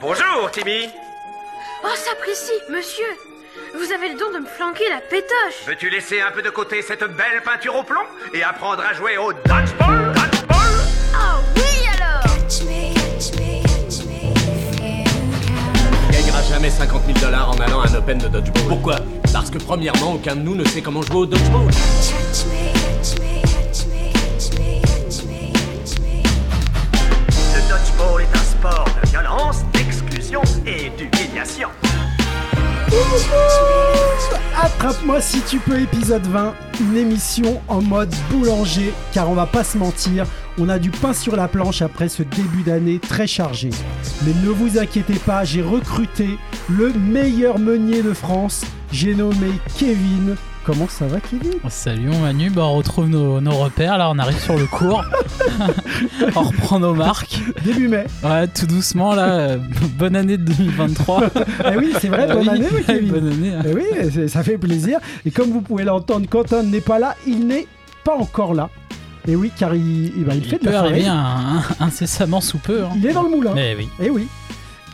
Bonjour, Timmy. Oh, s'apprécie, monsieur. Vous avez le don de me flanquer la pétoche. Veux-tu laisser un peu de côté cette belle peinture au plomb et apprendre à jouer au dodgeball Dodgeball? Oh oui alors On gagnera jamais 50 000 dollars en allant à un Open de dodgeball. Pourquoi? Parce que premièrement, aucun de nous ne sait comment jouer au dodgeball. Le et d'humiliation. Attrape-moi si tu peux, épisode 20, une émission en mode boulanger, car on va pas se mentir, on a du pain sur la planche après ce début d'année très chargé. Mais ne vous inquiétez pas, j'ai recruté le meilleur meunier de France, j'ai nommé Kevin. Comment ça va Kevin? Salut mon Manu, bah, on retrouve nos, nos repères, là on arrive sur le cours, on reprend nos marques, Début mai. ouais tout doucement là, bonne année de 2023. Eh oui, c'est vrai, Ah bonne oui, année oui, Kevin. bonne année. hein. Eh oui, ça fait plaisir. Et comme vous pouvez l'entendre, Quentin n'est pas là, il n'est pas encore là. Et oui, car il, eh ben, il Il, fait de peut la arriver farine. un- un- incessamment sous peu. hein. Il est dans le moulin. Mais oui. Eh oui.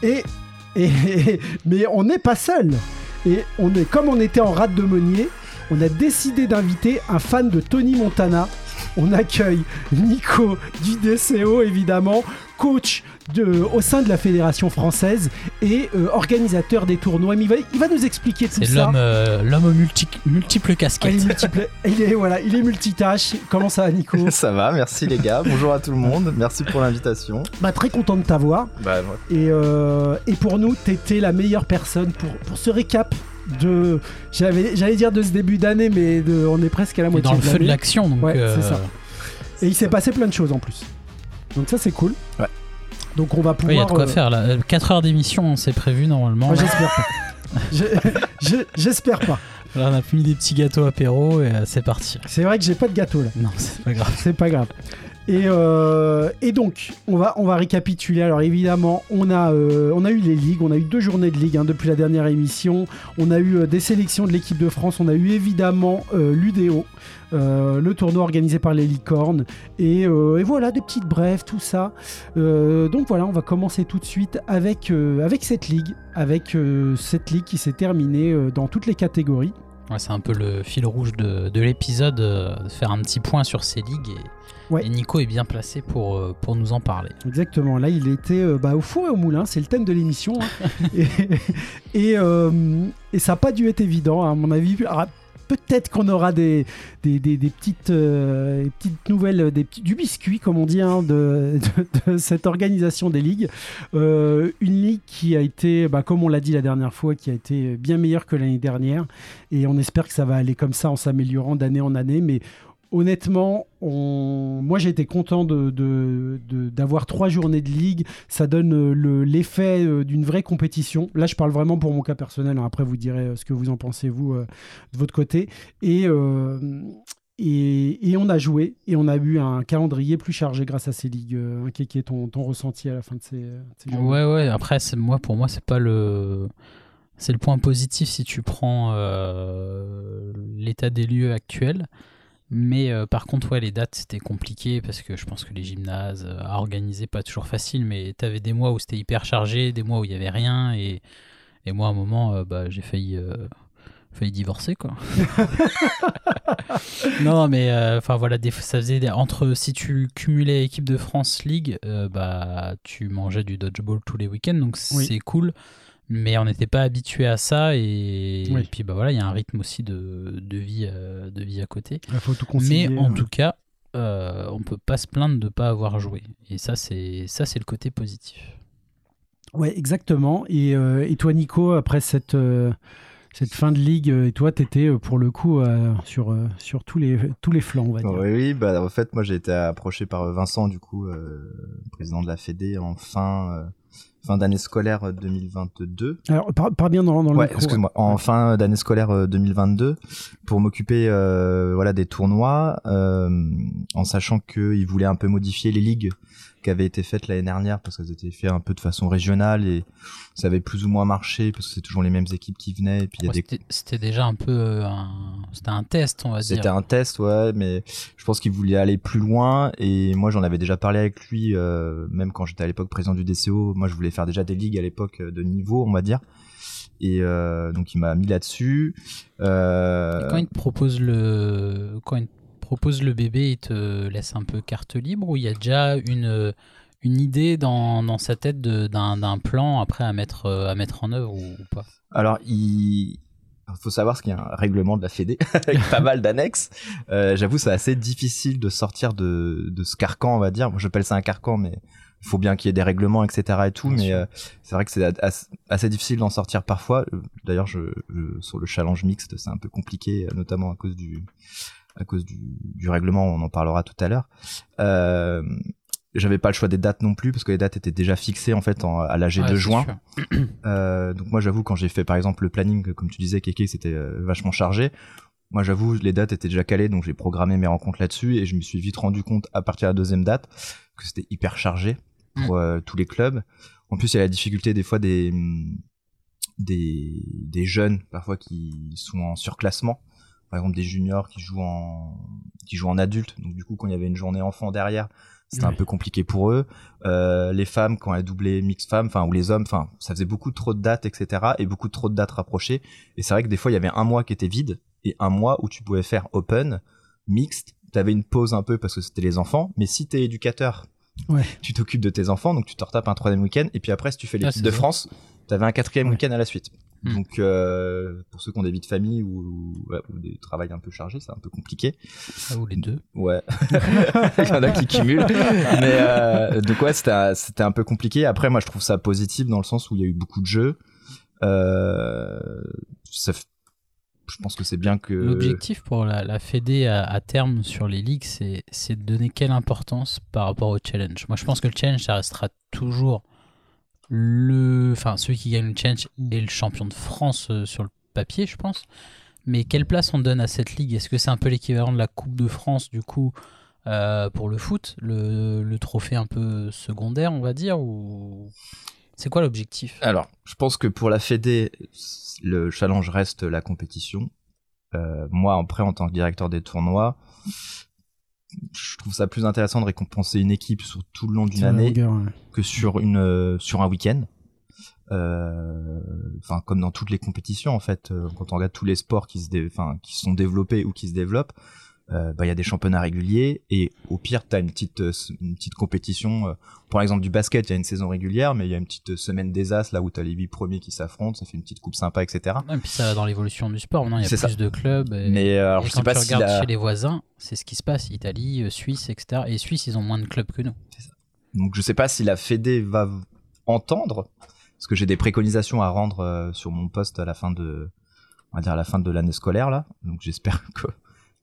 Et, et- mais on n'est pas seul. Et on est comme on était en rade de meunier, on a décidé d'inviter un fan de Tony Montana. On accueille Nico du DCO évidemment, coach de, au sein de la fédération française et euh, organisateur des tournois. Mais il va, il va nous expliquer tout C'est ça. l'homme euh, l'homme aux multi- multiples Ah, il, est casquettes. multiple- il est voilà, il est multitâche. Comment ça va Nico Ça va, merci les gars. Bonjour à tout le monde. Merci pour l'invitation. bah, Très content de t'avoir. Bah, ouais. Et, euh, et pour nous, t'étais la meilleure personne pour, pour ce récap de. J'avais, j'allais dire de ce début d'année, mais de, on est presque à la moitié dans le de feu de l'année. l'action, donc Ouais, euh, c'est ça. Et il s'est passé plein de choses en plus. Donc ça, c'est cool. Ouais. Donc on va pouvoir. il y a de quoi euh, faire là. 4 heures d'émission, c'est prévu normalement. j'espère pas. Je- je- j'espère pas. Là, on a mis des petits gâteaux apéro et euh, c'est parti. C'est vrai que j'ai pas de gâteau là. Non, c'est pas grave. C'est pas grave. Et, euh, et donc, on va, on va récapituler. Alors évidemment, on a, euh, on a eu les ligues, on a eu deux journées de ligue hein, depuis la dernière émission. On a eu euh, des sélections de l'équipe de France, on a eu évidemment l'UDO, le tournoi organisé par les licornes. Et, et voilà, des petites brèves, tout ça. Donc voilà, on va commencer tout de suite avec, avec cette ligue, avec cette ligue qui s'est terminée dans toutes les catégories. Ouais, c'est un peu le fil rouge de, de l'épisode, de faire un petit point sur ces ligues. Et, Ouais. et Nico est bien placé pour, euh, pour nous en parler. Exactement, là il était euh, bah, au four et au moulin, c'est le thème de l'émission. hein. et et, euh, et ça n'a pas dû être évident, à mon avis. Alors, Peut-être qu'on aura des, des, des- des petites, euh, petites nouvelles, des du biscuit, comme on dit, hein, de, de- de cette organisation des ligues. Euh, une ligue qui a été, bah, comme on l'a dit la dernière fois, qui a été bien meilleure que l'année dernière. Et on espère que ça va aller comme ça en s'améliorant d'année en année. Mais honnêtement, on... moi j'ai été content d'avoir trois journées de ligue. Ça donne euh, le- l'effet euh, d'une vraie compétition. Là, je parle vraiment pour mon cas personnel. hein. Après, vous direz euh, ce que vous en pensez, vous, de votre côté. Et, on a joué et on a eu un calendrier plus chargé grâce à ces ligues. Euh, Quel est ton, ressenti à la fin de ces, de ces après, moi, pour moi, c'est pas le. Point positif si tu prends l'état des lieux actuel. Mais euh, par contre, ouais, les dates, c'était compliqué parce que je pense que les gymnases euh, à organiser, pas toujours facile, mais t'avais des mois où c'était hyper chargé, des mois où il y avait rien. Et, et moi, à un moment, euh, bah, j'ai failli, failli divorcer, quoi. non, mais enfin voilà, des, ça faisait des- entre si tu cumulais équipe de France League, bah tu mangeais du dodgeball tous les week-ends, donc Oui. c'est cool. Mais on n'était pas habitué à ça et, Oui. et puis bah voilà, il y a un rythme aussi de, de vie, euh, de vie à côté. Il faut tout Mais en tout cas, euh, on peut pas se plaindre de pas avoir joué. Et ça, c'est ça, c'est le côté positif. Ouais, exactement. Et, euh, et toi, Nico, après cette, euh, cette fin de ligue, et toi, tu étais pour le coup euh, sur, euh, sur tous, les, tous les flancs, on va dire. Oui, oui, bah en fait moi j'ai été approché par Vincent du coup, euh, président de la Fédé en fin euh, fin d'année scolaire 2022. Alors, parle, parle bien dans, dans le Ouais, excuse-moi, en fin d'année scolaire euh, 2022 pour m'occuper euh, voilà des tournois, euh, en sachant qu'ils voulaient un peu modifier les ligues qui avaient été faites l'année dernière parce qu'elles étaient faites un peu de façon régionale et ça avait plus ou moins marché parce que c'est toujours les mêmes équipes qui venaient et puis Ouais, des C'était déjà un peu euh, un, c'était un test, on va dire. C'était un test, ouais, mais je pense qu'il voulait aller plus loin et moi j'en avais déjà parlé avec lui, euh, même quand j'étais à l'époque président du DCO. Moi je voulais faire déjà des ligues à l'époque euh, de niveau, on va dire. Et euh, donc il m'a mis là-dessus. Euh, Quand il te propose le, quand il te propose le bébé, il te laisse un peu carte libre ou il y a déjà une, une idée dans, dans sa tête d'un plan après à mettre, euh, à mettre en œuvre ou, ou pas? Alors, il il faut savoir qu'il y a un règlement de la Fédé avec pas mal d'annexes. Euh, J'avoue, c'est assez difficile de sortir de, de ce carcan, on va dire. Moi, j'appelle ça un carcan, mais il faut bien qu'il y ait des règlements, etc. et tout. Bien mais euh, c'est vrai que c'est as- assez difficile d'en sortir parfois. D'ailleurs, je, je- sur le challenge mixte, c'est un peu compliqué, notamment à cause du à cause du, du règlement. On en parlera tout à l'heure. Euh, j'avais pas le choix des dates non plus parce que les dates étaient déjà fixées en fait en- à l'AG Ouais, de juin. Euh, donc moi j'avoue quand j'ai fait par exemple le planning comme tu disais Kéké c'était euh, vachement chargé. Moi j'avoue les dates étaient déjà calées donc j'ai programmé mes rencontres là-dessus et je me suis vite rendu compte à partir de la deuxième date que c'était hyper chargé pour euh, tous les clubs. En plus il y a la difficulté des fois des des des jeunes parfois qui sont en surclassement. Par exemple des juniors qui jouent en qui jouent en adulte. Donc du coup quand il y avait une journée enfant derrière c'était un peu compliqué pour eux. Euh, les femmes quand elles doublaient mix femmes, enfin ou les hommes, enfin ça faisait beaucoup trop de dates, etc. Et beaucoup trop de dates rapprochées. Et c'est vrai que des fois il y avait un mois qui était vide et un mois où tu pouvais faire open, mixte. T'avais une pause un peu parce que c'était les enfants. Mais si t'es éducateur, Ouais. tu t'occupes de tes enfants, donc tu te retapes un troisième week-end. Et puis après si tu fais Ah, l'équipe c'est de ça. France, t'avais un quatrième Ouais. week-end à la suite. Hmm. Donc euh, pour ceux qui ont des vies de famille ou, ouais, ou des travails un peu chargés, c'est un peu compliqué. Ah, ou les deux. Ouais. Il y en a qui cumulent. Mais euh, donc ouais, c'était un- c'était un peu compliqué. Après, moi, je trouve ça positif dans le sens où il y a eu beaucoup de jeux. Euh, ça je pense que c'est bien que. L'objectif pour la, la Fédé à, à terme sur les ligues, c'est de donner quelle importance par rapport au challenge? Moi, je pense que le challenge, ça restera toujours le. Enfin, celui qui gagne le challenge est le champion de France euh, sur le papier, je pense. Mais quelle place on donne à cette ligue? Est-ce que c'est un peu l'équivalent de la Coupe de France, du coup, euh, pour le foot? Le, trophée un peu secondaire, on va dire Ou c'est quoi l'objectif? Alors, je pense que pour la Fédé, le challenge reste la compétition. Euh, moi, après, en tant que directeur des tournois, je trouve ça plus intéressant de récompenser une équipe sur tout le long d'une année longueur, ouais. que sur une euh, sur un week-end. Euh, Enfin, comme dans toutes les compétitions, en fait, euh, quand on regarde tous les sports qui se, enfin, qui sont développés ou qui se développent, euh, bah, il y a des championnats réguliers et au pire, t'as une petite euh, une petite compétition. euh, pour l'exemple du basket, il y a une saison régulière, mais il y a une petite semaine des as là où t'as les huit premiers qui s'affrontent, ça fait une petite coupe sympa, etc. Et puis ça va dans l'évolution du sport. Maintenant, il y a plus ça. de clubs. et- Mais euh, alors, et je quand sais pas tu si regardes la... chez les voisins, c'est ce qui se passe. Italie, euh, Suisse, etc. Et Suisse, ils ont moins de clubs que nous. Donc je sais pas si la Fédé va entendre, parce que j'ai des préconisations à rendre euh, sur mon poste à la fin de, on va dire à la fin de l'année scolaire là. Donc j'espère que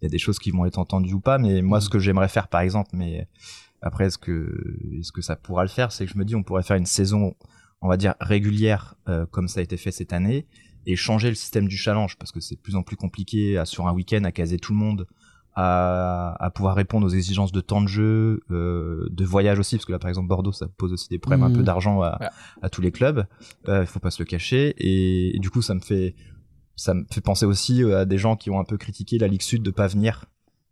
il y a des choses qui vont être entendues ou pas. Mais moi, Mhm. ce que j'aimerais faire, par exemple, mais après est-ce que est-ce que ça pourra le faire, c'est que je me dis on pourrait faire une saison, on va dire régulière euh, comme ça a été fait cette année et changer le système du challenge parce que c'est de plus en plus compliqué à, sur un week-end à caser tout le monde à, à pouvoir répondre aux exigences de temps de jeu, euh, de voyage aussi, parce que là par exemple Bordeaux ça pose aussi des problèmes un peu d'argent à, tous les clubs, il faut pas se le cacher, et, et du coup ça me fait ça me fait penser aussi euh, à des gens qui ont un peu critiqué la Ligue Sud de pas venir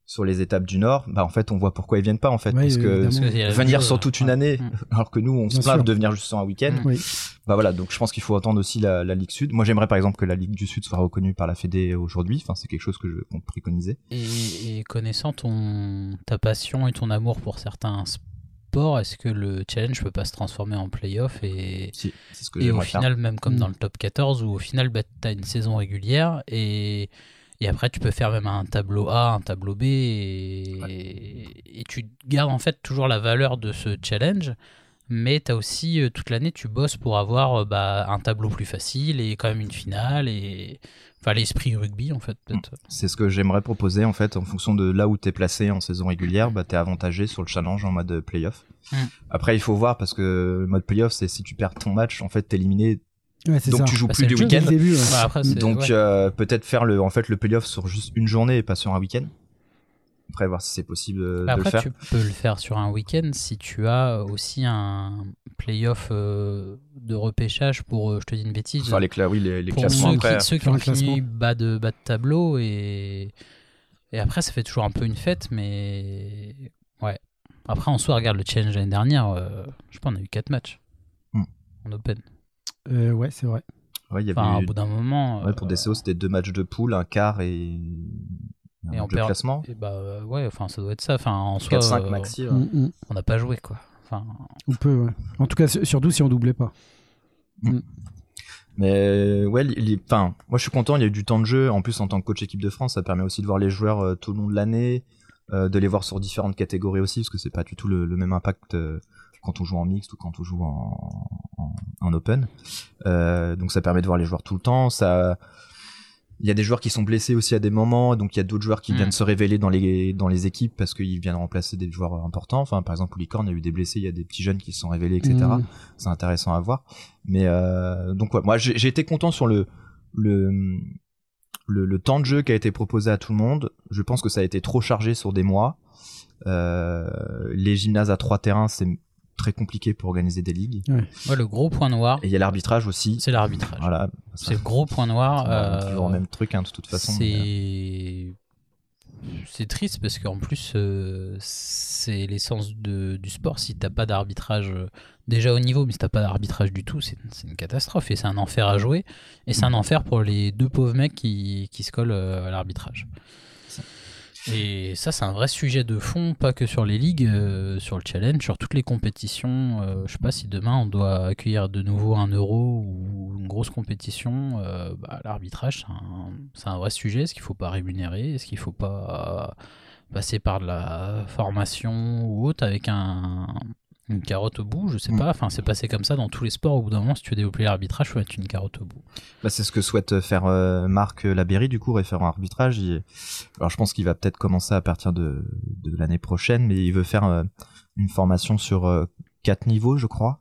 sur les étapes du Nord. Bah en fait on voit pourquoi ils viennent pas en fait, Ouais, parce que. Parce venir sur toute une année, alors que nous on se plaint de venir juste sur un week-end. Mm. Oui. Bah voilà, donc je pense qu'il faut entendre aussi la, la Ligue Sud. Moi j'aimerais par exemple que la Ligue du Sud soit reconnue par la Fédé aujourd'hui. Enfin c'est quelque chose que je compte préconiser. Et, et connaissant ton, ta passion et ton amour pour certains sports, est-ce que le challenge peut pas se transformer en playoff et, Si, c'est ce que et au faire. final, même comme Mm. dans le top 14, où au final, bah, tu as une saison régulière et, et après, tu peux faire même un tableau A, un tableau B et, et tu gardes en fait toujours la valeur de ce challenge. Mais tu as aussi euh, toute l'année, tu bosses pour avoir euh, bah, un tableau plus facile et quand même une finale et enfin l'esprit rugby en fait peut-être. C'est ce que j'aimerais proposer en fait en fonction de là où t'es placé en saison régulière, bah t'es avantagé sur le challenge en mode playoff. Mm. Après il faut voir parce que le mode playoff c'est si tu perds ton match en fait t'es éliminé Ouais, c'est donc ça. tu joues Bah, plus du week-end. ouais. Bah, Donc ouais. euh, peut-être faire le en fait le playoff sur juste une journée et pas sur un week-end. Après voir si c'est possible euh, de le Après, faire. tu peux le faire sur un week-end si tu as aussi un playoff euh, de repêchage pour, euh, je te dis une bêtise, Faire les, cla- oui, les, les pour classements ceux après. qui, ceux qui ont un classement. fini bas de, bas de tableau. Et, et après, ça fait toujours un peu une fête, mais ouais. Après, en soi, regarde le challenge l'année dernière, euh, je sais pas, on a eu 4 matchs. Hmm. en open. Euh, ouais, c'est vrai. Ouais, y avait Enfin, au bout d'un moment. ouais, pour euh, DCO, c'était deux matchs de poule, un quart Et un match de perd- classement. et bah euh, ouais, enfin ça doit être ça. Enfin en soi, 4-5 euh, maxi. ouais. Mm, mm. on n'a pas joué quoi. Enfin, On peut, ouais. En tout cas, surtout si on doublait pas. Mais ouais, enfin, moi je suis content, il y a eu du temps de jeu. En plus, en tant que coach équipe de France, ça permet aussi de voir les joueurs euh, tout le long de l'année, euh, de les voir sur différentes catégories aussi, parce que c'est pas du tout le, le même impact euh, quand on joue en mixte ou quand on joue en, en, en open. Euh, donc ça permet de voir les joueurs tout le temps. Ça, il y a des joueurs qui sont blessés aussi à des moments, donc il y a d'autres joueurs qui Mm. viennent se révéler dans les dans les équipes parce qu'ils viennent remplacer des joueurs importants. Enfin, par exemple, pour Licorne, il y a eu des blessés, il y a des petits jeunes qui se sont révélés, etc Mm. c'est intéressant à voir. Mais euh, donc ouais, moi j'ai j'ai été content sur le, le le le temps de jeu qui a été proposé à tout le monde. Je pense que ça a été trop chargé sur des mois. Euh, les gymnases à trois terrains, c'est très compliqué pour organiser des ligues. ouais, le gros point noir, Et il y a l'arbitrage aussi. c'est l'arbitrage. Voilà. C'est le gros point noir. Va euh, toujours le même truc hein, de toute façon. C'est c'est triste parce qu'en plus euh, c'est l'essence du sport. Si t'as pas d'arbitrage euh, déjà au niveau, mais si t'as pas d'arbitrage du tout, c'est c'est une catastrophe et c'est un enfer à jouer. Et c'est un enfer pour les deux pauvres mecs qui, qui se collent euh, à l'arbitrage. Et ça, c'est un vrai sujet de fond, pas que sur les ligues, euh, sur le challenge, sur toutes les compétitions. Euh, je sais pas si demain on doit accueillir de nouveau un euro ou une grosse compétition. euh, bah, L'arbitrage, c'est un, un vrai sujet. Est-ce qu'il faut pas rémunérer? Est-ce qu'il faut pas passer par de la formation ou autre avec un, une carotte au bout Je sais Mm. pas. Enfin, c'est passé comme ça dans tous les sports. Au bout d'un moment, si tu veux développer l'arbitrage, il faut mettre une carotte au bout. Bah, c'est ce que souhaite faire euh, Marc Labéry, du coup, référent arbitrage. Il- Alors, je pense qu'il va peut-être commencer à partir de, de l'année prochaine, mais il veut faire euh, une formation sur euh, quatre niveaux, je crois.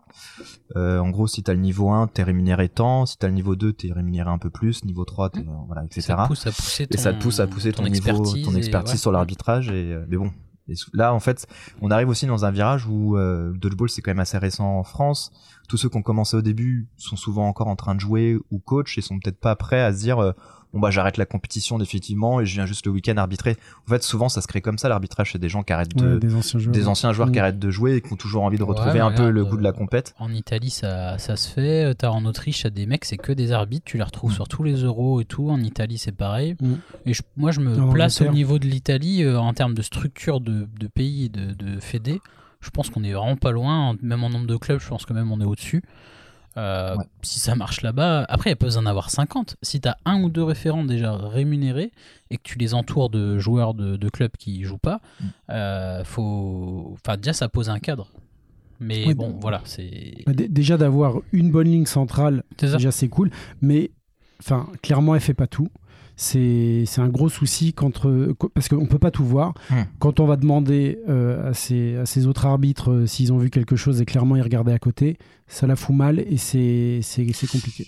Euh, en gros, si t'as le niveau 1, t'es rémunéré tant. Si t'as le niveau 2, t'es rémunéré un peu plus. Niveau 3, t'es, euh, voilà, etc. Ça te pousse à pousser ton, et ça te pousse à pousser ton, niveau, expertise. ton expertise sur l'arbitrage. Et euh, mais bon, et là en fait, on arrive aussi dans un virage où euh, dodgeball c'est quand même assez récent en France. Tous ceux qui ont commencé au début sont souvent encore en train de jouer ou coach et sont peut-être pas prêts à se dire euh, bon bah j'arrête la compétition définitivement et je viens juste le week-end arbitrer. En fait, souvent ça se crée comme ça l'arbitrage, c'est des gens qui arrêtent de Ouais, des anciens joueurs. des anciens joueurs Mm. qui arrêtent de jouer et qui ont toujours envie de retrouver un peu le goût de la euh, compète. En Italie, ça, ça se fait. T'as en Autriche, t'as des mecs, c'est que des arbitres. Tu les retrouves sur tous les euros et tout. En Italie, c'est pareil. Mm. Et je- moi, je me place au niveau de l'Italie euh, en termes de structure de, de pays et de, de fédé. Je pense qu'on est vraiment pas loin. Même en nombre de clubs, je pense que même on est au-dessus. Euh, Ouais. Si ça marche là-bas, après, il besoin d'en avoir 50. Si tu as un ou deux référents déjà rémunérés et que tu les entoures de joueurs de, de clubs qui jouent pas, Mm. euh, faut... enfin, déjà, ça pose un cadre. Mais bon, d- voilà, c'est. Bah, dé- déjà d'avoir une bonne ligne centrale, déjà c'est cool. Mais enfin, clairement, elle fait pas tout. C'est c'est un gros souci contre, parce qu'on peut pas tout voir. Hmm. Quand on va demander euh, à, ces, à ces autres arbitres euh, s'ils ont vu quelque chose et clairement ils regardaient à côté, ça la fout mal et c'est compliqué.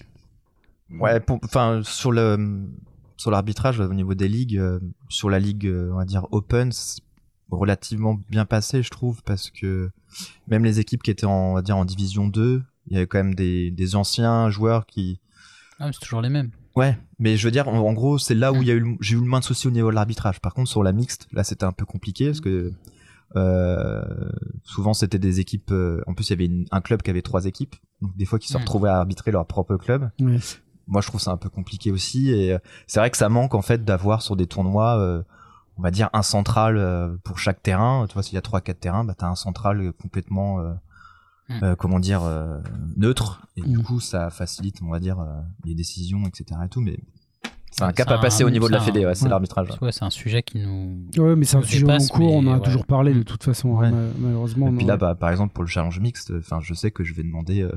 Ouais, pour- enfin sur le sur l'arbitrage au niveau des ligues, euh, sur la ligue on va dire open, c'est relativement bien passé je trouve parce que même les équipes qui étaient en on va dire en division 2, il y avait quand même des des anciens joueurs qui Ah, mais c'est toujours les mêmes. Ouais, mais je veux dire, en, en gros, c'est là où il y a eu, j'ai eu le moins de soucis au niveau de l'arbitrage. Par contre, sur la mixte, là, c'était un peu compliqué parce que euh, souvent c'était des équipes. euh, en plus, il y avait une- un club qui avait trois équipes, donc des fois qui se Mm. retrouvaient à arbitrer leur propre club. Ouais. Moi, je trouve ça un peu compliqué aussi, et euh, c'est vrai que ça manque en fait d'avoir sur des tournois, euh, on va dire un central euh, pour chaque terrain. Tu vois, s'il y a trois, quatre terrains, bah t'as un central euh, complètement, euh. Euh, comment dire, euh, neutre, et du Mm. coup, ça facilite, on va dire, euh, les décisions, etc. Et tout, mais c'est un cap à passer un- au niveau de la fédé, ouais, c'est ouais. l'arbitrage. ouais. Ouais, c'est un sujet qui nous. Ouais, mais c'est un sujet en cours, on en a ouais. toujours parlé de Mm. toute façon, Ouais. hein, ma- malheureusement. Et puis là, bah, par exemple, pour le challenge mixte, enfin, je sais que je vais demander, euh,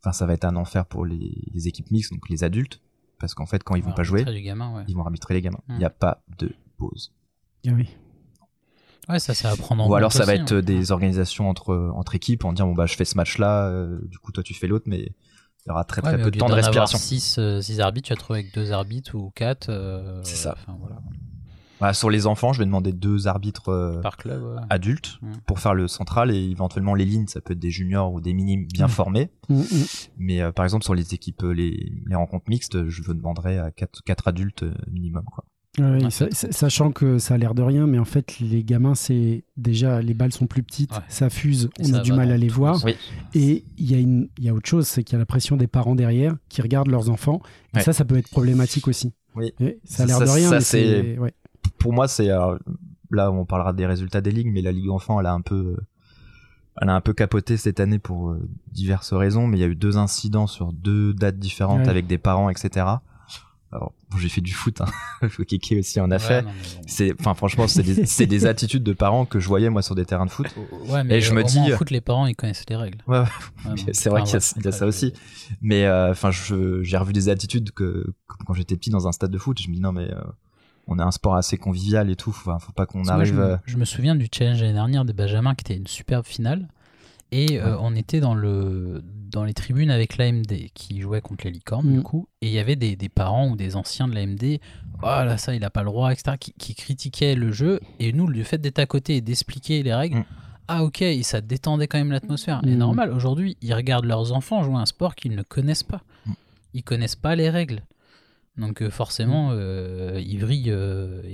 enfin, ça va être un enfer pour les, les équipes mixtes, donc les adultes, parce qu'en fait, quand ils vont pas jouer, gamin, ils vont arbitrer les gamins. Il Mm. n'y a pas de pause. Ah oui. Ouais, ça, c'est à prendre en Ou alors ça va être hein. euh, des organisations entre entre équipes en disant bon bah je fais ce match là, du coup toi tu fais l'autre, mais il y aura très Ouais, très peu de temps de respiration. 6 arbitres, tu vas te retrouver avec deux arbitres ou 4. C'est ça. voilà. Voilà, sur les enfants, je vais demander deux arbitres euh, Par club, ouais. adultes pour faire le central et éventuellement les lignes, ça peut être des juniors ou des minimes bien Mm. formés. Mm, mm. Mais euh, par exemple sur les équipes, euh, les, les rencontres mixtes, je demanderai à quatre quatre adultes euh, minimum quoi. Ouais, sachant que ça a l'air de rien, mais en fait, les gamins, c'est déjà les balles sont plus petites, Ouais. ça fuse, Et on ça a du mal à les voir. Oui. Et il y, a une- il y a autre chose, c'est qu'il y a la pression des parents derrière qui regardent leurs enfants. Et Ouais. ça, ça peut être problématique aussi. Oui. Et ça a l'air de rien, ça, mais. Pour moi, c'est alors, là on parlera des résultats des ligues, mais la Ligue enfant, elle a un peu, elle a un peu capoté cette année pour euh, diverses raisons. Mais il y a eu deux incidents sur deux dates différentes Ouais. avec des parents, etc. Alors, bon, j'ai fait du foot, hein. Kiki aussi en a Ouais, fait. bon. C'est, enfin, franchement, c'est des, attitudes de parents que je voyais moi sur des terrains de foot. Ouais, mais Et je me dis- en foot, les parents, ils connaissent les règles. Ouais, c'est vrai qu'il y a, y ça aussi. Mais euh, enfin, j'ai revu des attitudes que quand j'étais petit dans un stade de foot. Je me dis non mais euh, on a un sport assez convivial et tout. Faut, faut pas qu'on moi, arrive. je, me, euh, je me souviens du challenge l'année dernière des Benjamin qui était une superbe finale. Et euh, on était dans, le, dans les tribunes avec l'AMD qui jouait contre les licornes, Mm. du coup. Et il y avait des, des parents ou des anciens de l'AMD. Oh là, ça, il a pas le droit, etc. Qui, qui critiquaient le jeu. Et nous, le fait d'être à côté et d'expliquer les règles. Mm. Ah, ok, et ça détendait quand même l'atmosphère. Et Mm. normal, aujourd'hui, ils regardent leurs enfants jouer à un sport qu'ils ne connaissent pas. Mm. Ils connaissent pas les règles. Donc euh, forcément, euh, euh, ils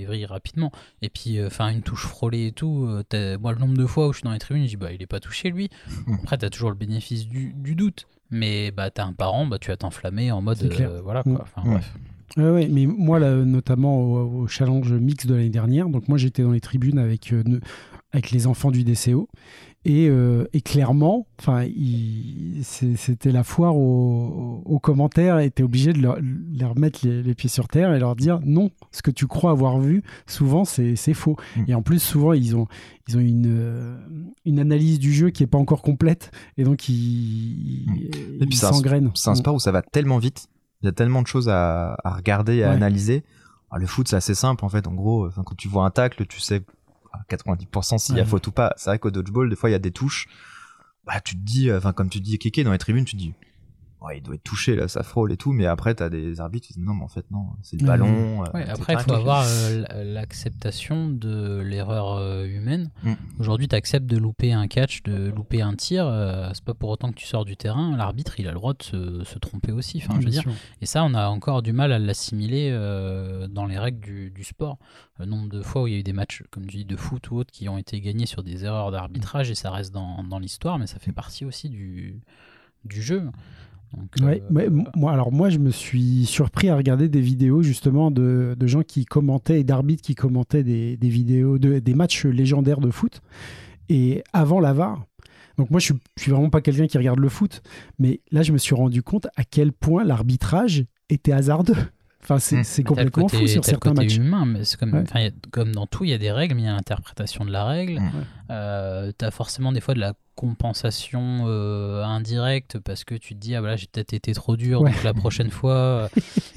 vrillent rapidement. Et puis, enfin, une touche frôlée et tout. euh, t'as- moi, le nombre de fois où je suis dans les tribunes, je dis, bah, il est pas touché, lui. Après, t'as toujours le bénéfice du, du doute. Mais bah, t'as un parent, bah, tu vas t'enflammer en mode. Euh, voilà, Mm. quoi. Enfin, bref. Ouais, ouais, mais moi, là, notamment au, au challenge mix de l'année dernière, donc moi j'étais dans les tribunes avec, euh, avec les enfants du DCO. Et, euh, et clairement, enfin, c'était la foire aux, aux commentaires, et t'es obligé de leur, leur mettre les, les pieds sur terre et leur dire non, ce que tu crois avoir vu, souvent c'est faux. Mm. Et en plus, souvent, ils ont, ils ont une, euh, une analyse du jeu qui est pas encore complète, et donc ils, Mm. puis c'est un- un sport où ça va tellement vite. Il y a tellement de choses à, à regarder à Ouais. analyser. Ah, le foot, c'est assez simple en fait. En gros, quand tu vois un tacle, tu sais 90% s'il y a faute ou pas. C'est vrai qu'au dodgeball, des fois, il y a des touches. Bah, tu te dis, enfin, comme tu dis, Kéké dans les tribunes, tu te dis, ouais, il doit être touché là, ça frôle et tout. Mais après, t'as des arbitres qui disent, non, mais en fait, non, c'est le ballon. euh, Ouais, après, il faut avoir euh, l'acceptation de l'erreur euh, humaine. Mm. Aujourd'hui, tu acceptes de louper un catch, de louper un tir. euh, c'est pas pour autant que tu sors du terrain. L'arbitre, il a le droit de se, se tromper aussi. Enfin, je veux dire. sûr. Et ça, on a encore du mal à l'assimiler euh, dans les règles du, du sport. Le nombre de fois où il y a eu des matchs, comme tu dis, de foot ou autres, qui ont été gagnés sur des erreurs d'arbitrage, et ça reste dans, dans l'histoire, mais ça fait partie aussi du, du jeu. Donc, Ouais, euh, moi, alors moi, je me suis surpris à regarder des vidéos justement de, de gens qui commentaient et d'arbitres qui commentaient des, des vidéos, de, des matchs légendaires de foot. Et avant la VAR, donc moi, je suis, je suis vraiment pas quelqu'un qui regarde le foot, mais là, je me suis rendu compte à quel point l'arbitrage était hasardeux. Enfin, c'est Mmh. complètement côté- fou sur certains côté matchs. humain, mais comme, Ouais. comme dans tout, il y a des règles, mais il y a l'interprétation de la règle. Ouais. Euh, t'as forcément des fois de la compensation euh, indirecte parce que tu te dis, ah bah là, j'ai peut-être été trop dur, Ouais. donc la prochaine fois, euh,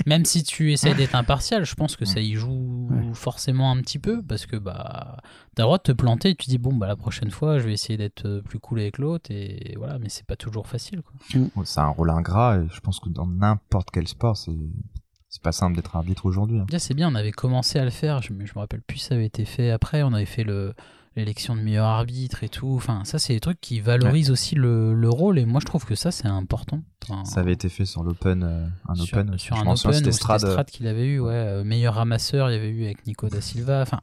même si tu essaies d'être impartial, je pense que ça y joue Ouais. forcément un petit peu parce que bah, t'as le droit de te planter et tu dis, bon, bah la prochaine fois, je vais essayer d'être euh, plus cool avec l'autre, et voilà, mais c'est pas toujours facile. Quoi. Ouais, C'est un rôle ingrat et je pense que dans n'importe quel sport, c'est c'est pas simple d'être arbitre aujourd'hui. hein. C'est bien, on avait commencé à le faire, je me rappelle plus, ça avait été fait après, on avait fait le l'élection de meilleur arbitre et tout. Enfin, ça, c'est des trucs qui valorisent aussi le, le rôle, et moi, je trouve que ça, c'est important. Enfin, Ça avait été fait sur l'open, euh, un sur, open. sur je un open, c'était Strad. euh, Strad qu'il avait eu, ouais. euh, meilleur ramasseur, il y avait eu avec Nico da Silva. Enfin,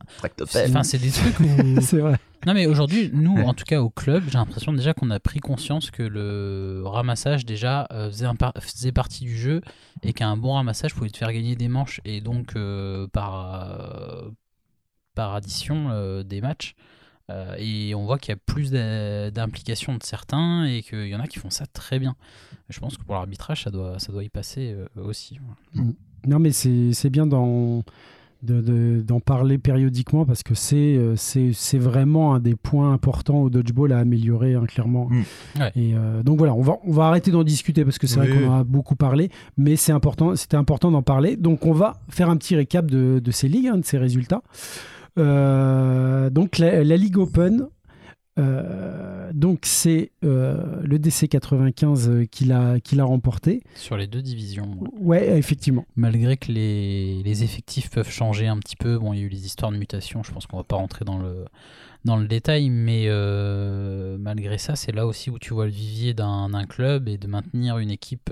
enfin, c'est des trucs où. C'est vrai. Non, mais aujourd'hui, nous, en tout cas au club, j'ai l'impression déjà qu'on a pris conscience que le ramassage, déjà, euh, faisait, un par- faisait partie du jeu et qu'un bon ramassage pouvait te faire gagner des manches et donc euh, par, euh, par addition euh, des matchs. Euh, et on voit qu'il y a plus d'a- d'implication de certains et qu'il y en a qui font ça très bien. Je pense que pour l'arbitrage, ça doit, ça doit y passer euh, aussi. voilà. Non, mais c'est c'est bien d'en de- de- d'en parler périodiquement parce que c'est euh, c'est c'est vraiment un des points importants au dodgeball à améliorer, hein, clairement. Mm. Ouais. Et euh, donc voilà, on va, on va arrêter d'en discuter parce que c'est Oui. vrai qu'on en a beaucoup parlé, mais c'est important, c'était important d'en parler. Donc on va faire un petit récap de, de ces ligues, hein, de ces résultats. Euh, donc la, la Ligue Open, euh, donc c'est euh, le DC 95 euh, qui l'a qui l'a remporté. Sur les deux divisions. ouais. Effectivement. Malgré que les, les effectifs peuvent changer un petit peu, bon, il y a eu les histoires de mutation, je pense qu'on va pas rentrer dans le, dans le détail, mais euh, malgré ça, c'est là aussi où tu vois le vivier d'un club et de maintenir une équipe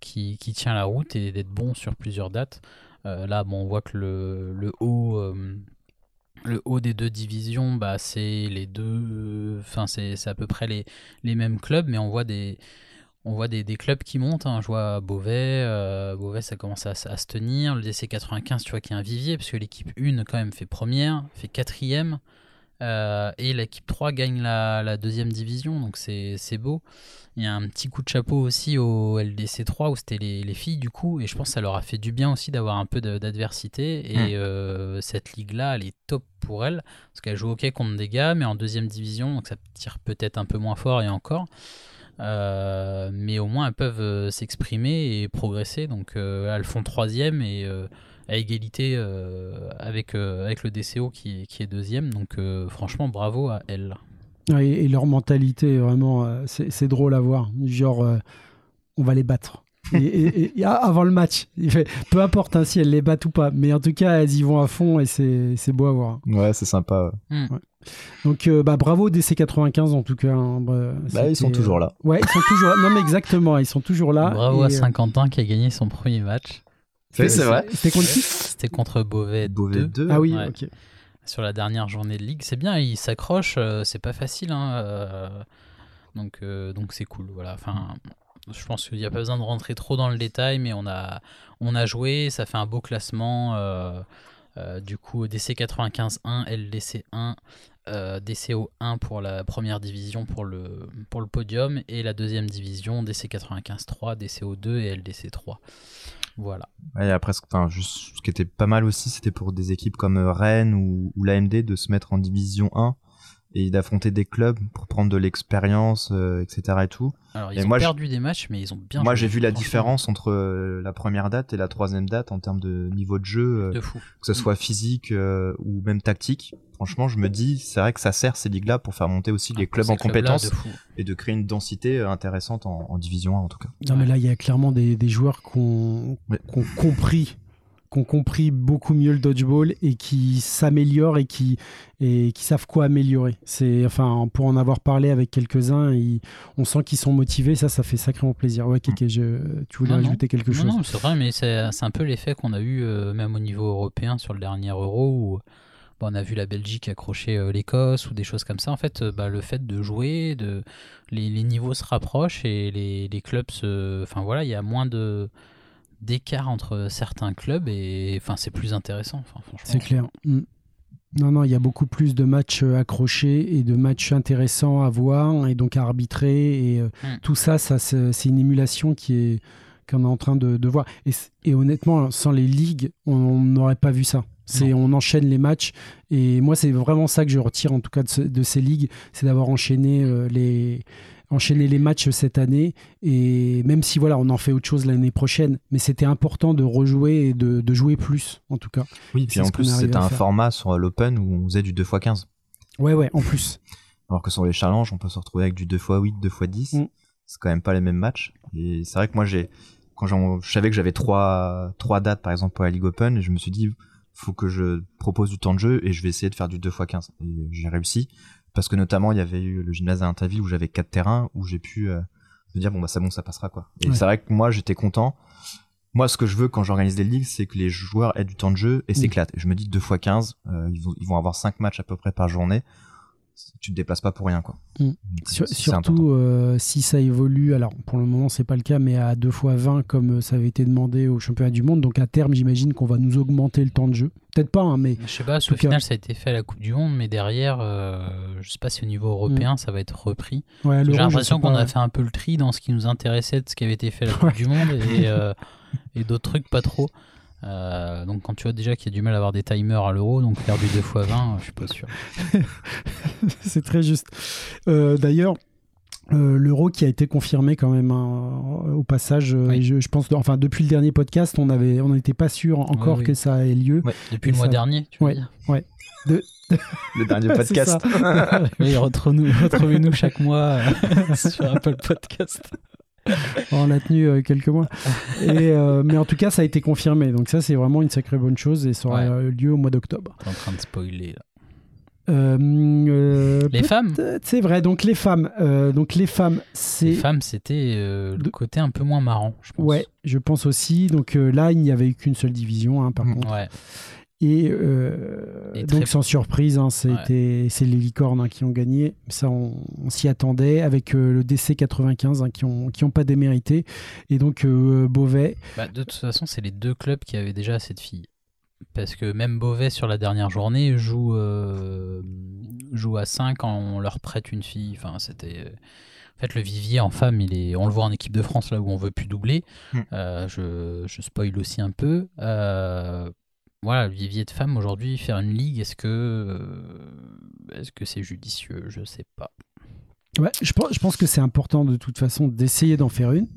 qui, qui tient la route et d'être bon sur plusieurs dates. Là, bon, on voit que le, le haut. Le haut des deux divisions, bah, c'est les deux, enfin c'est à peu près les, mêmes clubs, mais on voit des, clubs qui montent. hein. Je vois Beauvais, euh, Beauvais ça commence à se tenir. Le DC 95, tu vois, qui est un vivier, parce que l'équipe 1 quand même fait première, fait quatrième, euh, et l'équipe 3 gagne la, la deuxième division, donc c'est beau. Il y a un petit coup de chapeau aussi au LDC 3 où c'était les, les filles du coup, et je pense que ça leur a fait du bien aussi d'avoir un peu d'adversité. Et euh, cette ligue-là, elle est top pour elle, parce qu'elle joue ok contre des gars, mais en deuxième division, donc ça tire peut-être un peu moins fort et encore. Euh, mais au moins elles peuvent s'exprimer et progresser. Donc elles font troisième et à égalité euh, avec, euh, avec le DCO qui, est- qui est deuxième. Donc euh, franchement, bravo à elles. Ouais, Et, et leur mentalité, vraiment, c'est c'est drôle à voir. Genre, euh, on va les battre. Et, et- et- ah, avant le match, peu importe hein, si elles les battent ou pas, mais en tout cas, elles y vont à fond et c'est c'est beau à voir. Ouais, c'est sympa. Donc, euh, bah, bravo DC95 en tout cas. hein. Bah, Bah, ils sont toujours là. Ouais, ils sont toujours là. Non, mais exactement, ils sont toujours là. bravo Et, à euh, Saint-Quentin qui a gagné son premier match. C'est vrai. C'était contre qui C'était contre Beauvais, Beauvais 2 2. Ah oui, Ouais. ok. sur la dernière journée de ligue. C'est bien, ils s'accrochent, euh, c'est pas facile. hein, euh, donc euh, donc c'est cool. Voilà. Enfin, je pense qu'il n'y a pas besoin de rentrer trop dans le détail, mais on a, on a joué, ça fait un beau classement. euh, euh, du coup, DC 95 1, LDC 1, euh, DCO 1 pour la première division pour le, pour le podium, et la deuxième division, DC 95 3, DCO 2 et LDC 3. Voilà. Ouais, et après, ce- enfin, ce qui était pas mal aussi, c'était pour des équipes comme euh, Rennes ou, ou l'AMD de se mettre en division 1 et d'affronter des clubs pour prendre de l'expérience, euh, etc. et tout. Alors, ils Et ont moi, perdu des matchs, mais ils ont bien Moi, j'ai vu la différence entre euh, la première date et la troisième date en termes de niveau de jeu, euh, De fou. que ce soit physique euh, ou même tactique. Franchement, je me dis, c'est vrai que ça sert ces ligues-là pour faire monter aussi les Ah, clubs ces en compétences de fou. et de créer une densité intéressante en, en division 1 en tout cas. Non, mais là, il y a clairement des, des joueurs qui ont, Ouais. qui ont compris qui ont compris beaucoup mieux le dodgeball et qui s'améliorent et qui, et qui savent quoi améliorer. C'est, enfin, pour en avoir parlé avec quelques-uns, on sent qu'ils sont motivés. Ça, ça fait sacrément plaisir. Ouais, Kéké, je- tu voulais Non, non. ajouter quelque Non, chose? non, c'est vrai, mais c'est un peu l'effet qu'on a eu euh, même au niveau européen sur le dernier Euro où bon, on a vu la Belgique accrocher euh, l'Écosse ou des choses comme ça. En fait, bah, le fait de jouer, de les, les niveaux se rapprochent et les, les clubs se. Enfin voilà, il y a moins de d'écart entre certains clubs et enfin c'est plus intéressant. Enfin. C'est clair. Mm. Non, non, il y a beaucoup plus de matchs euh, accrochés et de matchs intéressants à voir et donc à arbitrer. Et euh, Mm. tout ça, ça c'est une émulation qui est qu'on est en train de, de voir. Et, honnêtement, sans les ligues, on on n'aurait pas vu ça. C'est on enchaîne les matchs et moi c'est vraiment ça que je retire en tout cas de, ce- de ces ligues, c'est d'avoir enchaîné euh, les enchaîné les matchs cette année et même si voilà on en fait autre chose l'année prochaine, mais c'était important de rejouer et de, de jouer plus en tout cas. Oui, C'est puis en plus, c'était un faire. format sur l'Open où on faisait du 2x15. Ouais ouais en plus. Alors que sur les challenges, on peut se retrouver avec du 2x8, 2x10. Mm. C'est quand même pas les mêmes matchs. Et c'est vrai que moi, j'ai, quand je savais que j'avais trois, trois dates, par exemple, pour la Ligue Open, et je me suis dit, faut que je propose du temps de jeu et je vais essayer de faire du 2x15. Et j'ai réussi. Parce que notamment, il y avait eu le gymnase à Intaville où j'avais quatre terrains, où j'ai pu euh, me dire, bon, bah, c'est bon, ça passera, quoi. Et Ouais. c'est vrai que moi, j'étais content. Moi, ce que je veux quand j'organise des ligues, c'est que les joueurs aient du temps de jeu et Mm. s'éclatent. Et je me dis 2x15, euh, ils, vont, ils vont avoir 5 matchs à peu près par journée. Tu te déplaces pas pour rien, quoi. Mm. Sur- surtout euh, si ça évolue, alors pour le moment c'est pas le cas, mais à 2 fois 20 comme euh, ça avait été demandé au championnat du monde, donc à terme j'imagine qu'on va nous augmenter le temps de jeu. Peut-être pas, hein, mais Je sais pas, au cas- final ça a été fait à la Coupe du Monde, mais derrière, euh, je sais pas si au niveau européen ça va être repris. ouais, J'ai l'impression qu'on a fait un peu le tri dans ce qui nous intéressait de ce qui avait été fait à la Coupe Ouais. du Monde et, euh, et d'autres trucs pas trop. Euh, donc quand tu vois déjà qu'il y a du mal à avoir des timers à l'euro, donc faire du 2x20, je suis pas sûr. c'est très juste. Euh, D'ailleurs, euh, l'euro qui a été confirmé quand même hein, au passage, euh, Oui. je, je pense, enfin depuis le dernier podcast, on avait, on n'était pas sûr encore oui. que ça ait lieu. Depuis Et le mois dernier, tu veux Ouais. dire Le dernier podcast. retrouvez-nous retrouvez-nous chaque mois euh, sur Apple Podcast. on l'a tenu euh, quelques mois. Et, euh, mais en tout cas, ça a été confirmé. Donc ça, c'est vraiment une sacrée bonne chose et ça aura Ouais. euh, lieu au mois d'octobre. En train de spoiler là. Euh, Les femmes C'est vrai. Donc les femmes, euh, donc les femmes, c'est Les femmes, c'était euh, le côté un peu moins marrant, je pense. ouais, je pense aussi. Donc là, il n'y avait eu qu'une seule division, hein, par Mm. contre. Ouais. Et, euh, Et donc très- sans surprise, hein, c'était c'est les licornes hein, qui ont gagné. Ça, on, on s'y attendait avec euh, le DC 95 hein, qui ont qui ont pas démérité. Et donc euh, Beauvais. Bah, de toute façon, c'est les deux clubs qui avaient déjà cette fille. Parce que même Beauvais, sur la dernière journée, joue, euh, joue à 5 quand on leur prête une fille. Enfin, c'était. En fait, le vivier en femme, il est, on le voit en équipe de France, là où on veut plus doubler. Hmm. Euh, je, je spoil aussi un peu. Euh, voilà, le vivier de femmes, aujourd'hui, faire une ligue, est-ce que euh, est-ce que c'est judicieux? Je sais pas. Ouais, je, pense, je pense que c'est important de toute façon d'essayer d'en faire une.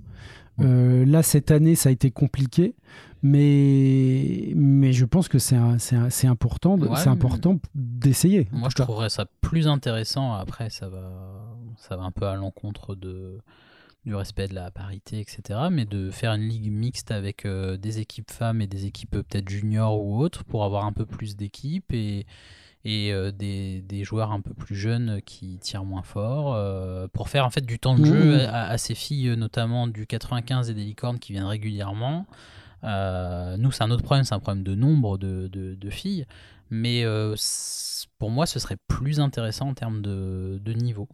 Euh, là, cette année, ça a été compliqué, mais, mais je pense que c'est important, Ouais, c'est important d'essayer. Moi, je cas. trouverais ça plus intéressant. Après, ça va, ça va un peu à l'encontre de du respect de la parité, etc. Mais de faire une ligue mixte avec euh, des équipes femmes et des équipes euh, peut-être juniors ou autres pour avoir un peu plus d'équipes et et euh, des, des joueurs un peu plus jeunes qui tirent moins fort pour faire en fait du temps de jeu Mmh. à, à ces filles notamment du 95 et des licornes qui viennent régulièrement nous c'est un autre problème c'est un problème de nombre de, de- de filles mais pour moi ce serait plus intéressant en termes de, de niveau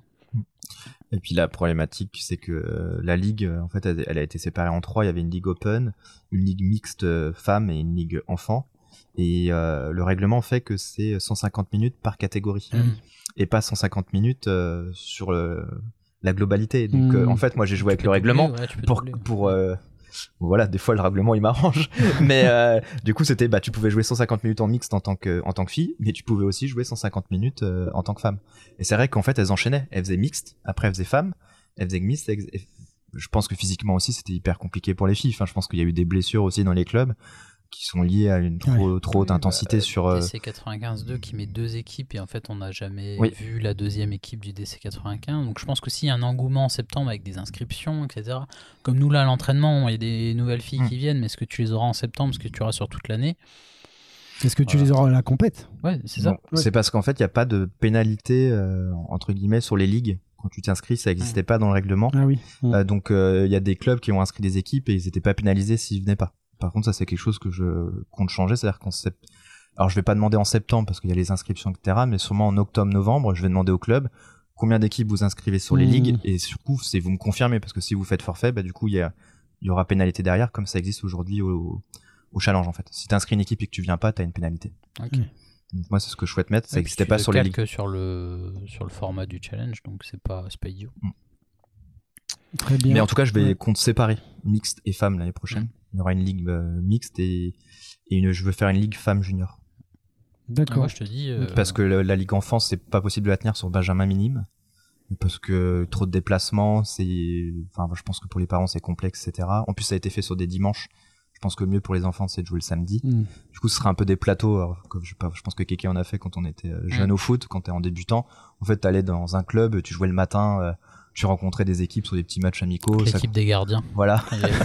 Et puis la problématique, c'est que euh, la ligue, euh, en fait, elle, elle a été séparée en trois. Il y avait une ligue open, une ligue mixte euh, femmes et une ligue enfants. Et euh, le règlement fait que c'est 150 minutes par catégorie et pas 150 minutes sur le- la globalité. Donc Mm. euh, en fait, moi j'ai joué avec le règlement Ouais, pour euh, voilà des fois le règlement il m'arrange. Mais euh, du coup c'était bah tu pouvais jouer 150 minutes en mixte en tant que en tant que fille mais tu pouvais aussi jouer 150 minutes euh, en tant que femme. Et c'est vrai qu'en fait elles enchaînaient. Elles faisaient mixte après elles faisaient femme. Elles faisaient mixte elles faisaient- je pense que physiquement aussi c'était hyper compliqué pour les filles. Enfin je pense qu'il y a eu des blessures aussi dans les clubs qui sont liées à une trop trop haute Oui, intensité bah, sur euh, DC95-2 qui met deux équipes et en fait on n'a jamais Oui. vu la deuxième équipe du DC95 donc je pense que s'il y a un engouement en septembre avec des inscriptions etc comme nous là à l'entraînement il y a des nouvelles filles Mm. qui viennent mais est-ce que tu les auras en septembre? Est-ce que tu auras sur toute l'année? Est-ce que tu Voilà. les auras à la compète? Ouais c'est ça C'est parce qu'en fait, il n'y a pas de pénalité, euh, entre guillemets, sur les ligues. Quand tu t'inscris, ça n'existait pas dans le règlement. Ah oui. Mm. Euh, donc, euh, il y a des clubs qui ont inscrit des équipes et ils n'étaient pas pénalisés s'ils venaient pas. Par contre, ça, c'est quelque chose que je compte changer. C'est-à-dire qu'en sept- Alors, je vais pas demander en septembre parce qu'il y a les inscriptions, etc. Mais sûrement en octobre, novembre, je vais demander au club combien d'équipes vous inscrivez sur les Mmh. ligues et surtout, c'est vous me confirmez parce que si vous faites forfait, bah, du coup, il y, a- il y aura pénalité derrière comme ça existe aujourd'hui au, au challenge, en fait. Si tu inscris une équipe et que tu viens pas, tu as une pénalité. Ok. Mm. Donc, moi, c'est ce que je souhaite mettre. Ça n'existait pas sur les ligues. sur le sur le format du challenge donc c'est pas pas idiot Très bien. Mais en tout cas, je vais Ouais. compte séparer mixte et femmes l'année prochaine. Mm. Il y aura une ligue euh, mixte et, et une, je veux faire une ligue femme junior. D'accord. moi je te dis euh, Parce que la ligue enfant, c'est pas possible de la tenir sur Benjamin minime. Parce que trop de déplacements, c'est, enfin, je pense que pour les parents, c'est complexe, etc. En plus, ça a été fait sur des dimanches. Je pense que le mieux pour les enfants, c'est de jouer le samedi. Mm. Du coup, ce sera un peu des plateaux. alors, comme je, pense que quelqu'un en a fait quand on était euh, jeune Mm. au foot, quand t'es en débutant. En fait, t'allais dans un club, tu jouais le matin, euh, tu rencontrais des équipes sur des petits matchs amicaux. ça- l'équipe des gardiens Voilà. Quand il y avait-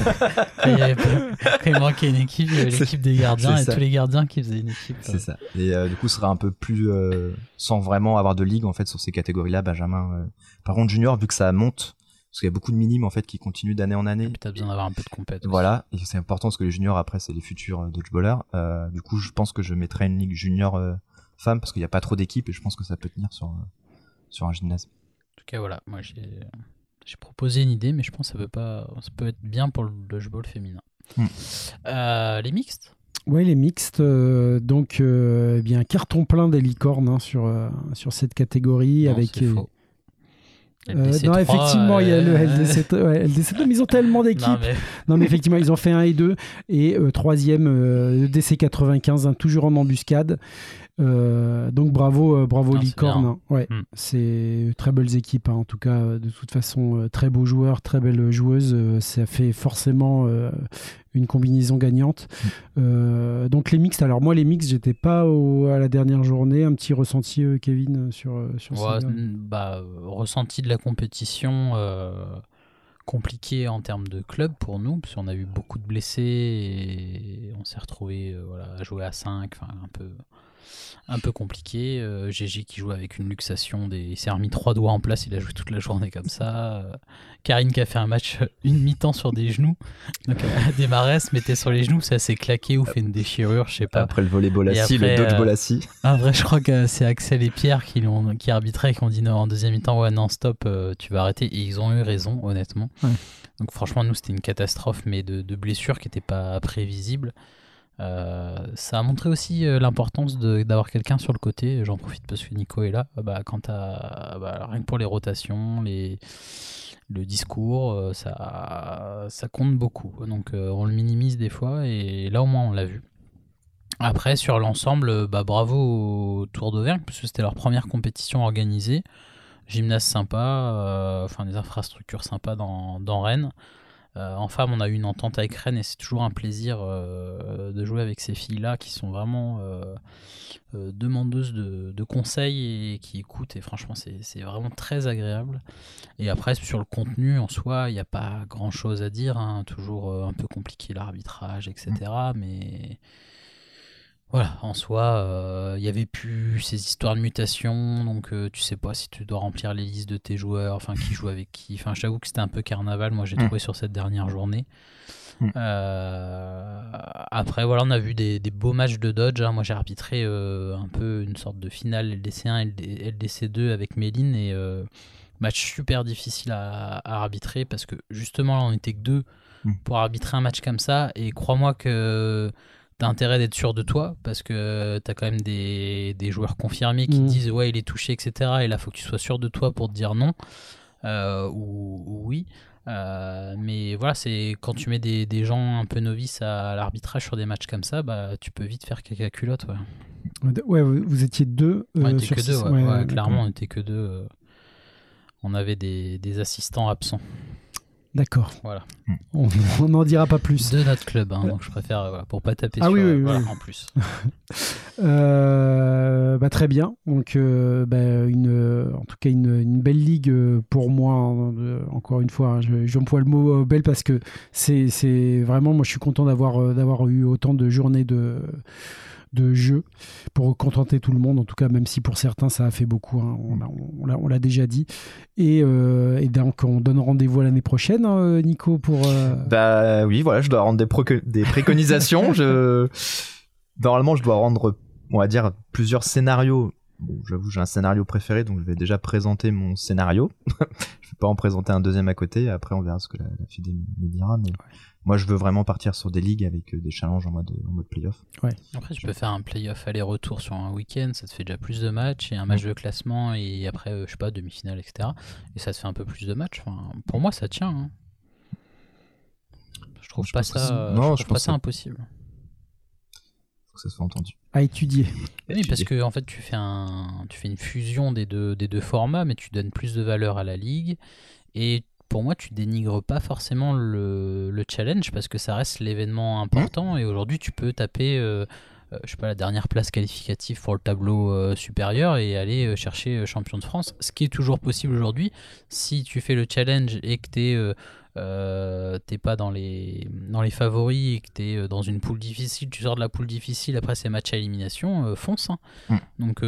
quand il y avait pas- quand il manquait une équipe, il y avait C'est- l'équipe des gardiens et ça. tous les gardiens qui faisaient une équipe. C'est ça. Et euh, du coup, ce sera un peu plus euh, sans vraiment avoir de ligue en fait sur ces catégories-là, Benjamin. euh. Par contre, junior, vu que ça monte, parce qu'il y a beaucoup de minimes en fait qui continuent d'année en année. Puis t'as besoin d'avoir un peu de compétence. Voilà, et c'est important parce que les juniors après c'est les futurs euh, dodgeballers. Euh, du coup, je pense que je mettrai une ligue junior euh, femme parce qu'il n'y a pas trop d'équipes et je pense que ça peut tenir sur euh, sur un gymnase. Cas, voilà, moi j'ai j'ai proposé une idée, mais je pense que ça peut pas, ça peut être bien pour le dodgeball féminin. Hmm. Euh, les mixtes? Ouais, les mixtes. euh, donc, euh, eh bien, carton plein des licornes hein, sur, euh, sur cette catégorie. Non, avec, c'est euh, faux. euh, LDC non, 3, effectivement, il y a le LDC. ouais, LDC, mais ils ont tellement d'équipes. Non, mais Non, mais effectivement, ils ont fait 1 et 2. Et euh, troisième, euh, le DC 95, hein, toujours en embuscade. Euh, donc bravo, euh, bravo Non, Licorne. hein. Ouais, Hmm. c'est très belles équipes. hein. En tout cas, euh, de toute façon, très beaux joueurs, très belles joueuses. Ça fait forcément euh, une combinaison gagnante. Euh, donc les mixtes. Alors moi, les mixtes, j'étais pas au- à la dernière journée. Un petit ressenti, Kevin, sur sur ouais, ça. bah, ressenti de la compétition euh, compliqué en termes de club pour nous, parce qu'on a eu beaucoup de blessés et on s'est retrouvé voilà, à jouer à 5, enfin un peu. Un peu compliqué. Euh, GG qui joue avec une luxation, des... il s'est remis trois doigts en place, il a joué toute la journée comme ça. Euh, Karine qui a fait un match une mi-temps sur des genoux. Donc elle a démarré, se mettait sur les genoux, ça s'est claqué ou fait une déchirure, je sais pas. Après le volet Bolassi, le dodge euh, Bolassi. Ah, vrai, je crois que c'est Axel et Pierre qui, l'ont- qui arbitraient et qui ont dit non, en deuxième mi-temps, ouais, non, stop, euh, tu vas arrêter. Et ils ont eu raison, honnêtement. Ouais. Donc, franchement, nous, c'était une catastrophe, mais de, de blessures qui n'étaient pas prévisibles. Euh, ça a montré aussi euh, l'importance d'avoir quelqu'un sur le côté. J'en profite parce que Nico est là. Euh, Bah, quand t'as- bah, rien que pour les rotations, les, le discours, euh, ça, ça compte beaucoup. Donc, on le minimise des fois, et là, au moins, on l'a vu. Après, sur l'ensemble, bah, bravo au Tour d'Auvergne, parce que c'était leur première compétition organisée. Gymnase sympa, enfin des infrastructures sympas dans, dans Rennes. Euh, en femme, on a eu une entente avec Rennes et c'est toujours un plaisir euh, de jouer avec ces filles-là qui sont vraiment euh, demandeuses de, conseils et qui écoutent. Et franchement, c'est vraiment très agréable. Et après, sur le contenu en soi, il n'y a pas grand-chose à dire. hein. Toujours un peu compliqué l'arbitrage, etc. Mais voilà, en soi, euh, il y avait plus ces histoires de mutation, donc euh, tu sais pas si tu dois remplir les listes de tes joueurs, enfin qui joue avec qui. Enfin, j'avoue que c'était un peu carnaval, moi j'ai Mm. trouvé sur cette dernière journée. Mm. Euh, après, voilà, on a vu des, des beaux matchs de Dodge. hein. Moi j'ai arbitré un peu une sorte de finale LDC1 et LDC2 avec Méline et match super difficile à, à arbitrer parce que justement là on était que deux Mm. pour arbitrer un match comme ça et crois-moi que t'as intérêt d'être sûr de toi parce que t'as quand même des, des joueurs confirmés qui Mm. disent ouais il est touché etc et là faut que tu sois sûr de toi pour te dire non euh, ou, ou oui. Euh, mais voilà c'est quand tu mets des, des gens un peu novices à, l'arbitrage sur des matchs comme ça bah tu peux vite faire caca culotte ouais, Ouais, vous, vous étiez deux. on euh, était sur que deux ouais, clairement on était que deux euh, on avait des, des assistants absents D'accord. Voilà. On n'en dira pas plus. de notre club hein, donc je préfère euh, voilà, pour pas taper Ah sur oui, euh, oui, voilà, oui. en plus Euh, bah, très bien. Donc, euh, bah, une, en tout cas, une, une belle ligue pour moi. hein, encore une fois, hein, je- j'emploie le mot euh, belle parce que c'est c'est vraiment, moi, je suis content d'avoir euh, d'avoir eu autant de journées de de jeux pour contenter tout le monde en tout cas même si pour certains ça a fait beaucoup hein, on l'a- déjà dit et, euh, et donc on donne rendez-vous à l'année prochaine hein, Nico pour euh, Bah oui, voilà, je dois rendre des, préconisations. je... Normalement, je dois rendre, on va dire, plusieurs scénarios. Bon, j'avoue, j'ai un scénario préféré, donc je vais déjà présenter mon scénario. je vais pas en présenter un deuxième à côté. Après, on verra ce que la, la FIDE me dira. Mais moi, je veux vraiment partir sur des ligues avec euh, des challenges en mode, en mode playoff. Après, tu peux faire un playoff aller-retour sur un week-end, ça te fait déjà plus de matchs, et un match de classement, et après, euh, je sais pas, demi-finale, etc. Et ça te fait un peu plus de matchs. Enfin, pour moi, ça tient. hein. Je trouve Je pas ça, euh, non, je je trouve pas pense ça que- impossible. Faut que ça soit entendu. à étudier Oui, parce que en fait, tu fais, un, tu fais une fusion des deux, des deux formats, mais tu donnes plus de valeur à la ligue. Et pour moi, tu dénigres pas forcément le, le challenge parce que ça reste l'événement important. Et aujourd'hui, tu peux taper, euh, euh, je sais pas, la dernière place qualificative pour le tableau euh, supérieur et aller euh, chercher euh, champion de France. Ce qui est toujours possible aujourd'hui si tu fais le challenge et que tu es. t'es pas dans les, dans les favoris et que tu es dans une poule difficile, tu sors de la poule difficile après ces matchs à élimination, fonce. hein. Mm. Donc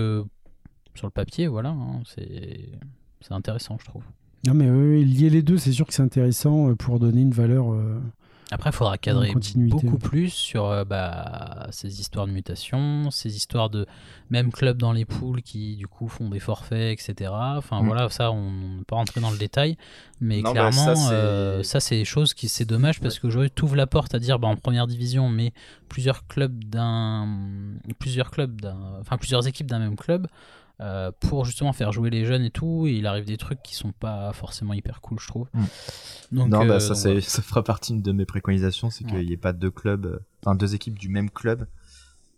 sur le papier, voilà, hein, c'est intéressant, je trouve. Non mais lier les deux c'est sûr que c'est intéressant euh, pour donner une valeur euh, Après, il faudra cadrer beaucoup plus sur euh, bah, ces histoires de mutation, ces histoires de même clubs dans les poules qui du coup font des forfaits, etc. Enfin Mm. voilà, ça on n'est pas rentré dans le détail, mais Non, bah, clairement, ça, c'est- euh, ça c'est des choses qui c'est dommage parce qu'aujourd'hui tu ouvres la porte à dire bah, en première division, mais plusieurs clubs d'un, plusieurs clubs d'un, enfin plusieurs équipes d'un même club. Euh, pour justement faire jouer les jeunes et tout, et il arrive des trucs qui sont pas forcément hyper cool, je trouve. Mm. Donc, non, euh, bah ça, donc c'est- voilà. ça fera partie de mes préconisations, c'est qu'il n'y ait pas deux clubs, euh, enfin deux équipes du même club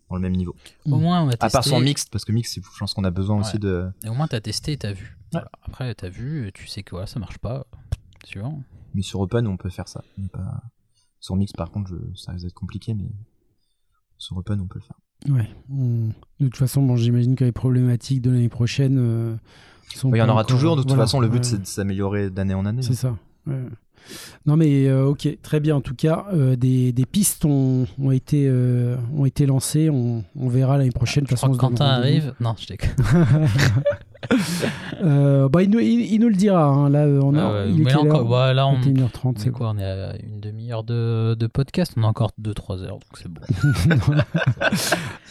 dans le même niveau. Au moins, on a testé. À part son mixte, parce que mixte, c'est- je pense qu'on a besoin Ouais. aussi de. Et au moins, t'as testé et t'as vu. Voilà. Après, t'as vu, tu sais que voilà, ça marche pas. Suivant. Mais sur Open, on peut faire ça. Pas... Sur Mix, par contre, je... ça risque d'être compliqué, mais sur Open, on peut le faire. Ouais. on- De toute façon, bon, j'imagine que les problématiques de l'année prochaine. euh, sont Oui, il y en aura encore- toujours. De toute voilà, façon, le but, ouais, c'est de s'améliorer d'année en année. C'est ça. Ouais. Non mais euh, ok, très bien. En tout cas, euh, des, des pistes ont, ont été, euh, ont été lancées. On, on verra l'année prochaine. Je façon, crois que Quentin arrive. Non, je déconne. Euh, bah, il, nous, il, il nous le dira. hein. Là, on a, Ah il est quelle encore, bah, là, on, 21h30, on c'est est quoi On est à une demi-heure de, de podcast. On a encore 2-3 heures, donc c'est bon.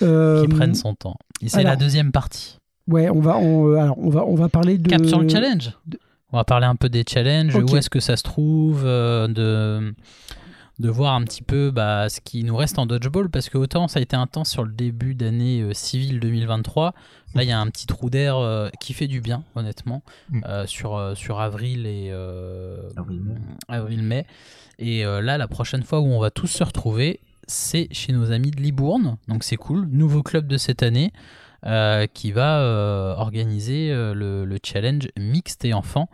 Euh, Qui prennent son temps. Et c'est la deuxième partie. Ouais, on va, on, euh, alors, on va, on va parler de. Cap sur le challenge. de- On va parler un peu des challenges, où est-ce que ça se trouve, euh, de, de voir un petit peu bah, ce qui nous reste en dodgeball, parce que autant ça a été intense sur le début d'année euh, civile 2023, là il y a un petit trou d'air euh, qui fait du bien, honnêtement, Mm. sur, sur avril et Avril-mai. Et là, la prochaine fois où on va tous se retrouver, c'est chez nos amis de Libourne, donc c'est cool, nouveau club de cette année euh, qui va euh, organiser euh, le, le challenge mixte et enfant,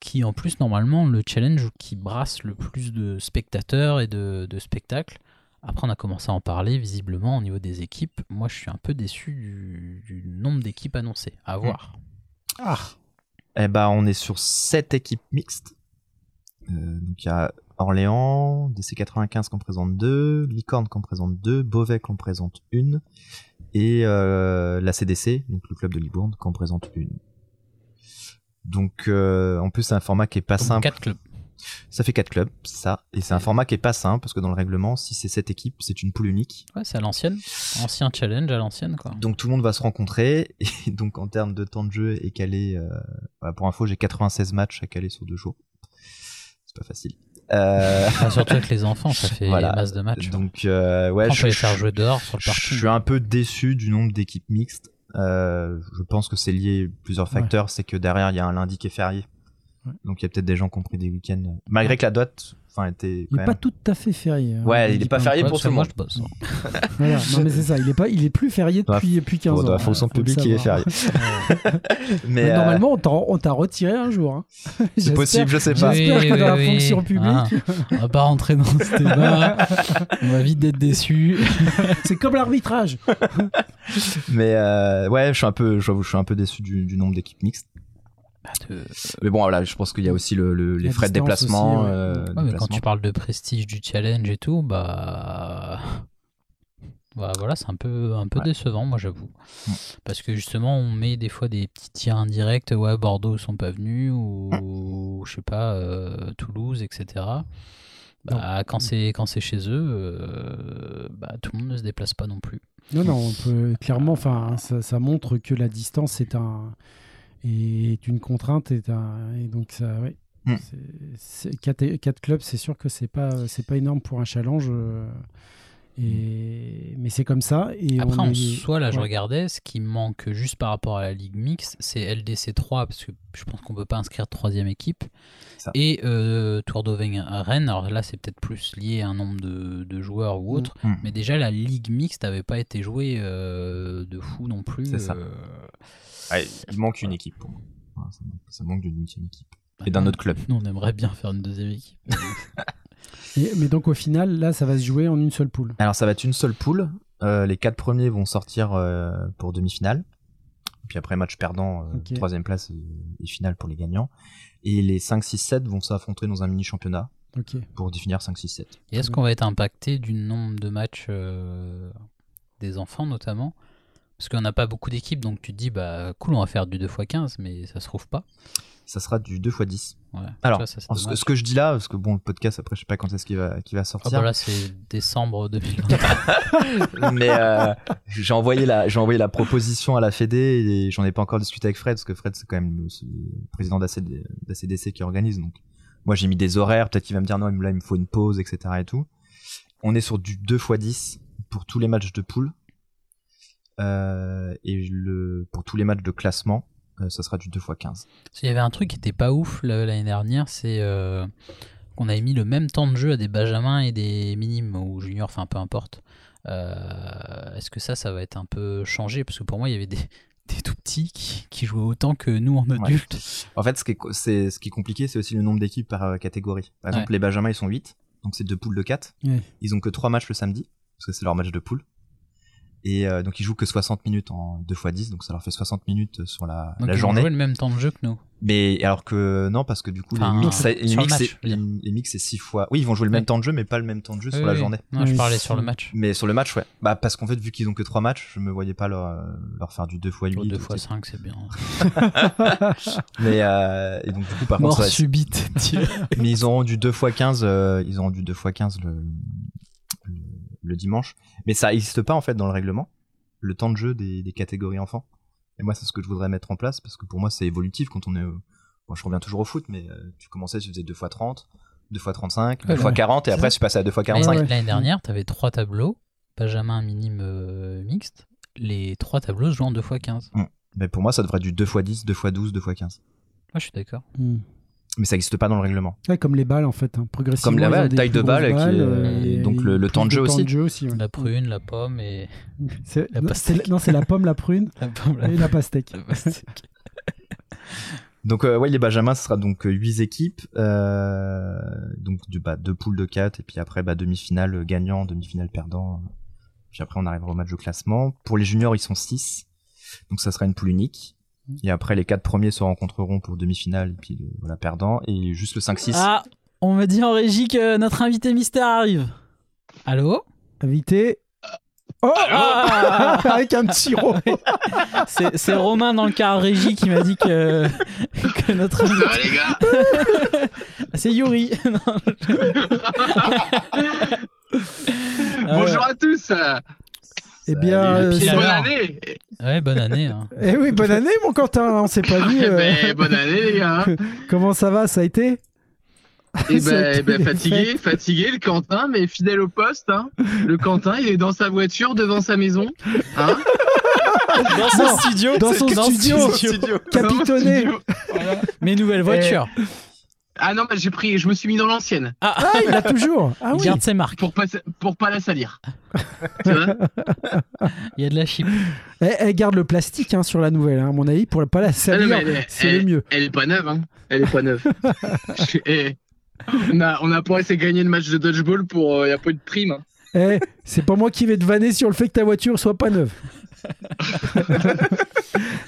qui en plus normalement le challenge qui brasse le plus de spectateurs et de, de spectacles. Après on a commencé à en parler visiblement au niveau des équipes. Moi je suis un peu déçu du, du nombre d'équipes annoncées. À voir. Ah, Eh ben, on est sur sept équipes mixtes. Euh, donc il y a Orléans, DC95 qu'on présente deux, Licorne qu'on présente deux, Beauvais qu'on présente une, et euh, la CDC, donc le club de Libourne, qu'on présente une. Donc euh, en plus c'est un format qui est pas Donc, simple. quatre clubs. Ça fait quatre clubs, c'est ça. Et c'est un format qui est pas simple parce que dans le règlement, si c'est sept équipes, c'est une poule unique. Ouais, c'est à l'ancienne. Ancien challenge à l'ancienne quoi. Donc tout le monde va se rencontrer et donc en termes de temps de jeu et calé, euh, voilà, pour info, j'ai 96 matchs à caler sur deux jours. C'est pas facile. Euh, surtout avec les enfants, ça fait Voilà. masse de matchs. donc euh, ouais, on je, peut les je- faire jouer dehors sur le je suis un peu déçu du nombre d'équipes mixtes. Euh, je pense que c'est lié à plusieurs Ouais. facteurs. C'est que derrière il y a un lundi qui est férié. Ouais. Donc il y a peut-être des gens qui ont pris des week-ends. Malgré que la dot, enfin était. il n'est pas tout à fait férié. hein. Ouais, Je il dis est pas férié pour tout le moi, je bosse. Voilà. Non mais c'est ça, il est pas, il est plus férié la- depuis, depuis 15 Bon, ans. dans la fonction hein, publique, il est férié. Mais Mais euh, normalement, on t'a- retiré un jour. hein. c'est possible, je sais pas. J'espère que dans la Oui, fonction publique, Ah, on va pas rentrer dans ce débat. On va vite être déçus. c'est comme l'arbitrage. Mais euh, ouais, je suis un peu, j'avoue, je suis un peu déçu du, du nombre d'équipes mixtes. Mais bon, voilà, je pense qu'il y a aussi le, le- les frais de déplacement. aussi, ouais. euh, Ouais, mais quand tu parles de prestige du challenge et tout, bah. Bah, voilà, c'est un peu, un peu Ouais. décevant, moi j'avoue. Mm. Parce que justement, on met des fois des petits tirs indirects, ouais, Bordeaux sont pas venus, ou je sais pas, euh, Toulouse, etc. Bah, quand c'est quand c'est chez eux, euh, bah, tout le monde ne se déplace pas non plus. Non, non, on peut clairement, enfin, ça, ça montre que la distance est un est une contrainte est un et donc ça, ouais. Mm. C'est- c'est- quatre, quatre clubs, c'est sûr que c'est pas c'est pas énorme pour un challenge. euh, et mais c'est comme ça. Et Après, on en est- soi, là, je ouais. regardais, ce qui manque juste par rapport à la Ligue Mixte, c'est LDC 3, parce que je pense qu'on peut pas inscrire troisième équipe. Ça. Et euh, Tour d'Auvergne à Rennes, alors là, c'est peut-être plus lié à un nombre de, de joueurs ou autre. Mm. Mais déjà, la Ligue Mixte n'avait pas été jouée euh, de fou non plus. C'est ça. euh, Ouais, il manque une équipe pour moi. Ça, manque, ça manque d'une huitième équipe. bah, Et d'un nous, autre club. Nous, on aimerait bien faire une deuxième équipe. Et- mais donc au final, là, ça va se jouer en une seule poule. Alors ça va être une seule poule. Euh, les quatre premiers vont sortir euh, pour demi-finale. Puis après match perdant, euh, Ok. troisième place et, et finale pour les gagnants. Et les 5, 6, 7 vont s'affronter dans un mini-championnat pour définir 5, 6, 7. Et est-ce qu'on va être impacté du nombre de matchs euh, des enfants notamment? Parce qu'on n'a pas beaucoup d'équipes, donc tu te dis, bah cool, on va faire du 2x15, mais ça se trouve pas. Ça sera du 2 x 10. Ouais. Alors, vois, ça, Ce que, dommage. ce que je dis là, parce que bon, le podcast après, je sais pas quand est-ce qu'il va, qu'il va Ah sortir. bah là, c'est décembre 2020. mais euh, j'ai envoyé la j'ai envoyé la proposition à la Fédé et j'en ai pas encore discuté avec Fred parce que Fred c'est quand même le, le président d'ACD d'ACDC qui organise donc moi j'ai mis des horaires peut-être qu'il va me dire non là il me faut une pause etc et tout on est sur du 2 x 10 pour tous les matchs de poule euh, et le pour tous les matchs de classement ça sera du 2 x 15 Il y avait un truc qui était pas ouf l'année dernière, c'est euh, qu'on avait mis le même temps de jeu à des benjamins et des minimes ou juniors, enfin peu importe. Euh, Est-ce que ça, ça va être un peu changé? Parce que pour moi, il y avait des, des tout petits qui, qui jouaient autant que nous en adultes. En fait, ce qui est, co- c'est, ce qui est compliqué, c'est aussi le nombre d'équipes par euh, catégorie. Par exemple, Ouais. les Benjamins, ils sont 8, donc c'est deux poules de 4. Ouais. Ils ont que trois matchs le samedi, parce que c'est leur match de poule. Et euh, donc ils jouent que 60 minutes en 2 x 10, donc ça leur fait 60 minutes sur la, Donc la ils vont journée. jouer le même temps de jeu que nous. Mais alors que non, parce que du coup Enfin, les mix, les mix, match, c'est- je veux dire. les, les mix c'est 6 fois. Oui, ils vont jouer le même temps de jeu, mais pas le même temps de jeu sur Oui, la journée. Non, je parlais sur le match. Mais sur le match, ouais. Bah parce qu'en fait, vu qu'ils ont que 3 matchs, je me voyais pas leur, euh, leur faire du 2 x 8. Oh, 2 x 5, c'est bien. Mais euh, et donc du coup par contre, Mort être- subite. mais ils auront du 2 x 15 euh, ils auront du 2 x 15 le, le, le dimanche mais ça n'existe pas en fait dans le règlement le temps de jeu des, des catégories enfants et moi c'est ce que je voudrais mettre en place parce que pour moi c'est évolutif quand on est au- bon, je reviens toujours au foot mais euh, tu commençais tu faisais 2 x 30 2 x 35 2 Ouais, x ouais. 40 et après tu passais à 2 x L'année 45 ouais. l'année dernière, tu avais trois tableaux, Benjamin minime euh, mixte. Les trois tableaux se jouent en 2 x 15. mais pour moi ça devrait être du 2 x 10 2 x 12 2 x 15 Moi, je suis d'accord. Hmm. Mais ça n'existe pas dans le règlement Ouais, comme les balles en fait, hein. progressivement. Comme la- taille de balle qui est- euh, et et donc le- temps de jeu aussi. de jeu aussi ouais. La prune, la pomme et la non, pastèque. c'est- non, c'est la pomme, la prune la pomme. La... et la pastèque. la pastèque. Donc euh, ouais les Benjamins ce sera donc 8 équipes euh, donc du bah, deux poules de 4 et puis après bah, demi-finale euh, gagnant, demi-finale perdant. euh, Puis après on arrivera au match de classement. Pour les juniors ils sont 6 donc ça sera une poule unique. Et après les quatre premiers se rencontreront pour demi-finale et puis le, voilà perdant et juste le 5-6. Ah, on me dit en régie que notre invité mystère arrive. Allô? Invité. Oh Ah Avec un petit rot. C'est c'est Romain dans le car régie qui m'a dit que, que notre invité... Ça va les gars? C'est Yuri. Non, je- Bonjour à tous Eh bien, euh, bonne année Ouais, bonne année. hein. eh oui, bonne année mon Quentin, on s'est pas vu. euh, Ben, Bonne année les gars Comment ça va Ça a été? A ben, été ben, fatigué, fatigué le Quentin, mais fidèle au poste. Hein. Le Quentin, il est dans sa voiture devant sa maison. Hein Dans son studio. Dans son Dans studio. studio. Capitonné. Mes nouvelles voitures. Ah non, mais j'ai pris, je me suis mis dans l'ancienne Ah, il a toujours. Ah Il oui. garde ses marques. pour pas, pour pas la salir. Tu vois Il y a de la chip. Eh, eh, garde le plastique hein, sur la nouvelle, hein, à mon avis, pour pas la Ah salir, elle c'est elle- le mieux. Elle est pas neuve, hein. Elle est pas neuve. Je- eh, on a, on a pas essayé de gagner le match de dodgeball pour, il y a pas eu de prime. hein. Eh, c'est pas moi qui vais te vanner sur le fait que ta voiture soit pas neuve.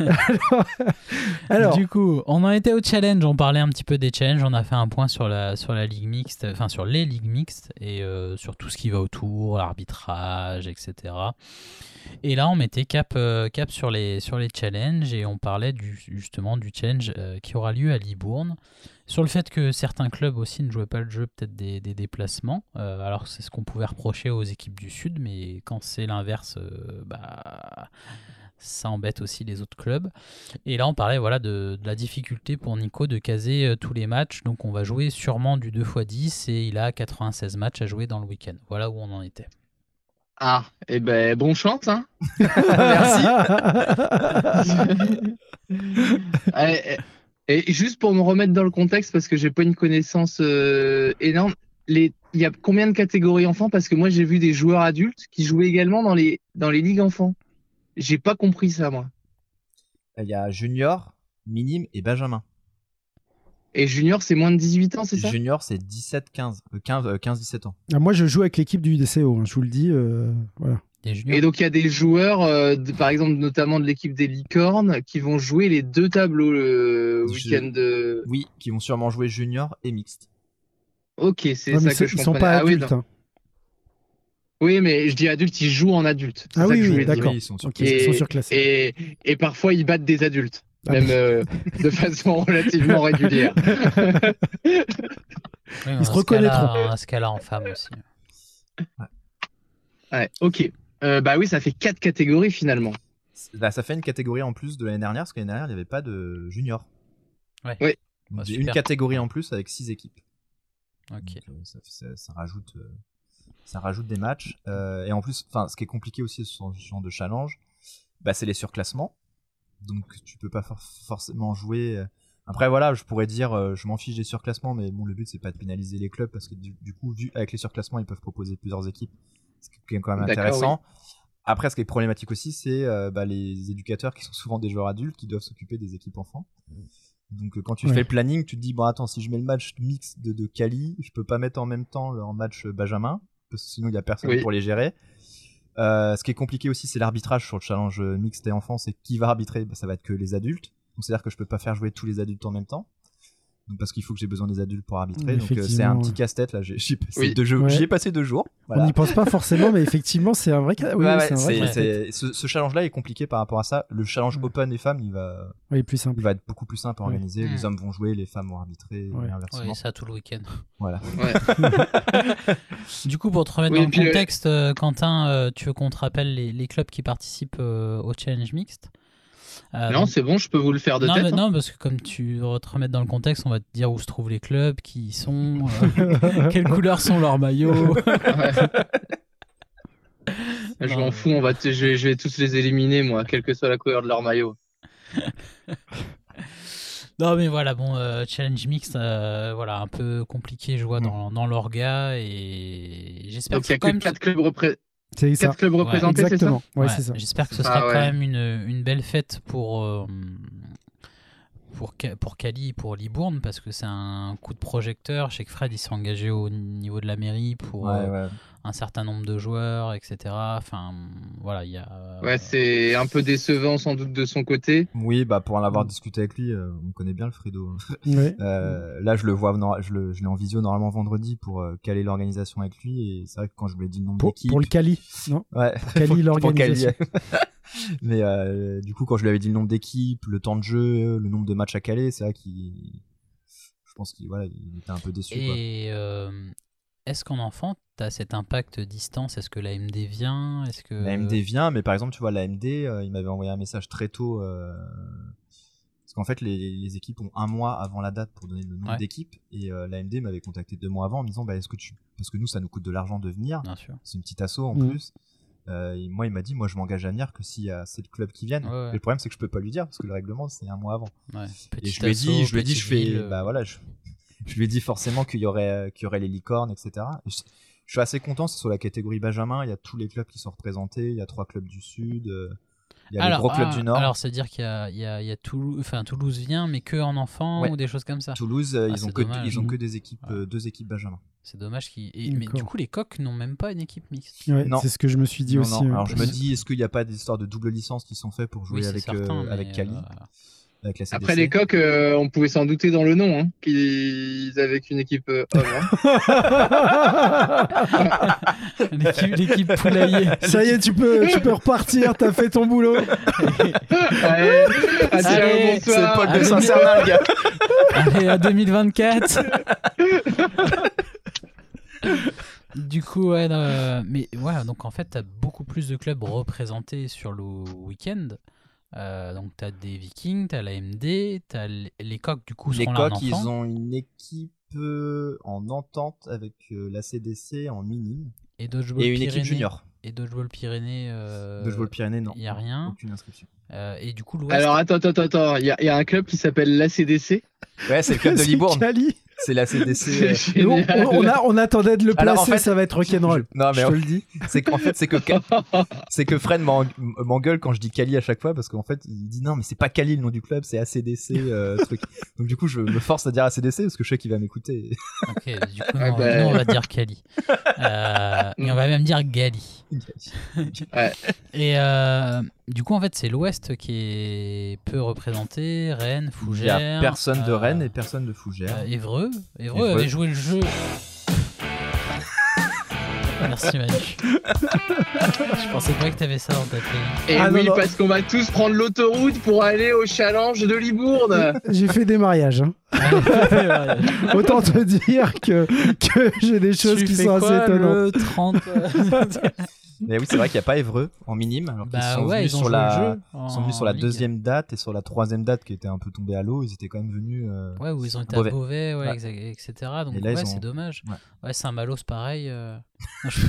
alors, Du coup, on en était au challenge. On parlait un petit peu des challenges. On a fait un point sur la, sur la ligue mixte, enfin sur les ligues mixtes et euh, sur tout ce qui va autour, l'arbitrage, etc. Et là, on mettait cap, euh, cap sur, les, sur les challenges et on parlait du, justement du challenge euh, qui aura lieu à Libourne. Sur le fait que certains clubs aussi ne jouaient pas le jeu, peut-être des, des déplacements. Euh, alors, c'est ce qu'on pouvait reprocher aux équipes du Sud, mais quand c'est l'inverse, euh, bah, ça embête aussi les autres clubs. Et là, on parlait voilà, de, de la difficulté pour Nico de caser euh, tous les matchs. Donc, on va jouer sûrement du 2x10 et il a 96 matchs à jouer dans le week-end. Voilà où on en était. Ah, et ben, bon chance, hein. et, et juste pour me remettre dans le contexte, parce que j'ai pas une connaissance euh, énorme, les- il y a combien de catégories enfants? Parce que moi, j'ai vu des joueurs adultes qui jouaient également dans les, dans les ligues enfants. J'ai pas compris ça, moi. Il y a junior, minime et benjamin. Et junior, c'est moins de 18 ans, c'est ça? Junior c'est 17 15 euh, 15 euh, 15 17 ans. Ah, moi je joue avec l'équipe du DCO, hein, je vous le dis. euh, voilà. Et donc, il y a des joueurs, euh, de- par exemple, notamment de l'équipe des licornes, qui vont jouer les deux tableaux le Je- week-end de. Oui, qui vont sûrement jouer junior et mixte. Ok, c'est Ouais, ça que je ils sont pas Ah adultes. hein. Oui, mais je dis adultes, ils jouent en adultes. Ah oui, d'accord. Ils sont sur- Ok, ils sont surclassés. Et, et parfois, ils battent des adultes, Ah, même euh, de façon relativement régulière. Oui, Ils se reconnaîtront. Dans ce cas-là, en femme aussi. Ouais, ok. Euh, bah oui, ça fait quatre catégories finalement. Bah, ça fait une catégorie en plus de l'année dernière, parce que l'année dernière, il n'y avait pas de junior. Ouais. Bah, j'ai super. une catégorie en plus avec 6 équipes. Ok. Donc, euh, ça, ça- ça rajoute, euh, ça rajoute des matchs. Euh, et en plus, enfin, ce qui est compliqué aussi sur ce genre de challenge, bah, c'est les surclassements. Donc, tu peux pas for- forcément jouer. Après, voilà, je pourrais dire, euh, je m'en fiche des surclassements, mais bon, le but c'est pas de pénaliser les clubs parce que du, du coup, vu avec les surclassements, ils peuvent proposer plusieurs équipes, ce qui est quand même intéressant. Après, ce qui est problématique aussi, c'est euh, bah, les éducateurs qui sont souvent des joueurs adultes qui doivent s'occuper des équipes enfants. Donc, euh, quand tu fais le planning, tu te dis bon, attends, si je mets le match mix de, de Cali, je peux pas mettre en même temps leur match euh, Benjamin parce que sinon il y a personne Oui. pour les gérer. Euh, ce qui est compliqué aussi, c'est l'arbitrage sur le challenge mixte et enfant. C'est qui va arbitrer bah, Ça va être que les adultes. Donc c'est-à-dire que je peux pas faire jouer tous les adultes en même temps. Parce qu'il faut que j'ai besoin des adultes pour arbitrer. Donc euh, c'est un petit casse-tête là. J'ai j'y ai passé Oui. deux jours. Ouais. J'y ai passé deux jours. On n'y pense pas forcément, mais effectivement, c'est un vrai cas. Oui, Ouais, oui, ouais, vrai ce, ce challenge-là est compliqué par rapport à ça. Le challenge Ouais. open et femmes, il va, Oui, plus simple. il va être beaucoup plus simple à Ouais. organiser. Les hommes vont jouer, les femmes vont arbitrer, Ouais. et inversement. Ouais, ça tout le week-end. Voilà. Du coup, pour te remettre Oui, dans le euh, contexte, euh, Quentin, euh, tu veux qu'on te rappelle les, les clubs qui participent euh, au challenge mixte? Euh, Non, donc- c'est bon, je peux vous le faire de non, tête. mais hein. non, parce que comme tu veux te remettre dans le contexte, on va te dire où se trouvent les clubs, qui y sont, euh, quelles couleurs sont leurs maillots. Je m'en fous, on va te- je, vais, je vais tous les éliminer, moi, quelle que soit la couleur de leur maillot. Non, mais voilà, bon, euh, challenge mixte, euh, voilà, un peu compliqué, je vois, dans, dans l'orga, et j'espère Donc que il y a c'est quand que même. 4 clubs, repré- C'est ça. quatre clubs représentés, c'est ça Exactement. Ouais, Ouais, c'est ça. J'espère que ce Ah sera ouais. quand même une, une belle fête pour, euh, pour, pour Cali et pour Libourne, parce que c'est un coup de projecteur. Je sais que Fred il s'est engagé au niveau de la mairie pour Ouais, euh, ouais. Un certain nombre de joueurs, etc. Enfin, voilà, il y a. Ouais, c'est un peu décevant sans doute de son côté. Oui, bah pour en avoir discuté avec lui, euh, on connaît bien le Fredo. Ouais. Euh, là, je le vois, non, je le- je l'ai en visio normalement vendredi pour euh, caler l'organisation avec lui. Et c'est vrai que quand je lui ai dit le nombre Pour, d'équipes, pour le Cali, non? Ouais, Cali, pour- pour l'organisation. Cali. Mais euh, du coup, quand je lui avais dit le nombre d'équipes, le temps de jeu, le nombre de matchs à caler, c'est vrai qu'il, je pense qu'il voilà, il était un peu déçu. quoi. Et euh, est-ce qu'en enfant, tu as cet impact distance? Est-ce que la MD vient? Est-ce que La MD vient, mais par exemple, tu vois, la MD, euh, il m'avait envoyé un message très tôt. euh, parce qu'en fait, les, les équipes ont un mois avant la date pour donner le nombre Ouais. d'équipes. Et euh, la MD m'avait contacté deux mois avant en me disant, bah, est-ce que tu. Parce que nous, ça nous coûte de l'argent de venir. Bien sûr. C'est une petite asso en Mhm. plus. Euh, et moi, il m'a dit, moi, je m'engage à venir que si y a- c'est le club qui vienne. Ouais, ouais. Et le problème, c'est que je peux pas lui dire parce que le règlement, c'est un mois avant. Ouais. Et je lui ai dit, assaut, je lui ai dit, je fais, euh, bah voilà, je, je lui ai dit forcément qu'il y aurait, euh, qu'il y aurait les licornes, etc. Et je, je suis assez content, c'est sur la catégorie Benjamin, il y a tous les clubs qui sont représentés, il y a trois clubs du Sud, euh, il y a les gros clubs ah, du Nord. Alors, c'est-à-dire qu'il y a, il y a, il y a Toulouse, enfin, Toulouse vient, mais que en enfant Ouais. ou des choses comme ça. Toulouse, euh, Ah, ils ont que, dommage. ils ont Mhm. que des équipes, Ouais. euh, deux équipes Benjamin. C'est dommage qu'ils. Mais du coup, les coqs n'ont même pas une équipe mixte. Ouais, Non. c'est ce que je me suis dit Non, aussi. non. Alors je me dis, est-ce qu'il n'y a pas des histoires de double licence qui sont faites pour jouer Oui, avec, certain, euh, avec Cali, euh, avec la CDC Après les coqs, euh, on pouvait s'en douter dans le nom, hein, qu'ils avaient qu'une équipe euh, homme. hein. l'équipe, poulailler. Ça y est, tu peux, tu peux repartir, t'as fait ton boulot. Allez, Allez, C'est bonsoir. Gars. Allez, à 2024. du coup, ouais, non, euh, mais voilà, donc en fait, t'as beaucoup plus de clubs représentés sur le week-end. Euh, donc, t'as des Vikings, t'as la MD, t'as l- les coqs, du coup, Les seront là en coqs, ils ont une équipe euh, en entente avec euh, la CDC en minime Et Dodgeball et une Pyrénées. équipe junior. Et Dodgeball Pyrénées. Euh, De jouer le Pyrénées, non. y a rien. Aucune inscription. euh, et du coup, l'Ouest. Alors attends, attends, attends, il y, a- il y a un club qui s'appelle l'ACDC. Ouais, c'est le club de Libourne. Cali. C'est la CDC. euh, Nous, on, a, on attendait de le placer, Alors, en fait, ça va être rock'n'roll. Je- Non, mais Je te le dis. c'est qu'en fait, c'est que c'est que Fred m'en- m'engueule quand je dis Cali à chaque fois parce qu'en fait, il dit non, mais c'est pas Cali le nom du club, c'est ACDC euh, truc. Donc du coup, je me force à dire ACDC parce que je sais qu'il va m'écouter. Ok, du coup, Ah non, bah. nous, on va dire Cali. Euh, mais on va même dire Gali. Et euh, du coup, en fait, c'est l'Ouest qui est peu représenté. Rennes, Il y Fougères. a personne de euh, Rennes et personne de Fougères. euh, Évreux. Évreux Évreux. avait joué le jeu. Merci Manu. Je pensais pas que t'avais ça dans ta playlist. Et Ah, non, oui, non. parce qu'on va tous prendre l'autoroute pour aller au challenge de Libourne. J'ai fait des mariages. hein. Autant te dire que, que j'ai des choses Tu qui fais sont quoi, assez étonnantes. le 30 euh, Mais oui, c'est vrai qu'il n'y a pas Évreux en minime. Alors qu'ils Bah sont ouais, venus ils sur la, sont venus sur la en ligue. deuxième date et sur la troisième date qui était un peu tombée à l'eau. Ils étaient quand même venus. euh, Ouais, où ils ont été à Beauvais, ouais, Ouais. exa- etc. Donc Et là, ouais, ont- c'est dommage. Ouais. Ouais, Saint-Malo, c'est pareil. euh. Non, je-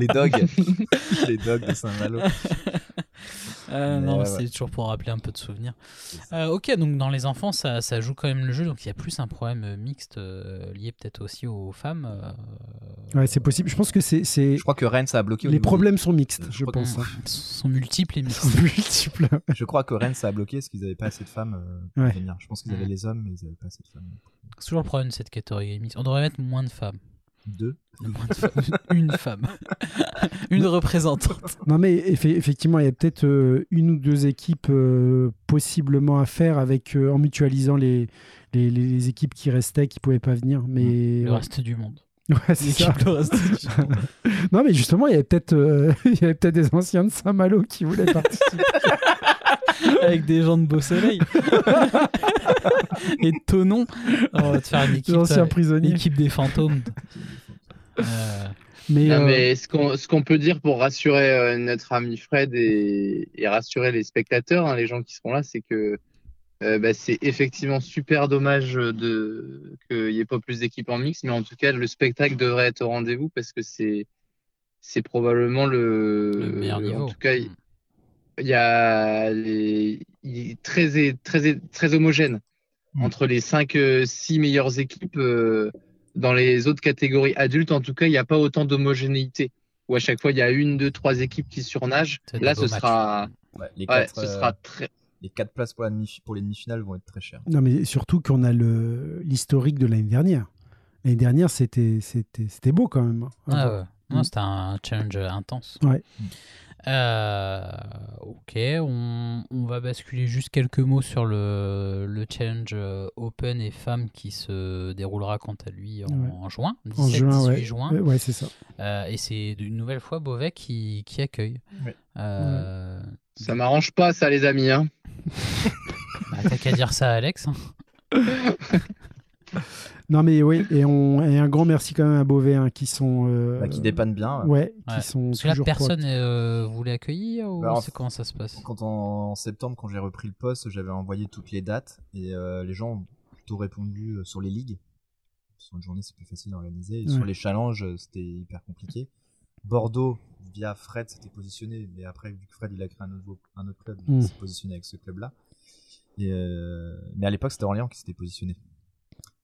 les dogs, les dogs de Saint-Malo. Euh, non, ouais, c'est ouais. toujours pour rappeler un peu de souvenirs. Euh, ok, donc dans les enfants, ça, ça joue quand même le jeu, donc il y a plus un problème mixte euh, lié peut-être aussi aux femmes. euh, Ouais, c'est possible. Je pense que c'est. Je crois que Rennes ça a bloqué. les problèmes sont mixtes, Je pense. mm, hein. sont multiples et mixtes. sont multiples. Je crois que Rennes ça a bloqué parce qu'ils n'avaient pas assez de femmes euh, Ouais. Je pense qu'ils avaient les hommes, mais ils n'avaient pas assez de femmes. C'est toujours le problème de cette catégorie mixte. On devrait mettre moins de femmes. Deux. Le moins de femmes. Une femme. Une représentante. Non, mais effe- effectivement, il y a peut-être euh, une ou deux équipes euh, possiblement à faire avec, euh, en mutualisant les, les, les équipes qui restaient, qui pouvaient pas venir. Mais Le ouais. reste du monde. Ouais, c'est ça. Le reste du monde. Non, mais justement, il y avait peut-être il y avait peut-être des anciens de Saint-Malo qui voulaient participer. Avec des gens de Beau Soleil. Et de Tonon. On va te faire une des équipe, anciens euh, prisonniers. équipe des fantômes. Euh, Mais, Non, euh, mais ce qu'on peut dire pour rassurer euh, notre ami Fred et, et rassurer les spectateurs, hein, les gens qui seront là, c'est que euh, bah, c'est effectivement super dommage de qu'il n'y ait pas plus d'équipes en mix, mais en tout cas le spectacle devrait être au rendez-vous parce que c'est c'est probablement le, le meilleur le- niveau. En tout cas, il y a les, il est très très très homogène Mm. entre les 5 six meilleures équipes. euh, dans les autres catégories adultes, en tout cas, il n'y a pas autant d'homogénéité. Où à chaque fois, il y a une, deux, trois équipes qui surnagent. Là, ce sera, Ouais, les, ouais, quatre, ce euh, sera très. les quatre places pour, la demi- pour les demi-finales vont être très chères. non, mais surtout qu'on a le- l'historique de l'année dernière. L'année dernière, c'était c'était- c'était beau quand même. Ah ouais. Non, c'était un challenge intense. Ouais. Euh, ok, on, on va basculer juste quelques mots sur le, le challenge euh, Open et femmes qui se déroulera quant à lui en, Ouais. en juin, En 17-18 juin, ouais. juin. Ouais, ouais, c'est ça. Euh, et c'est une nouvelle fois Beauvais qui, qui accueille. Ouais. Euh, Ça m'arrange pas, ça, les amis. Hein. bah, T'as qu'à dire ça à Alex. hein. Non, mais oui, et, on, et un grand merci quand même à Beauvais hein, qui sont. euh, Bah, qui dépannent bien. Ouais, qui Ouais. sont. Parce que là, toujours personne euh, voulait accueillir ou Bah, c'est comment ça se passe? Quand en, en septembre, quand j'ai repris le poste, j'avais envoyé toutes les dates et euh, les gens ont plutôt répondu euh, sur les ligues. Sur une journée, c'est plus facile à organiser. Et Ouais. Sur les challenges, c'était hyper compliqué. Bordeaux, via Fred, s'était positionné, mais après, vu que Fred il a créé un, nouveau, un autre club, Mm. il s'est positionné avec ce club-là. Et, euh, mais à l'époque, c'était Orléans qui s'était positionné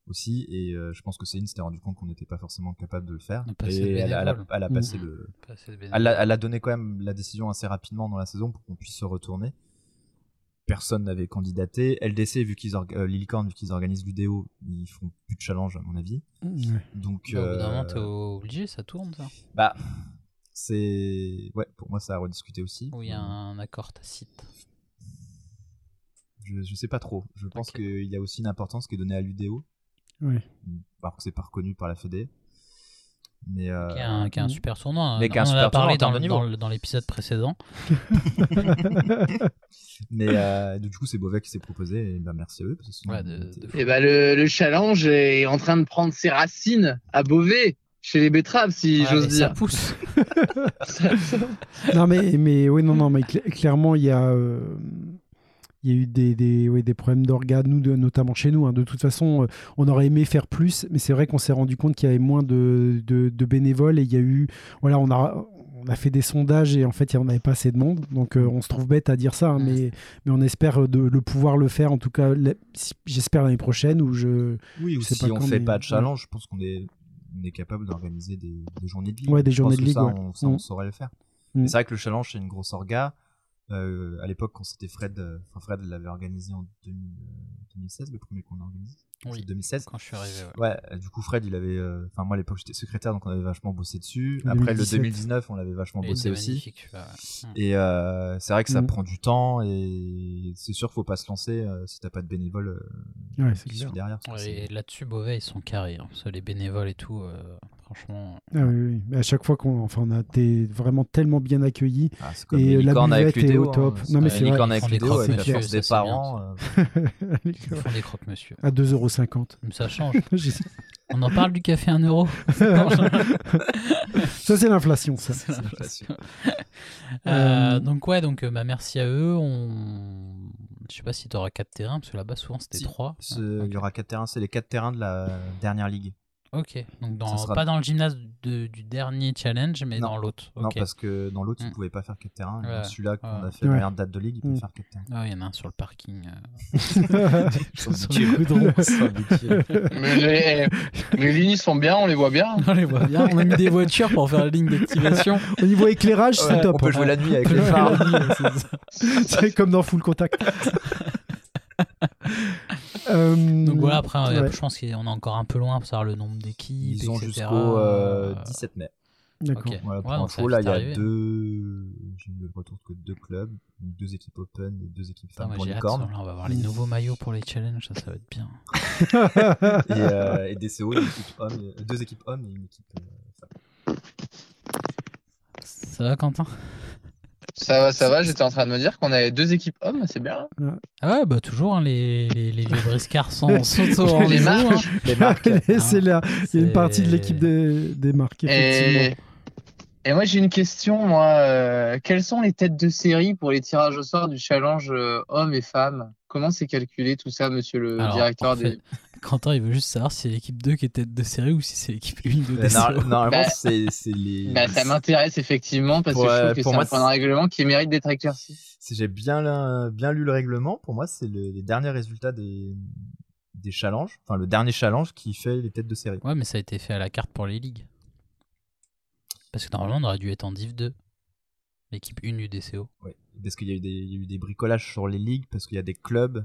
aussi. Et euh, je pense que Céline s'était rendu compte qu'on n'était pas forcément capable de le faire. Le Et elle, a- elle a, elle a passé le, Pas assez de elle a, elle a donné quand même la décision assez rapidement dans la saison pour qu'on puisse se retourner. Personne n'avait candidaté. LDC, vu qu'ils orga- euh, vu qu'ils organisent l'UDO, ils font plus de challenge à mon avis. Ouais. Donc, Bah, au bout d'un euh, moment, t'es obligé, ça tourne ça. bah, c'est ouais, pour moi ça a rediscuté aussi. Ou il y a un accord tacite. Je, je sais pas trop. Je pense Ok. qu'il y a aussi une importance qui est donnée à l'UDO, Ouais. alors que c'est pas reconnu par la Fédé. Mais euh, Qui est un, qui est un Mm. super tournoi. hein. Mais qui est un On en a parlé dans, dans l'épisode précédent. mais euh, du coup c'est Beauvais qui s'est proposé. Et bah, merci à eux. Parce que sinon, Ouais, de- on était- de fou. Et ben le, le challenge est en train de prendre ses racines à Beauvais, chez les betteraves, si Ouais, j'ose et ça dire. pousse. non, mais, mais oui, non, non, mais cla- clairement, il y a. euh, Il y a eu des, des, oui, des problèmes d'organes, nous, notamment chez nous. hein. De toute façon, euh, on aurait aimé faire plus, mais c'est vrai qu'on s'est rendu compte qu'il y avait moins de, de, de bénévoles et il y a eu. Voilà, on a, on a fait des sondages et en fait, il n'y en avait pas assez de monde. Donc, euh, on se trouve bête à dire ça, hein, Mm. mais, mais on espère de, le pouvoir le faire, en tout cas, j'espère l'année prochaine. Où je... Oui, ou Je sais si pas on quand, fait mais- pas de challenge, je pense qu'on est, on est capable d'organiser des, des journées de ligue. Ouais, des Je journées pense de que Ça, ouais. on, ça, on Mm. saurait le faire. Mm. C'est vrai que le challenge, c'est une grosse orga. Euh, à l'époque, quand c'était Fred, euh, enfin Fred l'avait organisé en 2000, euh, 2016, le premier qu'on a organisé. Oui. C'est 2016. Quand je suis arrivé. ouais. Ouais, euh, du coup Fred, il avait, euh, enfin moi à l'époque j'étais secrétaire, donc on avait vachement bossé dessus. Après 2017. le 2019, on l'avait vachement Et bossé aussi. ouais. Et euh, c'est vrai que ça Mm. prend du temps et c'est sûr qu'il faut pas se lancer euh, si t'as pas de bénévoles euh, Ouais, qui suivent derrière. Ouais, C'est- et là-dessus, Beauvais, ils sont carrés. hein. Parce que les bénévoles et tout, euh, franchement. Ah oui, oui. Mais à chaque fois qu'on enfin, on a été vraiment tellement bien accueillis. Ah, c'est comme Et la buvette est au top. hein. Non, mais c'est avec l'UDO, avec la force des parents. euh, Ils font des croque-monsieur. à 2,50€. Mais Ça change. On en parle du café 1 euro. ça, c'est l'inflation, ça. C'est l'inflation. l'inflation. Euh, Euh, donc ouais, donc bah, merci à eux. On... Je sais pas si tu auras 4 terrains, parce que là-bas souvent c'était Si, 3. ce- Il y aura quatre terrains, c'est les quatre terrains de la dernière ligue. Ok, donc dans, sera- pas dans le gymnase de- du dernier challenge, mais Non. dans l'autre. Non, Ok. parce que dans l'autre, ils Mm. pouvaient pas faire quatre terrains. Ouais. Celui-là qu'on Ouais. a fait la Ouais. dernière date de ligue, ils peuvent Mm. faire quatre terrains. Ah, il y en a un sur le parking. euh. Sur le. Mais les, les lignes sont bien, on les voit bien. On les voit bien. On a mis des voitures pour faire la ligne d'activation. Au niveau éclairage, c'est top. On peut hein. jouer la nuit avec les phares. C'est comme dans Full Contact. Euh, Donc voilà, après, euh, ouais. je pense qu'on est encore un peu loin pour savoir le nombre d'équipes. Ils ont jusqu'au euh, 17 mai. D'accord. Ok. Voilà, pour Ouais, info, là, il y a arriver. deux. J'ai eu le retour que deux clubs, deux équipes open et deux équipes femmes pour hâte, là, on va voir les nouveaux maillots pour les challenges, ça, ça va être bien. et, euh, et DCO, une équipe homme, et- deux équipes hommes et une équipe euh, femme. Ça va, Quentin? Ça va, ça va. J'étais en train de me dire qu'on avait deux équipes hommes, c'est bien. Ah ouais, bah toujours, hein, les, les, les briscards sont, sont au rendez-vous. hein. Les marques. c'est là. Il y a une C'est- partie de l'équipe des, des marques, effectivement. Et, et moi, j'ai une question. Moi, euh, quelles sont les têtes de série pour les tirages au sort du challenge euh, hommes et femmes? Comment c'est calculé tout ça, monsieur le Alors, directeur en fait, des. Quentin, il veut juste savoir si c'est l'équipe 2 qui est tête de série ou si c'est l'équipe 1 de DCO. nor- Normalement, Bah, c'est les. Bah, ça m'intéresse effectivement parce Pour, que je euh, trouve que pour c'est un point de règlement qui mérite d'être éclairci. Si j'ai bien, bien lu le règlement, pour moi, c'est le- les derniers résultats des, des challenges. Enfin, le dernier challenge qui fait les têtes de série. Ouais, mais ça a été fait à la carte pour les ligues. Parce que normalement, on aurait dû être en Div 2. L'équipe 1 du DCO. Ouais. Parce qu'il y, a eu des- il y a eu des bricolages sur les ligues, parce qu'il y a des clubs,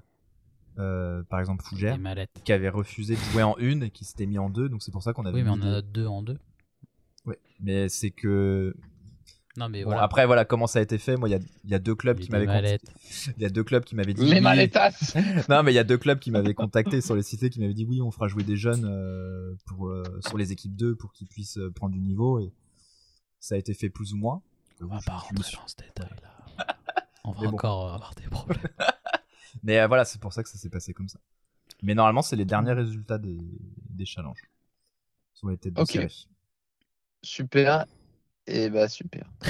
euh, par exemple mallettes. qui avaient refusé de jouer en une et qui s'étaient mis en deux. Donc c'est pour ça qu'on avait. Oui, mais on a deux en deux. Ouais. Mais c'est que. Non, mais Bon, voilà. Après, voilà comment ça a été fait? Moi, il y a, il y a deux clubs Il y a qui m'avaient contacté. Il y a deux clubs qui m'avaient dit. Les oui. Non, mais il y a deux clubs qui m'avaient contacté sur les cités qui m'avaient dit oui, on fera jouer des jeunes euh, pour, euh, sur les équipes 2 pour qu'ils puissent prendre du niveau. Et ça a été fait plus ou moins. On va pas rentrer dans ce détail-là. On va bon. encore avoir des problèmes. Mais euh, voilà, c'est pour ça que ça s'est passé comme ça. Mais normalement, c'est les derniers résultats des, des challenges. Sur les têtes de Ok. série. Super. Et bah super.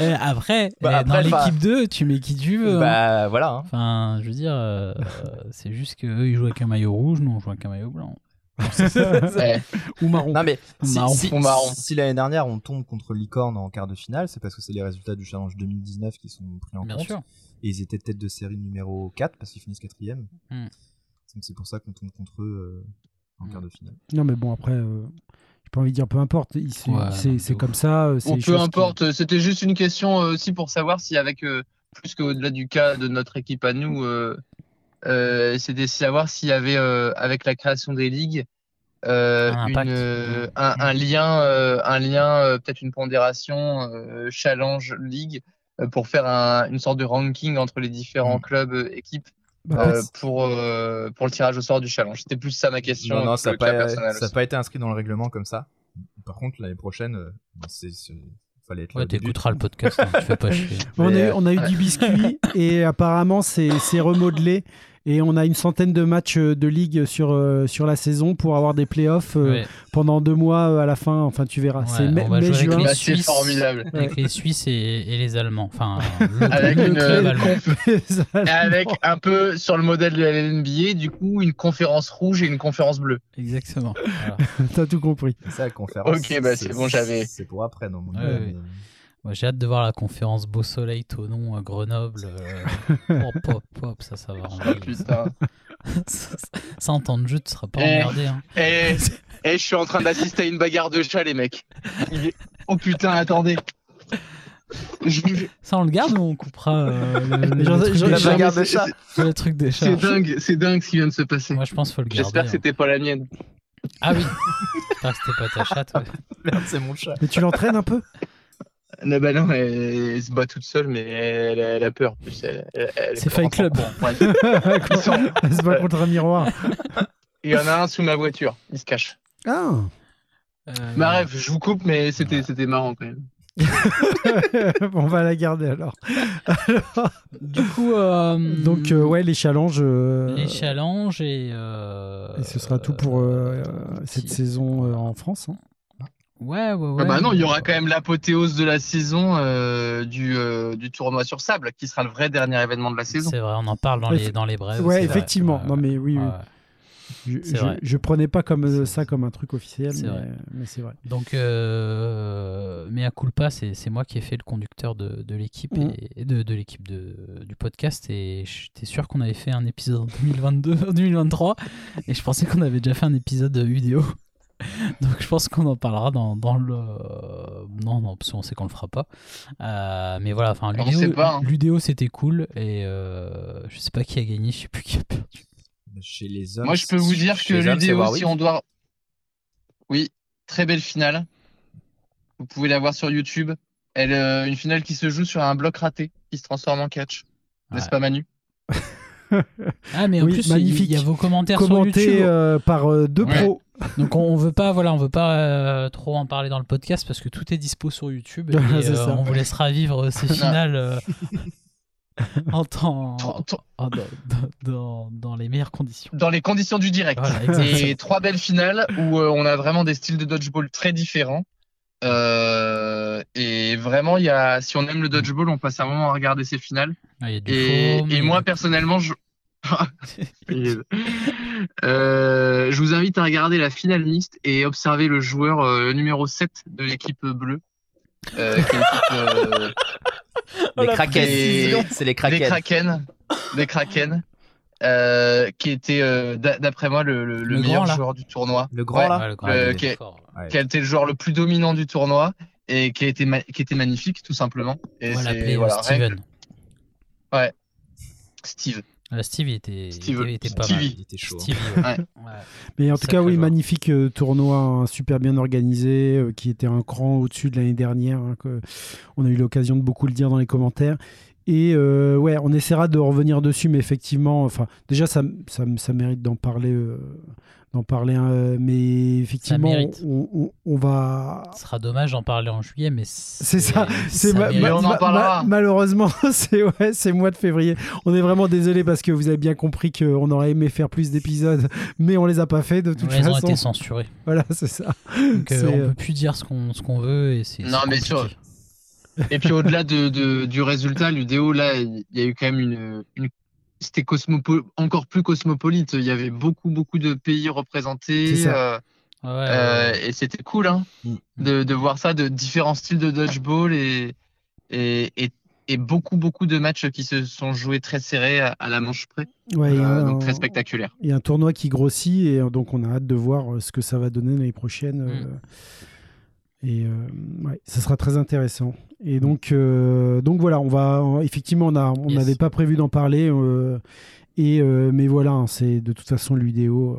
Eh, après, Bah, eh, après, dans l'équipe 2, tu mets qui tu veux. hein. Bah voilà. hein. Enfin, je veux dire, euh, c'est juste qu'eux, ils jouent avec un maillot rouge, nous, on joue avec un maillot blanc. Ou marron. Non mais si, Marron. si- Ou marron. si l'année dernière on tombe contre Licorne en quart de finale, c'est parce que c'est les résultats du challenge 2019 qui sont pris en Bien compte. sûr. Et ils étaient tête de série numéro 4 parce qu'ils finissent quatrième. Hmm. Donc c'est pour ça qu'on tombe contre eux euh, en Hmm. quart de finale. Non, mais bon, après, euh, j'ai pas envie de dire peu importe. C'est Ouais, comme ça. euh, c'est Bon, peu qui- importe, c'était juste une question euh, aussi pour savoir si avec euh, plus qu'au-delà du cas de notre équipe à nous, euh, euh, c'était savoir s'il y avait euh, avec la création des ligues euh, Un une, impact. euh, un, un lien, euh, un lien, euh, peut-être une pondération euh, challenge ligue euh, pour faire un- une sorte de ranking entre les différents Mm. clubs euh, équipes Bah, euh, pour euh, pour le tirage au sort du challenge. C'était plus ça ma question. Non, ça n'a pas, ça pas été inscrit dans le règlement comme ça. Par contre, l'année prochaine, c'est- fallait être là Ouais, t'écouteras le podcast, hein, tu fais pas chier. On a, on a eu du biscuit et apparemment c'est remodelé et on a une centaine de matchs euh, de ligue sur, euh, sur la saison pour avoir des playoffs euh, Ouais, pendant deux mois à la fin. Enfin, tu verras. Ouais, c'est mai, mai, avec juin. les Bah, c'est Suisses. formidable. avec les Suisses et, et les Allemands. Enfin, le, Avec le une, club allemand. Avec un peu sur le modèle de la NBA, du coup, une conférence rouge et une conférence bleue. Exactement. Voilà. T'as tout compris. C'est ça la conférence. Ok, bah, c'est bon, j'avais- C'est pour après, non Ouais, Moi, J'ai hâte de voir la conférence Beau Soleil, Tonon, à Grenoble. euh, hop, hop, hop, ça, ça va. Oh putain. ça, ça, en temps de jeu, tu seras pas Eh. emmerdé. Hein. Et, et je suis en train d'assister à une bagarre de chat, les mecs. Oh putain, attendez. Je Ça, on le garde ou on coupera euh, le, truc des La chats? bagarre mais de c'est- chat. Le truc des chats. C'est dingue, c'est dingue ce qui vient de se passer. Moi, je pense qu'il faut le garder. J'espère que hein. c'était pas la mienne. Ah oui. J'espère que c'était pas ta chatte. ouais. Merde, c'est mon chat. Mais tu l'entraînes un peu? Non, bah non, elle, elle se bat toute seule, mais elle, elle a peur. en plus. C'est Fight Club. Ouais. Sont- Elle se bat contre un miroir. Il y en a un sous ma voiture, il se cache. Ah Euh, Bah bref, je vous coupe, mais c'était c'était marrant quand même. On va la garder alors. Du coup, euh, Donc, euh, ouais, les challenges. euh, les challenges et. euh, Et ce sera tout pour euh, cette si. saison euh, en France. hein. Ouais, ouais, ouais. Ah bah non, il y aura quand même l'apothéose de la saison euh, du, euh, du tournoi sur sable, qui sera le vrai dernier événement de la saison. C'est vrai, on en parle dans Ouais, les, dans les brèves. ouais, vrai. effectivement. Ouais, Non, mais oui, oui. ouais. Je, je, prenais pas comme euh, ça comme un truc officiel, C'est mais, vrai. mais c'est vrai. Donc, euh, mais à culpa, c'est c'est moi qui ai fait le conducteur de, de l'équipe Mm. et de, de l'équipe de, du podcast et j'étais sûr qu'on avait fait un épisode en 2022, en 2023 et je pensais qu'on avait déjà fait un épisode vidéo. Donc je pense qu'on en parlera dans, dans le. Non, non, parce qu'on sait qu'on le fera pas. Euh, mais voilà, enfin, l'UDO, hein. c'était cool. Et euh, je sais pas qui a gagné, je sais plus qui a perdu. Chez les hommes. Moi, je peux vous dire que l'UDO, si on doit. Oui, très belle finale. Vous pouvez la voir sur YouTube. Elle, euh, une finale qui se joue sur un bloc raté, qui se transforme en catch. N'est-ce Ouais. pas, Manu? Ah, mais en Oui, plus, il- magnifique. il y a vos commentaires sur Commenté YouTube. euh, par euh, deux Ouais. pros. Donc on, veut pas, voilà, on veut pas euh, trop en parler dans le podcast parce que tout est dispo sur YouTube. et, C'est euh, ça. on vous laissera vivre ces finales euh, en temps, en- dans, dans- dans les meilleures conditions. Dans les conditions du direct. Voilà, exactement. Et trois belles finales où euh, on a vraiment des styles de dodgeball très différents. Euh, et vraiment, il y a, si on aime le dodgeball, on passe un moment à regarder ces finales. Ah, il y a du Et, foam, il y et a moi, personnellement, je... Euh, je vous invite à regarder la finale mixte et observer le joueur euh, numéro 7 de l'équipe bleue. Euh, euh, Les Kraken. C'est les des Kraken. Kraken. Des Kraken. euh, qui était, euh, d'a- d'après moi, le, le- le Le meilleur grand, joueur du tournoi. Le grand Ouais. là Ouais, le grand, Euh, qui. Ouais. a été le joueur le plus dominant du tournoi et qui a été, ma- qui était magnifique, tout simplement. Et On va c'est- voilà, Steven. que- Steve. Euh, Steve, il était, Steve- était, il était pas Stevie. mal. Il était chaud. Stevie, ouais. Ouais. Ouais. Mais en tout cas, oui, joueur. magnifique euh, tournoi, hein, super bien organisé, euh, qui était un cran au-dessus de l'année dernière. hein, que on a eu l'occasion de beaucoup le dire dans les commentaires. Et euh, ouais, on essaiera de revenir dessus, mais effectivement, enfin, déjà, ça, ça, ça mérite d'en parler, euh, d'en parler. hein, mais effectivement, on, on- on va. Ce sera dommage d'en parler en juillet, mais C'est ça, c'est ma- mérite. Mais on ma- en ma- parlera. malheureusement, c'est ouais, c'est mois de février. On est vraiment désolé parce que vous avez bien compris qu'on aurait aimé faire plus d'épisodes, mais on les a pas fait de toute Ouais, ils ont façon. été censurés. Voilà, c'est ça. Donc euh, on euh, peut plus dire ce qu'on ce qu'on veut et c'est Non, mais sur- Et puis au-delà de, de- du résultat, l'UDO, là, il y a eu quand même une. une- C'était encore plus cosmopolite. Il y avait beaucoup, beaucoup de pays représentés. Euh, Ouais, ouais, euh, ouais. et c'était cool hein, Mm. de, de voir ça, de différents styles de dodgeball et, et, et, et beaucoup, beaucoup de matchs qui se sont joués très serrés à, à la manche près. Ouais, Euh, un- donc très spectaculaire. Il y a un tournoi qui grossit et donc on a hâte de voir ce que ça va donner l'année prochaine. euh, Mm. Et euh, ouais, ça sera très intéressant. Et donc, euh, donc voilà, on va effectivement, on a, on Yes. n'avait pas prévu d'en parler. euh, et mais voilà, hein, c'est de toute façon l'UDO.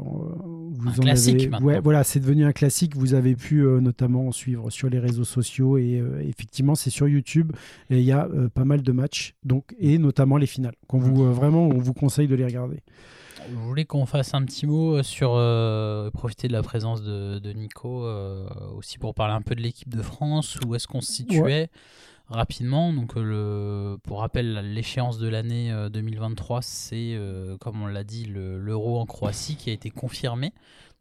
Vous Un en classique avez, maintenant. ouais, voilà, c'est devenu un classique. Vous avez pu notamment suivre sur les réseaux sociaux et effectivement, c'est sur YouTube. Et il y a pas mal de matchs, donc et notamment les finales. Qu'on vous vraiment, on vous conseille de les regarder. Je voulais qu'on fasse un petit mot sur euh, profiter de la présence de, de Nico euh, aussi pour parler un peu de l'équipe de France, où est-ce qu'on se situait rapidement? Donc euh, le, pour rappel, l'échéance de l'année euh, 2023, c'est euh, comme on l'a dit le- l'Euro en Croatie qui a été confirmé.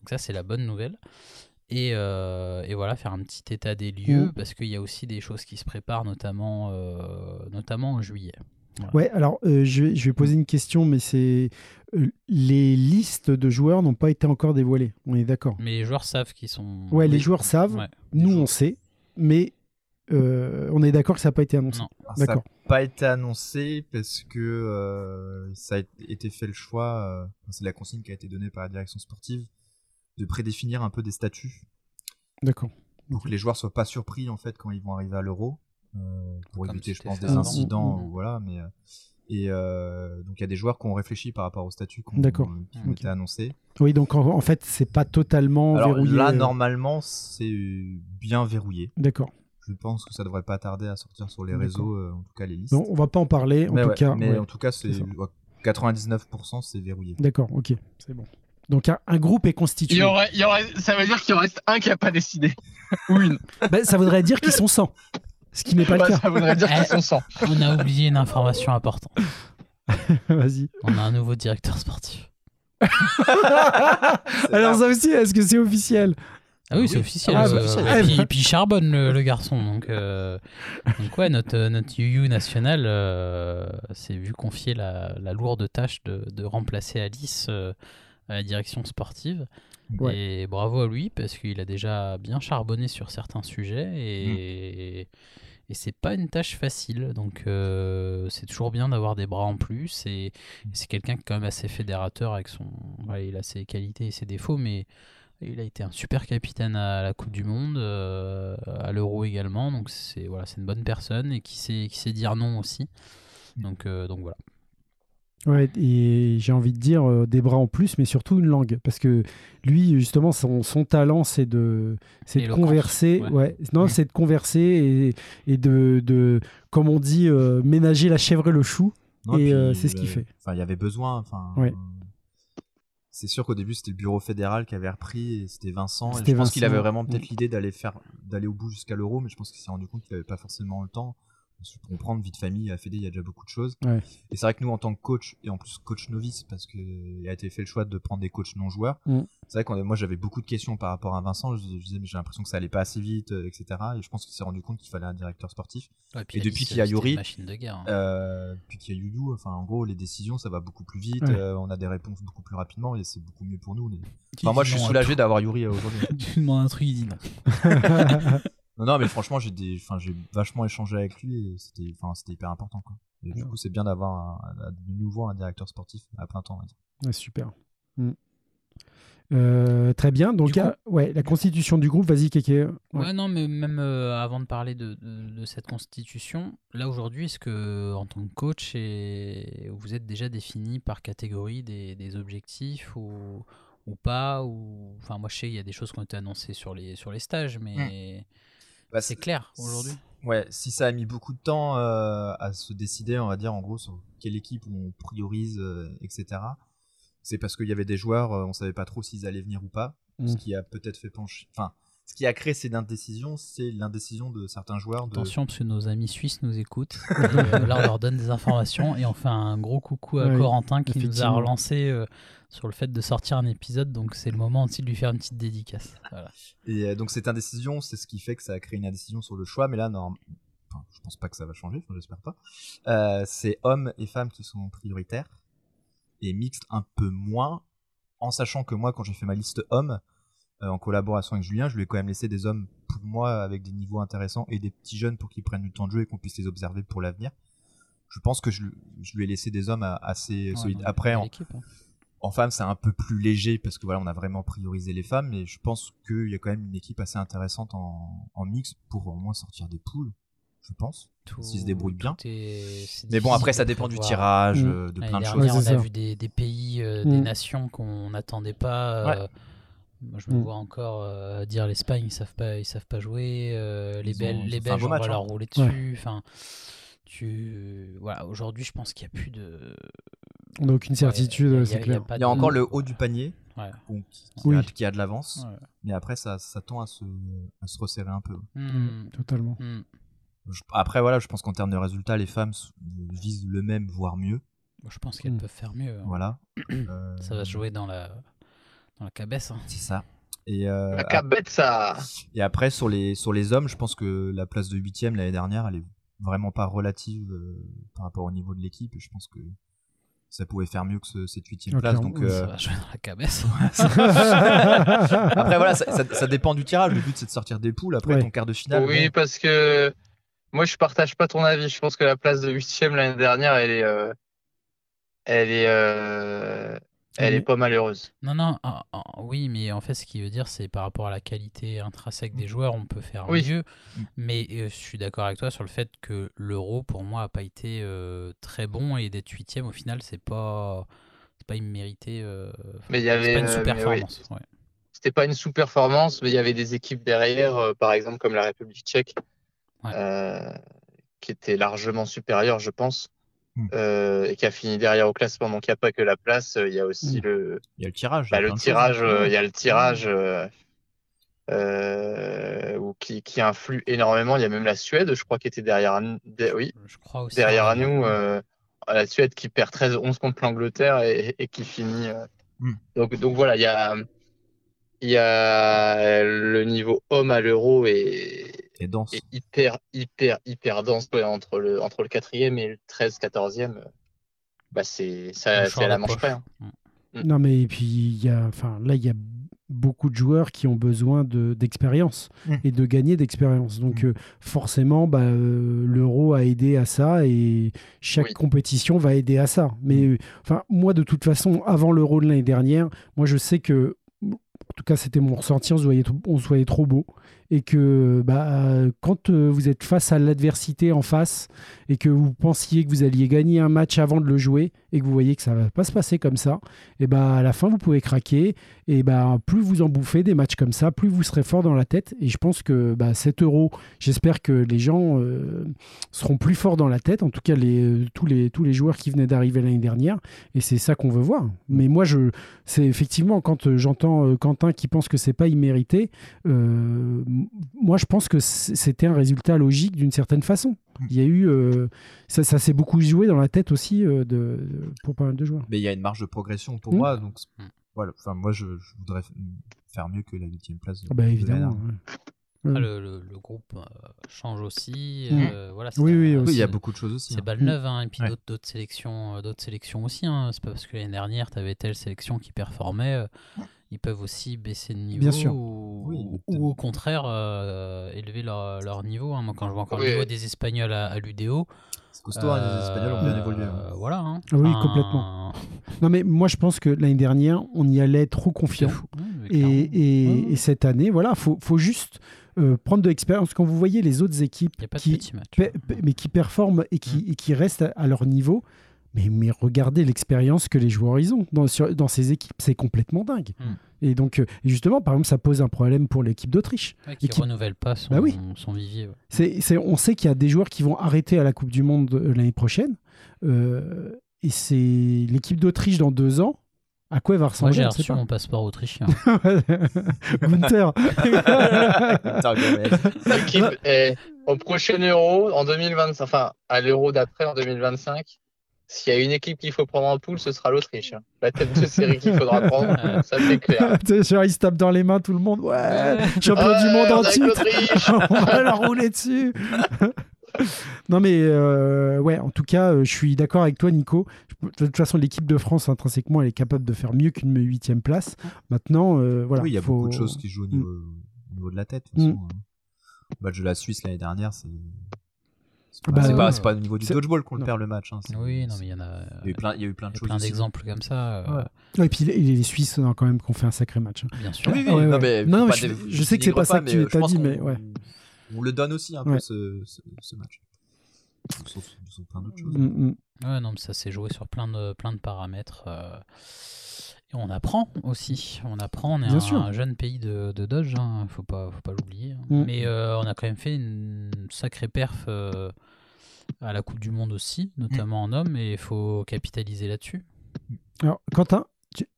Donc ça c'est la bonne nouvelle. Et, euh, et voilà, faire un petit état des lieux, Mm. parce qu'il y a aussi des choses qui se préparent, notamment, euh, notamment en juillet. Ouais, alors euh, je, vais, je vais poser une question, mais c'est euh, les listes de joueurs n'ont pas été encore dévoilées. On est d'accord. Mais les joueurs savent qu'ils sont... Ouais, les joueurs savent. Ouais. Nous, on sait, mais euh, on est d'accord que ça n'a pas été annoncé. Non. Alors, Ça n'a D'accord. pas été annoncé parce que euh, ça a été fait le choix, euh, c'est la consigne qui a été donnée par la direction sportive, de prédéfinir un peu des statuts D'accord. pour que les joueurs soient pas surpris en fait quand ils vont arriver à l'euro, euh, pour Comme éviter je pense fait des incidents, Mm, mm, mm. voilà. Mais euh, et euh, donc il y a des joueurs qui ont réfléchi par rapport au statut qui ont, D'accord. qui ont Ok. été annoncés. Oui, donc en, en fait, c'est pas totalement Alors verrouillé. là euh, normalement c'est bien verrouillé. D'accord. Je pense que ça devrait pas tarder à sortir sur les D'accord. réseaux, euh, en tout cas les listes. Non, on va pas en parler. En mais tout ouais, cas, mais ouais. en tout cas c'est c'est ça. ouais, 99% c'est verrouillé. D'accord. Ok, c'est bon. Donc un, un groupe est Il constitué. y aurait, il y aurait, ça veut dire qu'il en reste un qui n'a pas décidé. Ou une. Ben, ça voudrait dire qu'ils sont 100, ce qui n'est pas le Bah, cas. ça voudrait dire qu'ils sont 100. On a oublié une information importante. Vas-y. On a un nouveau directeur sportif. Alors ça aussi, est-ce que c'est officiel? Ah oui, oui. c'est officiel. Ah, euh, c'est officiel. et puis, et puis il charbonne le, le garçon. Donc, euh, donc ouais, notre, notre UU national euh, s'est vu confier la, la lourde tâche de, de remplacer Alice euh, à la direction sportive. Ouais. Et bravo à lui parce qu'il a déjà bien charbonné sur certains sujets et, et c'est pas une tâche facile. Donc euh, c'est toujours bien d'avoir des bras en plus et, et c'est quelqu'un qui est quand même assez fédérateur avec son. ouais, il a ses qualités et ses défauts, mais Il a été un super capitaine à la Coupe du Monde, euh, à l'Euro également. Donc c'est voilà, c'est une bonne personne et qui sait, qui sait dire non aussi. Donc, euh, donc voilà. Ouais, et j'ai envie de dire euh, des bras en plus, mais surtout une langue. Parce que lui, justement, son, son talent, c'est de, c'est de converser. ouais. Ouais. Non, Mm. c'est de converser et, et de, de, comme on dit, euh, ménager la chèvre et le chou. Non, et euh, c'est ce qu'il fait. Enfin, il y avait besoin. Enfin, Ouais. c'est sûr qu'au début c'était le bureau fédéral qui avait repris et c'était Vincent. Et je pense qu'il avait vraiment peut-être l'idée d'aller faire, d'aller au bout jusqu'à l'euro, mais je pense qu'il s'est rendu compte qu'il avait pas forcément le temps. Pour comprendre, vie de famille, à Fédé, il y a déjà beaucoup de choses. Ouais. Et c'est vrai que nous, en tant que coach, et en plus coach novice, parce qu'il a été fait le choix de prendre des coachs non joueurs, Mm. c'est vrai que moi j'avais beaucoup de questions par rapport à Vincent. Je, je disais, mais j'ai l'impression que ça allait pas assez vite, euh, etc. Et je pense qu'il s'est rendu compte qu'il fallait un directeur sportif. Ouais, puis Et depuis qu'il y a Yuri, de guerre. hein. Euh, puis qu'il y a Youdou, enfin en gros les décisions ça va beaucoup plus vite, Ouais. euh, on a des réponses beaucoup plus rapidement et c'est beaucoup mieux pour nous. les- Enfin moi je suis soulagé d'avoir Yuri aujourd'hui. Tu demandes un truc, il dit non. non non mais franchement j'ai des, enfin j'ai vachement échangé avec lui et c'était, enfin c'était hyper important quoi. Et du coup c'est bien d'avoir de nouveau un directeur sportif à plein temps. on va dire. Ouais, super. Mm. Euh, très bien. Donc, coup- ouais, la constitution du groupe, vas-y, Kéké. Ouais. Ouais, non, mais même euh, avant de parler de, de- de cette constitution, là aujourd'hui, est-ce que en tant que coach, et vous êtes déjà défini par catégorie des, des objectifs ou, ou pas ou... Enfin, moi je sais, il y a des choses qui ont été annoncées sur les, sur les stages, mais Bah, c'est clair aujourd'hui. Ouais, si ça a mis beaucoup de temps euh, à se décider, on va dire en gros sur quelle équipe on priorise, euh, etc. C'est parce qu'il y avait des joueurs, euh, on savait pas trop s'ils allaient venir ou pas, ce Mm. qui a peut-être fait pencher. Enfin, ce qui a créé ces indécisions, c'est l'indécision de certains joueurs. De... Attention, parce que nos amis suisses nous écoutent. Euh, là, on leur donne des informations et on fait un gros coucou à Corentin qui nous a relancé euh, sur le fait de sortir un épisode. Donc, c'est le moment aussi de lui faire une petite dédicace. Voilà. Et euh, donc cette indécision, c'est ce qui fait que ça a créé une indécision sur le choix. Mais là, non, enfin, je pense pas que ça va changer, enfin, j'espère pas. Euh, c'est hommes et femmes qui sont prioritaires et mixtes un peu moins, en sachant que moi, quand j'ai fait ma liste hommes, en collaboration avec Julien, je lui ai quand même laissé des hommes pour moi avec des niveaux intéressants et des petits jeunes pour qu'ils prennent du temps de jeu et qu'on puisse les observer pour l'avenir. Je pense que je, lui- je lui ai laissé des hommes assez Ouais, solides. non, Après, en, hein. en femmes, c'est un peu plus léger parce que voilà, on a vraiment priorisé les femmes, mais je pense qu'il y a quand même une équipe assez intéressante en, en mix pour au moins sortir des poules, je pense. S'ils se débrouillent bien. est- Mais bon, après, ça dépend du tirage, Mm. euh, de plein de choses. On a vu des, des pays, euh, des Mm. nations qu'on n'attendait pas. euh, Moi, je me Mm. vois encore euh, dire l'Espagne, ils savent pas, ils savent pas jouer. euh, les, Bel- ont les Belges, on va hein. leur rouler dessus. Enfin, tu, voilà. Aujourd'hui, je pense qu'il n'y a plus de. On n'a aucune certitude, Ouais, il y a- c'est il y a clair. Il y a encore le haut du panier Ouais. bon, qui, qui Oui. a, qui a de l'avance, Ouais. mais après, ça, ça tend à se, à se resserrer un peu. Mm. Totalement. Mm. Je- après, voilà, je pense qu'en termes de résultats, les femmes visent le même, voire mieux. Je pense qu'elles peuvent faire mieux. hein. Voilà. Euh, Ça va se jouer dans la, dans la cabesse. hein. C'est ça. Et, euh, La cabette, ça. Et après, sur les, sur les hommes, je pense que la place de huitième l'année dernière, elle est vraiment pas relative euh, par rapport au niveau de l'équipe. Et je pense que ça pouvait faire mieux que ce- cette huitième place. Donc, oui, euh, Ça va jouer dans la cabesse. après, voilà, ça, ça- ça dépend du tirage. Le but, c'est de sortir des poules. Après, Ouais. ton quart de finale. Oui, bon, parce que moi, je partage pas ton avis. Je pense que la place de huitième l'année dernière, elle est, euh, elle est, euh, elle est pas malheureuse. Non, non, ah, ah, oui, mais en fait, ce qui veut dire, c'est par rapport à la qualité intrinsèque des joueurs, on peut faire Oui. mieux. Mm. Mais euh, je suis d'accord avec toi sur le fait que l'euro, pour moi, a pas été euh, très bon et d'être huitième, au final, c'est pas, pas immérité. euh, Mais il y avait, pas une super mais oui. performance. ouais. C'était pas une sous-performance, mais il y avait des équipes derrière, par exemple comme la République tchèque, Ouais. qui était largement supérieure, je pense, Mm. Euh, et qui a fini derrière au classement. Donc il n'y a pas que la place, euh, il y a aussi Mm. le, Il y a le tirage. il y bah, a le tirage, choses. euh, il y a le tirage euh, euh, ou qui, qui influe énormément. Il y a même la Suède, je crois, qui était derrière, nous- de- oui, Je crois aussi. derrière ouais. nous. euh, la Suède qui perd 13-11 contre l'Angleterre et, et qui finit. Mm. donc, donc voilà, il y a, il y a le niveau homme à l'euro et, Et et hyper, hyper, hyper dense ouais, entre, le, entre le quatrième et le 13-14e. euh, Bah c'est ça, c'est à la de manche près. hein. Mm. Non, mais et puis, il y a, enfin, là, il y a beaucoup de joueurs qui ont besoin de- d'expérience Mm. et de gagner d'expérience. Donc, Mm. euh, forcément, bah, euh, l'euro a aidé à ça et chaque Oui. compétition va aider à ça. Mais, euh, enfin, moi, de toute façon, avant l'euro de l'année dernière, moi, je sais que, en tout cas c'était mon ressenti, on se voyait, on se voyait trop beau. Et que bah, quand euh, vous êtes face à l'adversité en face et que vous pensiez que vous alliez gagner un match avant de le jouer et que vous voyez que ça va pas se passer comme ça, et bah, à la fin vous pouvez craquer. Et bah, plus vous en bouffez des matchs comme ça, plus vous serez fort dans la tête. Et je pense que bah, 7 euros, j'espère que les gens euh, seront plus forts dans la tête, en tout cas les, euh, tous, les, tous les joueurs qui venaient d'arriver l'année dernière. Et c'est ça qu'on veut voir. Mais moi, je, c'est effectivement quand j'entends Quentin qui pense que c'est pas immérité, moi je pense que c'était un résultat logique d'une certaine façon. Il y a eu, euh, ça, ça s'est beaucoup joué dans la tête aussi euh, de, pour pas mal de joueurs. Mais il y a une marge de progression pour Mm. moi, donc c'est- Mm. voilà. Enfin, moi, je, je voudrais faire mieux que la huitième place. de- Ah bah, de évidemment. ouais. Ah, le, le- le groupe euh, change aussi. Mm. euh, voilà, Oui, oui, il y a beaucoup de choses aussi. C'est hein. balle neuve, hein, et puis Ouais. d'autres, sélections, d'autres sélections aussi. Hein. C'est pas parce que l'année dernière, tu avais telle sélection qui performait, euh, ils peuvent aussi baisser de niveau Bien sûr. ou, Oui, au contraire euh, élever leur, leur niveau. hein. Moi, quand je vois encore Oui. le niveau des Espagnols à, à l'UDO, C'est costaud, hein, les Espagnols ont bien euh, évolué. hein. Voilà. hein. Ah oui, Enfin, complètement. Non mais moi je pense que l'année dernière on y allait trop confiant. Et, cette année, voilà, faut, faut juste euh, prendre de l'expérience. Quand vous voyez les autres équipes Il n'y a pas de qui, match. mais qui performent et qui, et qui restent à, à leur niveau. Mais, mais regardez l'expérience que les joueurs ils ont dans, sur- dans ces équipes, c'est complètement dingue. Mm. Et donc, euh, justement, par exemple, ça pose un problème pour l'équipe d'Autriche. Ouais, qui qui- renouvelle pas son, Bah oui. son vivier. ouais. C'est, c'est- on sait qu'il y a des joueurs qui vont arrêter à la Coupe du Monde euh, l'année prochaine. Euh, et c'est l'équipe d'Autriche dans deux ans. À quoi elle va Moi, ressembler j'ai on sait reçu mon passeport autrichien. Gunther. L'équipe est au prochain Euro en 2025, enfin à l'Euro d'après en 2025. S'il y a une équipe qu'il faut prendre en poule, ce sera l'Autriche. hein. La tête de série qu'il faudra prendre, ça c'est clair. Genre, il se tape dans les mains tout le monde? Ouais, champion Ouais, du monde on en titre. on va leur rouler dessus. non mais euh, ouais, en tout cas, euh, je suis d'accord avec toi, Nico. De toute façon, l'équipe de France intrinsèquement, elle est capable de faire mieux qu'une huitième place. Maintenant, euh, voilà. oui, il y a faut- beaucoup de choses qui jouent au niveau, au niveau de la tête. de toute façon, hein. Le match de la Suisse l'année dernière, c'est. C'est pas, Bah, c'est pas- ouais. pas au niveau du dodgeball qu'on le perd le match. hein. Oui, non, mais il y en a. Il y a eu plein, il y a eu plein de il y a choses. plein d'exemples comme ça. euh, Ouais. Ouais, et puis les, les Suisses ont quand même qu'on fait un sacré match. hein. Bien sûr. Oui, oui, Ah ouais, non, ouais. mais, Non, je- sais que c'est pas ça que tu mais, euh, t'as je pense dit, qu'on- mais ouais. On le donne aussi un peu ce, ce, ce match. Sauf, sauf plein d'autres choses. Mm, mm. Ouais, non, mais ça s'est joué sur plein de, plein de paramètres. euh, et on apprend aussi. On apprend. On est Bien un, sûr. un jeune pays de, de Dodge. Hein, faut pas, faut pas l'oublier. hein. Mm. Mais euh, on a quand même fait une sacrée perf euh, à la Coupe du Monde aussi, notamment en homme. Et il faut capitaliser là-dessus. Alors, Quentin, tu-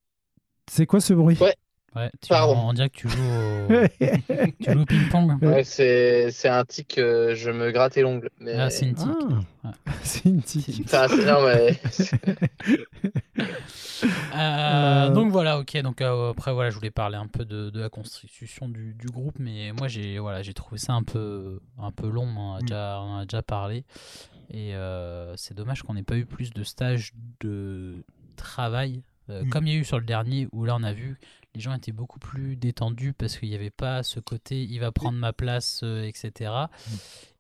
c'est quoi ce bruit? Ouais. Ouais, tu, Pardon. on dirait que tu joues au, tu joues au ping-pong. Ouais, c'est c'est un tic, euh, je me grattais l'ongle. Mais... Ah, c'est une tique. Ah, c'est une tique. Enfin, c'est- non, mais Euh, Euh, Donc voilà, ok. Donc euh, après voilà, je voulais parler un peu de, de la constitution du, du groupe, mais moi j'ai voilà, j'ai trouvé ça un peu un peu long. On en a déjà, on en a déjà parlé, et euh, c'est dommage qu'on n'ait pas eu plus de stages de travail, euh, Mm. comme il y a eu sur le dernier, où là on a vu les gens étaient beaucoup plus détendus parce qu'il n'y avait pas ce côté il va prendre ma place, euh, etc.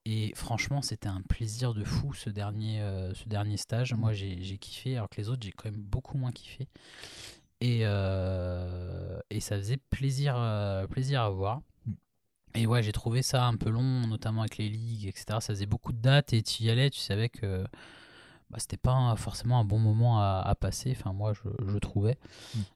Et franchement, c'était un plaisir de fou ce dernier, euh, ce dernier stage. Moi, j'ai j'ai kiffé, alors que les autres, j'ai quand même beaucoup moins kiffé. Et, et ça faisait plaisir, plaisir à voir. Et ouais, j'ai trouvé ça un peu long, notamment avec les ligues, etc. Ça faisait beaucoup de dates et tu y allais, tu savais que bah, c'était pas un- forcément un bon moment à, à passer. Enfin, moi, je, je trouvais.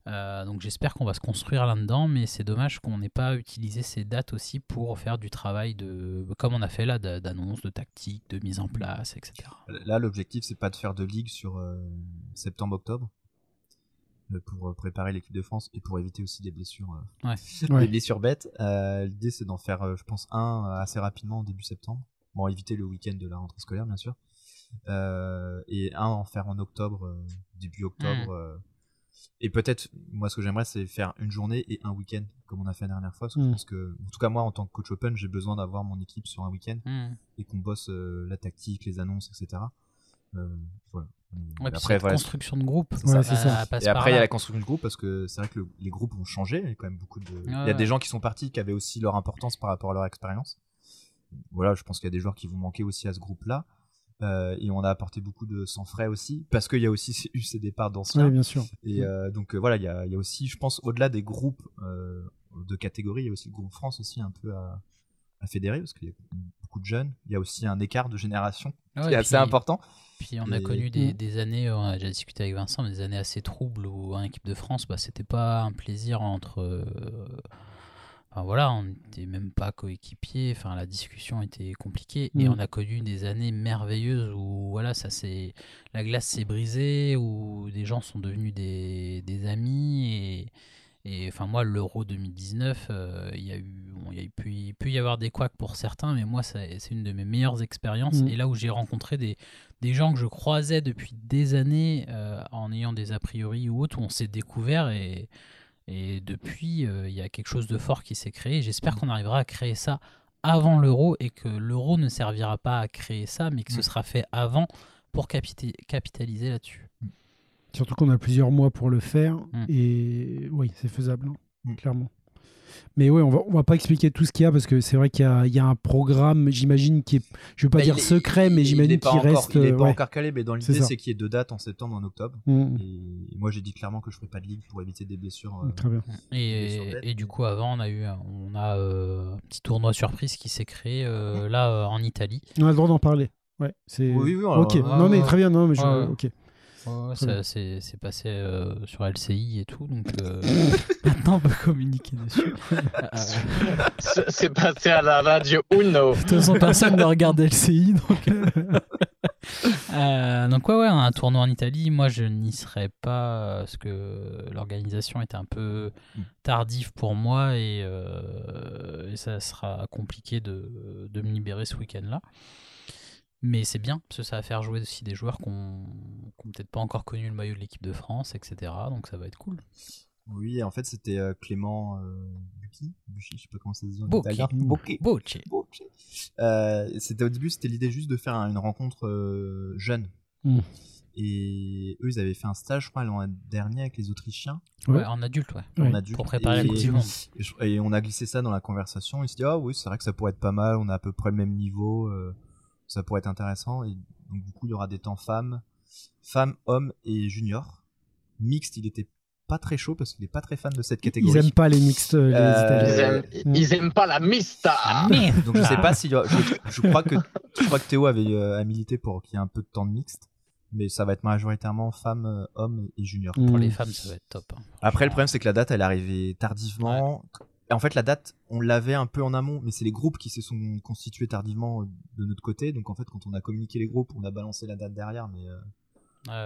Euh, donc, j'espère qu'on va se construire là-dedans, mais c'est dommage qu'on n'ait pas utilisé ces dates aussi pour faire du travail de, comme on a fait là, d'a- d'annonce, de tactique, de mise en place, etc. Là, l'objectif, c'est pas de faire de ligue sur euh, septembre-octobre pour euh, préparer l'équipe de France et pour éviter aussi des blessures, euh, Ouais. Ouais. des blessures bêtes. Euh, L'idée, c'est d'en faire, euh, je pense, un assez rapidement en début septembre. Bon, éviter le week-end de la rentrée scolaire, bien sûr. Euh, et un en faire en octobre, euh, début octobre. euh. et peut-être, moi, ce que j'aimerais, c'est faire une journée et un week-end, comme on a fait la dernière fois. Parce que je Mm. pense que, en tout cas, moi, en tant que coach open, j'ai besoin d'avoir mon équipe sur un week-end Hmm. et qu'on bosse euh, la tactique, les annonces, etc. Euh, voilà. Ouais, puis après, cette voilà. construction de groupe, Ouais, c'est ça. passe Et par après, il y a la construction de groupe parce que c'est vrai que le- les groupes ont changé. Il y a quand même beaucoup de. il y a ouais. des gens qui sont partis qui avaient aussi leur importance par rapport à leur expérience. Voilà, je pense qu'il y a des joueurs qui vont manquer aussi à ce groupe-là. Euh, et on a apporté beaucoup de sang frais aussi, parce qu'il y a aussi eu ces départs d'anciens. Ouais, bien sûr. Et euh, donc euh, voilà, il y a, il y a aussi, je pense, au-delà des groupes euh, de catégories, il y a aussi le groupe France aussi un peu à, à fédérer, parce qu'il y a beaucoup de jeunes. Il y a aussi un écart de génération Ouais, qui est et assez puis- important. Puis on a connu des, Mm. des années, on a déjà discuté avec Vincent, des années assez troubles où en équipe de France, bah, c'était pas un plaisir entre. Enfin voilà, on n'était même pas coéquipiers, enfin la discussion était compliquée. Et Mm. on a connu des années merveilleuses où voilà, ça c'est la glace s'est brisée, où des gens sont devenus des, des amis. Et, et enfin moi, l'Euro 2019, euh, il y a eu, bon, y a eu pu, il peut y avoir des couacs pour certains, mais moi c'est une de mes meilleures expériences. Mm. Et là où j'ai rencontré des, des gens que je croisais depuis des années euh, en ayant des a priori ou autres, où on s'est découvert et, et depuis, euh, il y a quelque chose de fort qui s'est créé. J'espère qu'on arrivera à créer ça avant l'euro et que l'euro ne servira pas à créer ça, mais que ce Mm. sera fait avant pour capita- capitaliser là-dessus. Surtout qu'on a plusieurs mois pour le faire. Mm. Et oui, c'est faisable, hein, Mm. clairement. Mais oui, on va, on va pas expliquer tout ce qu'il y a parce que c'est vrai qu'il y a, il y a un programme, j'imagine, qui est, je veux pas Bah, dire est- secret, mais il- j'imagine qu'il reste. Il est euh, pas ouais. encore calé, mais dans C'est l'idée, c'est qu'il y ait deux dates en septembre et en octobre. Mm. Et moi, j'ai dit clairement que je ferais pas de ligue pour éviter des blessures. euh, Très bien. Et, du coup, avant, on a eu un- on a, euh, un petit tournoi surprise qui s'est créé euh, là euh, en Italie. On a le droit d'en parler. Ouais, c'est. Oui, oui, on- ok. non, mais très bien. Non, mais je... Ok. Ouais, ça- c'est passé euh, sur LCI et tout, donc euh, maintenant on peut communiquer dessus. C'est passé à la radio Uno. De toute façon, personne ne regarde LCI. Donc, Euh, donc ouais, ouais, un tournoi en Italie. Moi, je n'y serais pas parce que l'organisation était un peu tardive pour moi et, euh, et ça sera compliqué de, de me libérer ce week-end-là. Mais c'est bien, parce que ça va faire jouer aussi des joueurs qui n'ont peut-être pas encore connu le maillot de l'équipe de France, etc. Donc ça va être cool. Oui, en fait, c'était euh, Clément euh, Bucchi, Bucchi, je sais pas comment ça se dit en italien. Bocce. Euh, c'était au début, c'était l'idée juste de faire un- une rencontre euh, jeune. Mm. Et eux, ils avaient fait un stage, je crois, l'an dernier avec les Autrichiens. Ouais. Ouais, en adulte, ouais. Ouais. en adulte. Pour préparer la Coupe du Monde. Et, on a glissé ça dans la conversation. Il se dit ah oui, c'est vrai que ça pourrait être pas mal. On a à peu près le même niveau. Euh, ça pourrait être intéressant. Et donc du coup, il y aura des temps femmes, femmes, hommes et juniors. Mixte, il était pas très chaud parce qu'il est pas très fan de cette catégorie. Ils aiment pas les mixtes, euh, les Euh, Ils aiment, ils aiment pas la mista. Ah, Donc je sais pas si je, je crois que je crois que Théo avait euh, a milité pour qu'il y ait un peu de temps de mixte, mais ça va être majoritairement femmes, euh, hommes et juniors. Pour Mm. les femmes, ça va être top. hein. Après, le problème, c'est que la date, elle est arrivée tardivement. Et en fait, la date, on l'avait un peu en amont, mais c'est les groupes qui se sont constitués tardivement euh, de notre côté. Donc, en fait, quand on a communiqué les groupes, on a balancé la date derrière. Mais euh,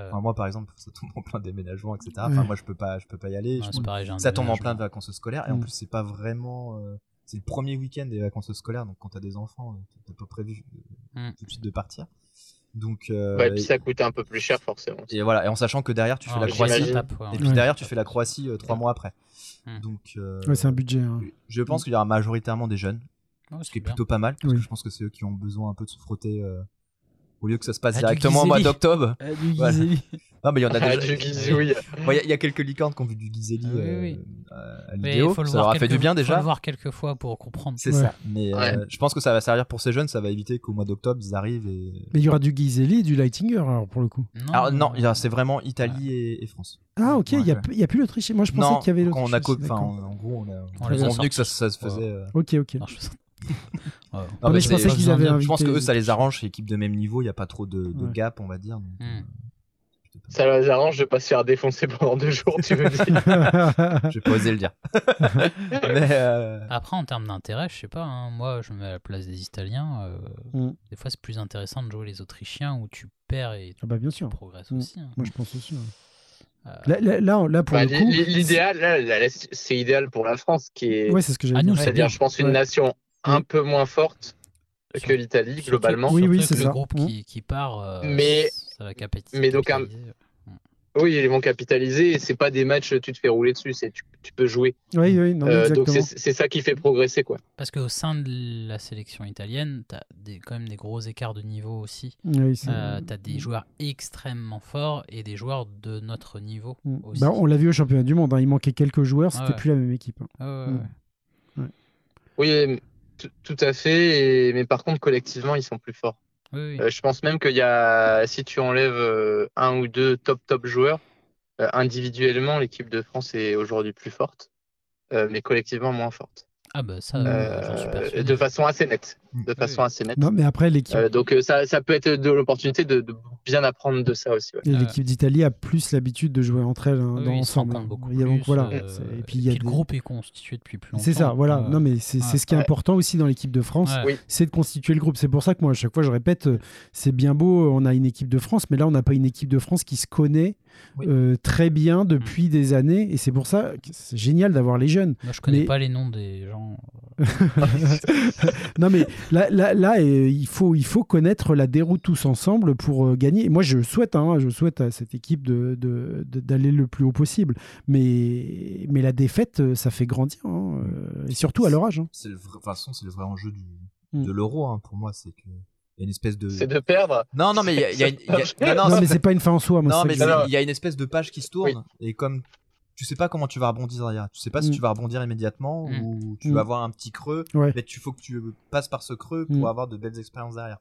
enfin, moi, par exemple, ça tombe en plein déménagement, etc. Enfin, moi, je peux pas, je peux pas y aller. ouais, Je- pareil, ça tombe en plein de vacances scolaires. Et en Mm. plus, c'est pas vraiment. euh, c'est le premier week-end des vacances scolaires. Donc, quand t'as des enfants, euh, t'as pas prévu euh, Mm. tout de suite de partir. Donc, euh, Ouais, puis ça coûte un peu plus cher forcément. et voilà. Et en sachant que derrière, tu fais Ah, la Croatie. j'imagine. tape, ouais. Et puis Ouais. derrière, tu fais la Croatie euh, trois mois après. Mm. Donc, euh, Ouais, c'est un budget. hein. je pense qu'il y aura majoritairement des jeunes, ce qui est bien. plutôt pas mal, parce Oui. que je pense que c'est eux qui ont besoin un peu de se frotter. euh, au lieu que ça se passe Ah, directement au mois d'octobre. Ah, du Voilà. Non, mais il y en a Ah, déjà. du guizouille. Bon, Il y a- il y, a quelques licornes qui ont vu du Ghizeli Ah, oui, euh, oui. euh, à Mais l'idéo. il faut Ça leur a fait du bien faut déjà. le voir quelques fois pour comprendre. C'est Ouais. ça. Mais euh, Ouais. je pense que ça va servir pour ces jeunes, ça va éviter qu'au mois d'octobre ils arrivent et. Mais il y aura du Ghizeli et du Lightinger, alors pour le coup. Non, Alors non, il c'est vraiment Italie et, et France. Ah, ok, il n'y a, Ouais. il y a plus l'Autriche. Moi, je pensais qu'il y avait l'Autriche. on a en, en gros, on a convenu que ça, se faisait. Ok, ok. Non, mais mais je c'est- pensais qu'ils avaient Je pense que eux, ça les arrange, c'est équipe de même niveau, il n'y a pas trop de, de Ouais. gap, on va dire. donc, Hmm. Ça les arrange de pas se faire défoncer pendant deux jours, tu veux dire. je vais pas oser le dire. mais euh, Après, en termes d'intérêt, je sais pas. hein, moi, je me mets à la place des Italiens. euh, Mm. Des fois, c'est plus intéressant de jouer les Autrichiens où tu perds et tu Ah bah bien sûr. progresses Mm. aussi. hein. Moi, je pense aussi. ouais. Euh, Là, là, là, là, pour Bah, le coup. l'i- L'idéal, c'est idéal pour la France, qui est, Ouais, c'est ce que Ah, j'allais nous, dire. c'est c'est-à-dire, je pense, une Ouais. nation un peu moins forte que l'Italie, globalement. Oui, oui, c'est ça. Le groupe Mm. qui, qui part, euh, Mais- ça va capitaliser. mais donc, un- capitaliser. Oui, ils vont capitaliser. et C'est pas des matchs, tu te fais rouler dessus, c'est tu, tu peux jouer. Oui, oui, non, Euh, donc exactement. c'est c'est ça qui fait progresser, quoi. Parce qu'au sein de la sélection italienne, tu as des, quand même des gros écarts de niveau aussi. Oui, c'est- Euh, tu as des joueurs extrêmement forts et des joueurs de notre niveau Mm. aussi. Bah, on l'a vu au championnat du monde, hein, il manquait quelques joueurs, c'était Ouais. plus la même équipe. hein. Ah ouais, ouais, Mm. ouais. Oui, tout- tout à fait. et- Mais par contre, collectivement, ils sont plus forts. Oui, oui. Euh, je pense même qu'il y a, si tu enlèves euh, un ou deux top top joueurs, euh, individuellement, l'équipe de France est aujourd'hui plus forte, mais collectivement moins forte. Ah bah ça, Euh, j'en suis persuadé. de façon assez nette. De Oui, façon assez nette. Non, mais après, l'équipe Euh, donc euh, ça, ça peut être de l'opportunité de, de bien apprendre de ça aussi. ouais. et l'équipe d'Italie a plus l'habitude de jouer entre elles hein, Oui, dans ensemble. Il y a- donc, voilà. euh, Et et puis il y a le des- groupe est constitué depuis plus longtemps. C'est ça, voilà. Euh, Non, mais c'est c'est ce qui est important aussi dans l'équipe de France, c'est de constituer le groupe. C'est pour ça que moi, à chaque fois, je répète, c'est bien beau, on a une équipe de France, mais là, on n'a pas une équipe de France qui se connaît Oui. euh, très bien depuis Mm. des années. Et c'est pour ça que c'est génial d'avoir les jeunes. Moi, je connais Mais- pas les noms des gens. non, mais là, là, là euh, il, faut, il faut connaître la déroute tous ensemble pour euh, gagner. Moi, je souhaite, hein, je souhaite à cette équipe de- de- de- d'aller le plus haut possible. Mais, mais la défaite, euh, ça fait grandir. hein, euh, et surtout à leur âge. hein. C'est le vrai- de toute façon, c'est le vrai enjeu du, Mm. de l'euro hein, pour moi, c'est que il y a une espèce de. C'est de perdre. Non, non, mais il y a, y a y a- non, non, Non, c'est- mais c'est pas une fin en soi. moi, non, mais il y a une espèce de page qui se tourne et comme tu sais pas comment tu vas rebondir derrière, tu sais pas si Mm. tu vas rebondir immédiatement Mm. ou tu Mm. vas avoir un petit creux, Ouais. mais tu faut que tu passes par ce creux pour Mm. avoir de belles expériences derrière.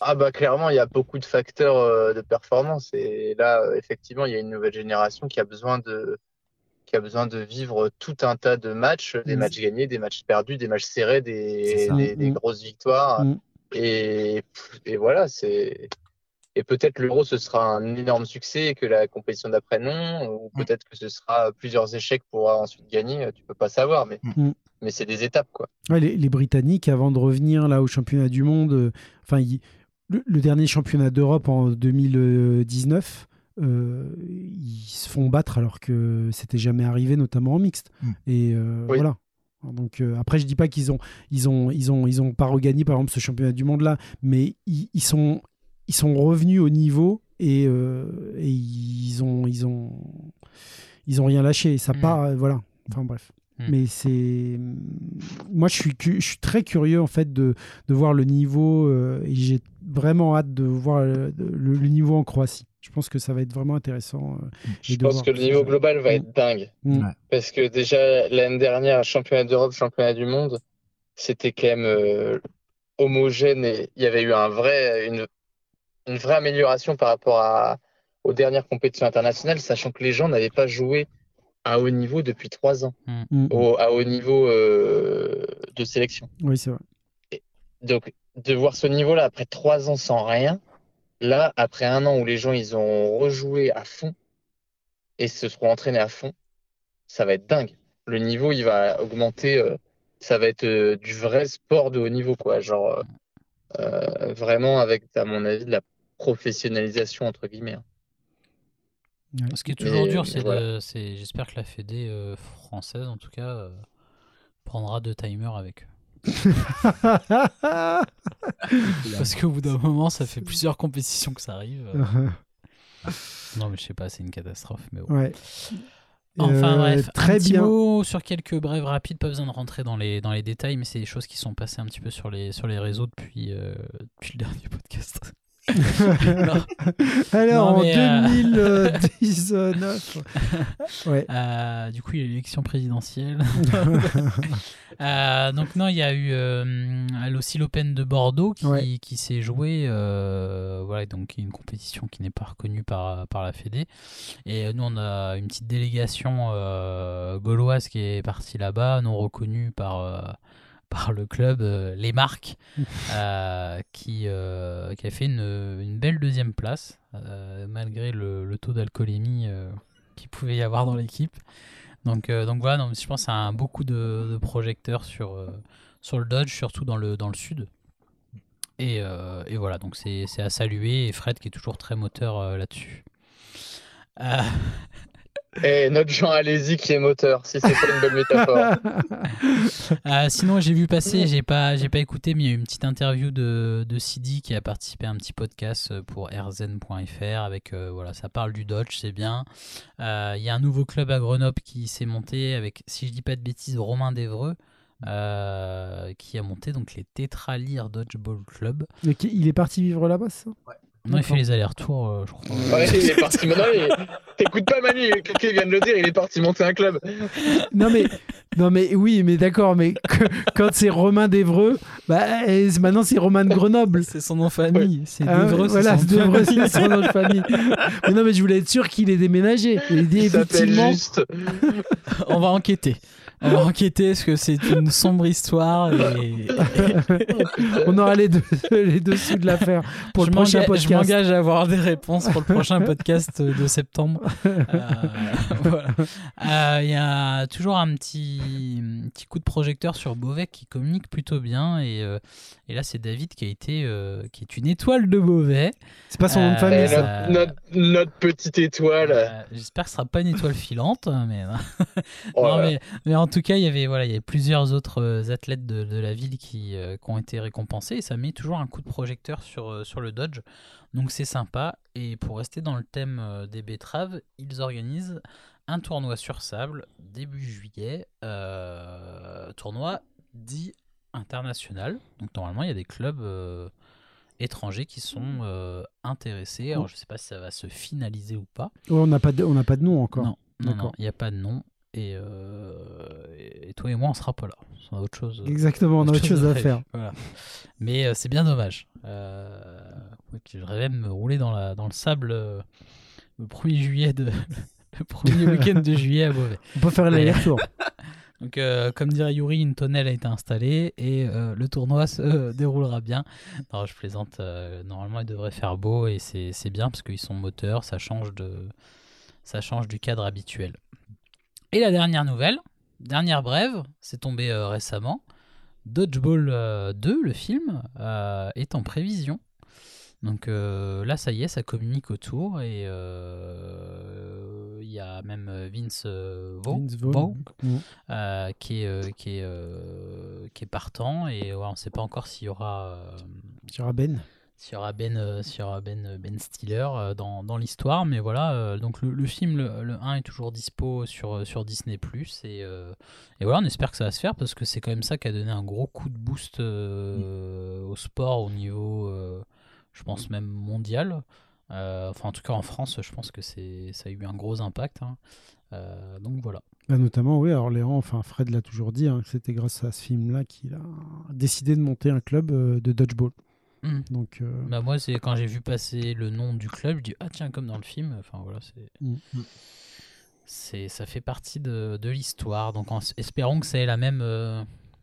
Ah bah clairement, il y a beaucoup de facteurs euh, de performance et là, euh, effectivement, il y a une nouvelle génération qui a besoin de qui a besoin de vivre tout un tas de matchs, des Mm. matchs gagnés, des matchs perdus, des matchs serrés, des, ça. des, des grosses victoires. Mm. Et, et voilà, c'est et peut-être l'Euro ce sera un énorme succès et que la compétition d'après non, ou Mm. peut-être que ce sera plusieurs échecs pour ensuite gagner. Tu peux pas savoir, mais Mm. mais c'est des étapes quoi. Ouais, les, les Britanniques, avant de revenir là au championnat du monde, euh, enfin, le, le dernier championnat d'Europe en 2019, euh, ils se font battre alors que c'était jamais arrivé, notamment en mixte. Mm. Et euh, Oui. voilà. Donc euh, après, je dis pas qu'ils ont, ils ont, ils ont, ils ont pas regagné par exemple ce championnat du monde là, mais ils, ils sont, ils sont revenus au niveau et, euh, et ils ont, ils ont, ils ont rien lâché. Ça Mm. part, euh, voilà. Enfin bref. Mm. Mais c'est, moi je suis, je suis très curieux en fait de, de voir le niveau euh, et j'ai vraiment hâte de voir le, le- le niveau en Croatie. Je pense que ça va être vraiment intéressant. euh, Je de pense voir que le niveau ça. global va Mm. être dingue. Ouais. Parce que déjà, l'année dernière, championnat d'Europe, championnat du monde, c'était quand même euh, homogène et il y avait eu un vrai, une, une vraie amélioration par rapport à, aux dernières compétitions internationales, sachant que les gens n'avaient pas joué à haut niveau depuis trois ans, Mm. au, à haut niveau euh, de sélection. Oui, c'est vrai. Donc, de voir ce niveau-là après trois ans sans rien, là, après un an où les gens ils ont rejoué à fond et se seront entraînés à fond, ça va être dingue. Le niveau, il va augmenter. euh, ça va être euh, du vrai sport de haut niveau, quoi. Genre, euh, euh, vraiment avec, à mon avis, de la professionnalisation, entre guillemets. hein. Ce qui est toujours Mais- dur, c'est voilà. j'espère que la Fédé euh, française, en tout cas, euh, prendra deux timers avec eux. Parce qu'au bout d'un moment, ça fait plusieurs compétitions que ça arrive. euh. Non, mais je sais pas, c'est une catastrophe. Mais bon. ouais. Enfin Euh, bref, très un petit bien. mot sur quelques brèves rapides, pas besoin de rentrer dans les, dans les détails, mais c'est des choses qui sont passées un petit peu sur les, sur les réseaux depuis, euh, depuis le dernier podcast. Alors Non, en euh, 2019. ouais. Euh, du coup, il y a l'élection présidentielle. Euh, donc non, il y a eu euh, aussi l'Open de Bordeaux qui, Ouais. qui s'est joué, voilà, donc une compétition qui n'est pas reconnue par, par la Fédé. Et nous, on a une petite délégation gauloise qui est partie là-bas, non reconnue par, par le club, euh, les marques, euh, qui, euh, qui a fait une, une belle deuxième place, malgré le, le taux d'alcoolémie qu'il pouvait y avoir dans l'équipe. Donc, donc voilà, donc, je pense à un, beaucoup de, de projecteurs sur, sur le Dodge, surtout dans le, dans le sud. Et, euh, et voilà, donc c'est c'est à saluer. Et Fred qui est toujours très moteur euh, là-dessus. Euh, Et notre Jean Alési qui est moteur, si c'est pas une bonne métaphore. euh, sinon, j'ai vu passer, j'ai pas, j'ai pas écouté, mais il y a eu une petite interview de, de Sidi qui a participé à un petit podcast pour rzn.fr avec, euh, voilà, ça parle du Dodge, c'est bien. Euh, Il y a un nouveau club à Grenoble qui s'est monté avec, si je dis pas de bêtises, Romain Devreux. euh, qui a monté donc les Tétralire Dodgeball Club. Il est parti vivre là-bas, ça? Non, il fait les allers-retours, euh, je crois. Ouais, il est parti maintenant. T'écoutes pas Manu, quelqu'un vient de le dire, il est parti monter un club. Non mais, non mais oui, mais d'accord, mais que- quand c'est Romain d'Evreux, bah c'est- maintenant c'est Romain de Grenoble. C'est son nom de famille. C'est Devreux, c'est voilà, son c'est son nom de famille. Mais non, mais je voulais être sûr qu'il ait déménagé. Il dit Il effectivement. juste. On va enquêter. On va enquêter parce que c'est une sombre histoire et, On aura les, deux, les dessous de l'affaire pour je le prochain m'engage- je podcast. m'engage à avoir des réponses pour le prochain podcast de septembre. Euh, voilà. Euh, Il y a toujours un petit, petit coup de projecteur sur Beauvais qui communique plutôt bien et, euh, et là c'est David qui a été euh, qui est une étoile de Beauvais. C'est pas son nom de famille, Eh, ça. notre, notre, notre petite étoile. Euh, J'espère que ce sera pas une étoile filante, mais Oh Non, là là. mais, mais en tout cas, il y avait voilà, il y avait plusieurs autres euh, athlètes de, de la ville qui, euh, qui ont été récompensés et ça met toujours un coup de projecteur sur, euh, sur le Dodge. Donc c'est sympa. Et pour rester dans le thème euh, des betteraves, ils organisent un tournoi sur sable début juillet, euh, tournoi dit international. Donc normalement, il y a des clubs euh, étrangers qui sont euh, intéressés. Alors je sais pas si ça va se finaliser ou pas. Ouais, on n'a pas, de- on n'a pas de nom encore. Non, non, il n'y a pas de nom. Et, euh, et toi et moi, on sera pas là. On a autre chose. Exactement, on a autre chose à faire. Voilà. Mais euh, c'est bien dommage. Euh, je rêvais de me rouler dans, la, dans le sable euh, le 1er juillet de. le premier week-end de juillet à Beauvais. On peut faire l'aller-retour. Donc, euh, comme dirait Yuri, une tonnelle a été installée et euh, le tournoi se déroulera bien. Non, je plaisante. euh, normalement, il devrait faire beau et c'est bien parce qu'ils sont moteurs, ça change, de, ça change du cadre habituel. Et la dernière nouvelle, dernière brève, c'est tombé euh, récemment. Dodgeball euh, 2, le film, euh, est en prévision. Donc euh, là, ça y est, ça communique autour et euh, il y a même Vince euh, Vaughn, Vince Vaughn. Qui, est, qui, est, qui est partant et ouais, on ne sait pas encore s'il y aura, Ben. s'il y aura Ben, s'il y aura ben, ben Stiller dans, dans l'histoire, mais voilà, donc le, le film, le, le 1 est toujours dispo sur, sur Disney ⁇ et, euh, et voilà, on espère que ça va se faire parce que c'est quand même ça qui a donné un gros coup de boost euh, au sport au niveau, euh, je pense même mondial. Euh, enfin, en tout cas en France, je pense que c'est ça a eu un gros impact. hein. Euh, donc voilà. Bah, notamment, oui, alors Léon, enfin Fred l'a toujours dit, hein, c'était grâce à ce film-là qu'il a décidé de monter un club euh, de dodgeball. Mhm. Donc, Bah moi, c'est quand j'ai vu passer le nom du club, je dis ah tiens comme dans le film. Enfin voilà, c'est Mm. c'est ça fait partie de, de l'histoire. Donc en- espérons que ça ait la même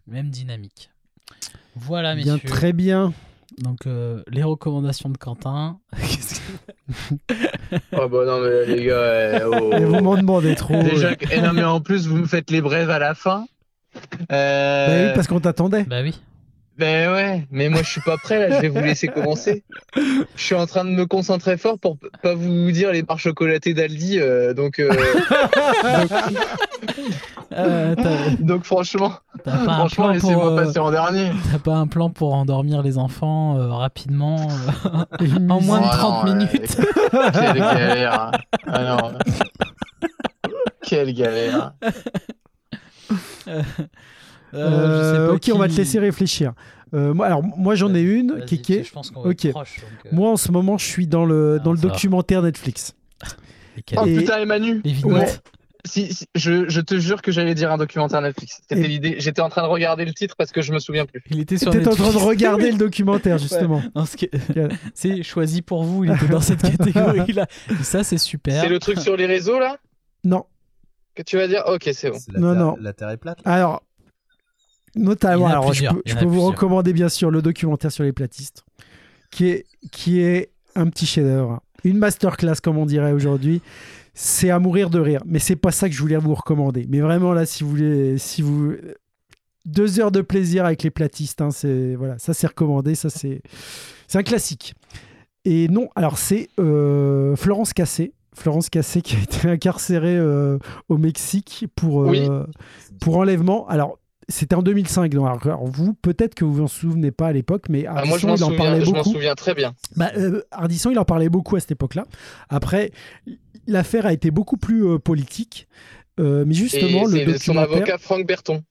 même dynamique. Voilà bien, messieurs. très bien. Donc euh, les recommandations de Quentin. Qu'est-ce que- Oh bah non, mais les gars. eh, oh. Et vous m'en demandez trop. Déjà, euh. eh non, mais en plus, vous me faites les brèves à la fin. Euh, Bah oui, parce qu'on t'attendait. bah oui. Ben ouais, mais moi je suis pas prêt là, je vais vous laisser commencer. Je suis en train de me concentrer fort pour pas vous dire les barres chocolatées d'Aldi, euh, donc, euh, Euh, donc franchement, pas, franchement laissez-moi pour, passer en dernier. t'as pas un plan pour endormir les enfants euh, rapidement euh, en moins de Oh 30 non, minutes. ouais, Quelle galère. Ah non. Quelle galère. Euh, Euh, je sais pas ok, on va te laisser réfléchir. Euh, moi, alors, moi, j'en ai une qui que est. Je pense qu'on va Ok. être proche. donc, euh, Moi, en ce moment, je suis dans le, Ah, dans le ça va. documentaire Netflix. Oh Et- putain, Emmanuel. Les Ouais. vignettes. Si, si, je, je te jure que j'allais dire un documentaire Netflix. C'était Et- l'idée. J'étais en train de regarder le titre parce que je me souviens plus. Il était sur T'étais en train de regarder le documentaire, justement. Non, ce qui- Quel- C'est choisi pour vous, il était dans cette catégorie-là. Et ça, c'est super. C'est le truc sur les réseaux là? Non. que tu vas dire Ok, c'est bon. C'est la, Non, terre, non. la terre est plate. là Alors, notamment, alors, je peux, je vous recommander, bien sûr, le documentaire sur les platistes, qui est, qui est un petit chef-d'œuvre. Une masterclass, comme on dirait aujourd'hui. C'est à mourir de rire. Mais c'est pas ça que je voulais vous recommander. Mais vraiment, là, si vous voulez. Si vous... Deux heures de plaisir avec les platistes, hein, c'est voilà, ça c'est recommandé, ça c'est c'est un classique. Et non, alors c'est euh, Florence Cassé, Florence Cassé qui a été incarcérée euh, au Mexique pour euh, Oui. pour enlèvement. Alors c'était en 2005. Donc, alors, vous, peut-être que vous vous en souvenez pas à l'époque, mais Ah, moi, je Ardisson, il en souviens, parlait je m'en beaucoup. souviens très bien. Bah, euh, Ardisson, il en parlait beaucoup à cette époque-là. Après, l'affaire a été beaucoup plus euh, politique. Euh, mais Et justement, le c'est son avocat Franck Berton.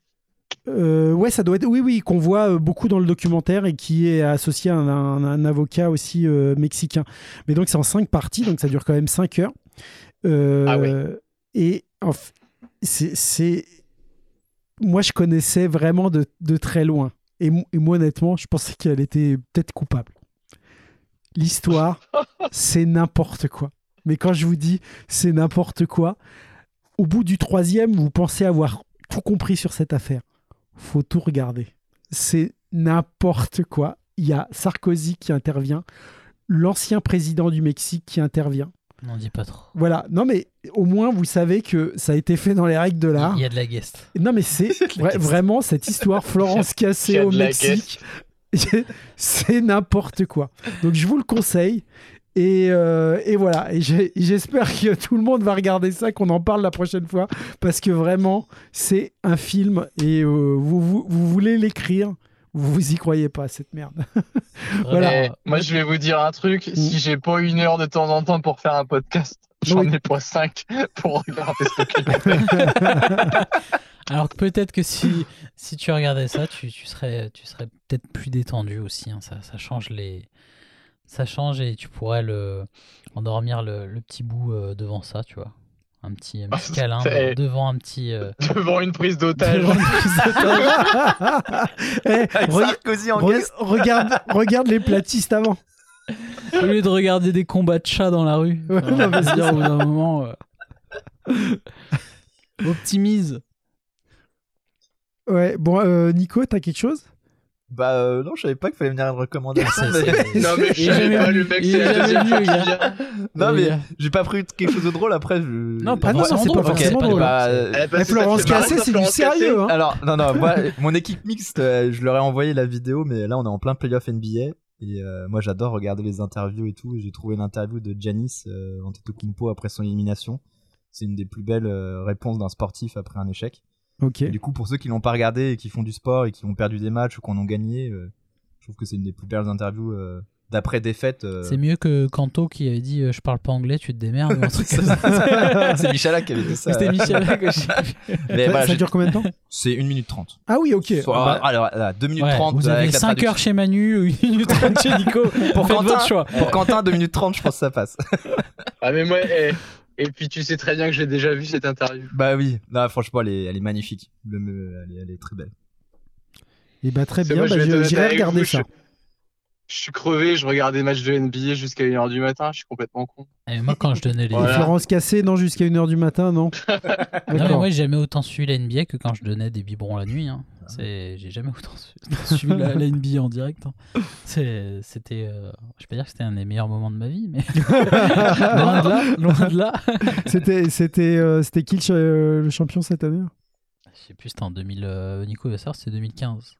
Euh, ouais, ça doit être. Oui, oui, qu'on voit euh, beaucoup dans le documentaire et qui est associé à un, un- un avocat aussi euh, mexicain. Mais donc, c'est en cinq parties, donc ça dure quand même cinq heures. Ah ouais. Et en f- c'est- c'est. Moi, je connaissais vraiment de, de très loin. Et moi, honnêtement, je pensais qu'elle était peut-être coupable. L'histoire, c'est n'importe quoi. Mais quand je vous dis c'est n'importe quoi, au bout du troisième, vous pensez avoir tout compris sur cette affaire. Faut tout regarder. C'est n'importe quoi. Il y a Sarkozy qui intervient, l'ancien président du Mexique qui intervient. N'en dis pas trop. Voilà. Non, mais au moins, vous savez que ça a été fait dans les règles de l'art. Il y a de la guest. Non, mais c'est vra- vraiment cette histoire Florence Il y Cassé a au de la Mexique. c'est n'importe quoi. Donc, je vous le conseille. Et, euh, et voilà. Et j'espère que tout le monde va regarder ça, qu'on en parle la prochaine fois. Parce que vraiment, c'est un film. Et euh, vous, vous, vous voulez l'écrire. Vous vous y croyez pas, cette merde. Voilà. Moi, je vais vous dire un truc. Si j'ai pas une heure de temps en temps pour faire un podcast, j'en Oui. ai pas cinq pour regarder ce film. Alors que peut-être que si, si tu regardais ça, tu, tu serais, tu serais peut-être plus détendu aussi. hein. Ça, ça change les. Ça change et tu pourrais le, endormir le, le petit bout euh, devant ça, tu vois. Un petit, un petit câlin C'est- devant un petit. euh, Devant une prise d'otage. re- Sarkozy en re- guest. regarde, regarde les platistes avant. Au lieu de regarder des combats de chats dans la rue. Ouais, Enfin, non, mais je veux c'est dire, au bout d'un moment. euh, Optimise. Ouais, bon, euh, Nico, t'as quelque chose? Bah euh, non, je savais pas qu'il fallait venir une recommandation. Mais- Non, mais je savais jamais pas, le mec, c'est la deuxième fois qu'il vient. Non mais j'ai pas pris quelque chose de drôle après. Je... Non, pas Ah non, c'est pas drôle, forcément drôle. Bah, euh, Florence Cassé, c'est du sérieux. Hein Alors non non, moi mon équipe mixte, euh, je leur ai envoyé la vidéo, mais là on est en plein playoff NBA et euh, moi j'adore regarder les interviews et tout. J'ai trouvé l'interview de Giannis euh, Antetokounmpo après son élimination. C'est une des plus belles euh, réponses d'un sportif après un échec. Ok. Et du coup, pour ceux qui l'ont pas regardé et qui font du sport et qui ont perdu des matchs ou qui en ont gagné, euh, je trouve que c'est une des plus belles interviews euh, d'après défaite. euh. C'est mieux que Kanto qui avait dit euh, Je parle pas anglais, tu te démerdes. c'est Michalak qui avait dit ça. C'était sais plus. Mais ça, voilà, ça dure combien de temps? C'est 1 minute 30. Ah oui, ok. Soit- Ah bah, alors, là, 2 minutes Ouais, 30 vous avez avec la 5 traduction. heures chez Manu ou 1 minute 30 chez Nico. Pour Quentin, votre choix. pour Quentin, 2 minutes 30, je pense que ça passe. Ah, mais moi, eh, et puis tu sais très bien que j'ai déjà vu cette interview. bah oui, non, franchement, elle est, elle est magnifique. Le- le- elle, est, elle est très belle. et bah très bien, bah, j'irai regarder vous, ça. Je suis crevé, je regarde des matchs de NBA jusqu'à 1h du matin, je suis complètement con. Et moi, quand je donnais les. Voilà. Florence Cassé, non, jusqu'à 1h du matin, non Non, mais moi, j'ai jamais autant suivi la NBA que quand je donnais des biberons la nuit. hein. C'est, j'ai jamais autant su- suivi la, la NBA en direct. hein. C'était, euh, je peux pas dire que c'était un des meilleurs moments de ma vie, mais loin de là, loin de là. C'était c'était euh, c'était qui euh, le champion cette année? Je sais plus, c'était en 2000. euh, Nico va savoir, c'était 2015.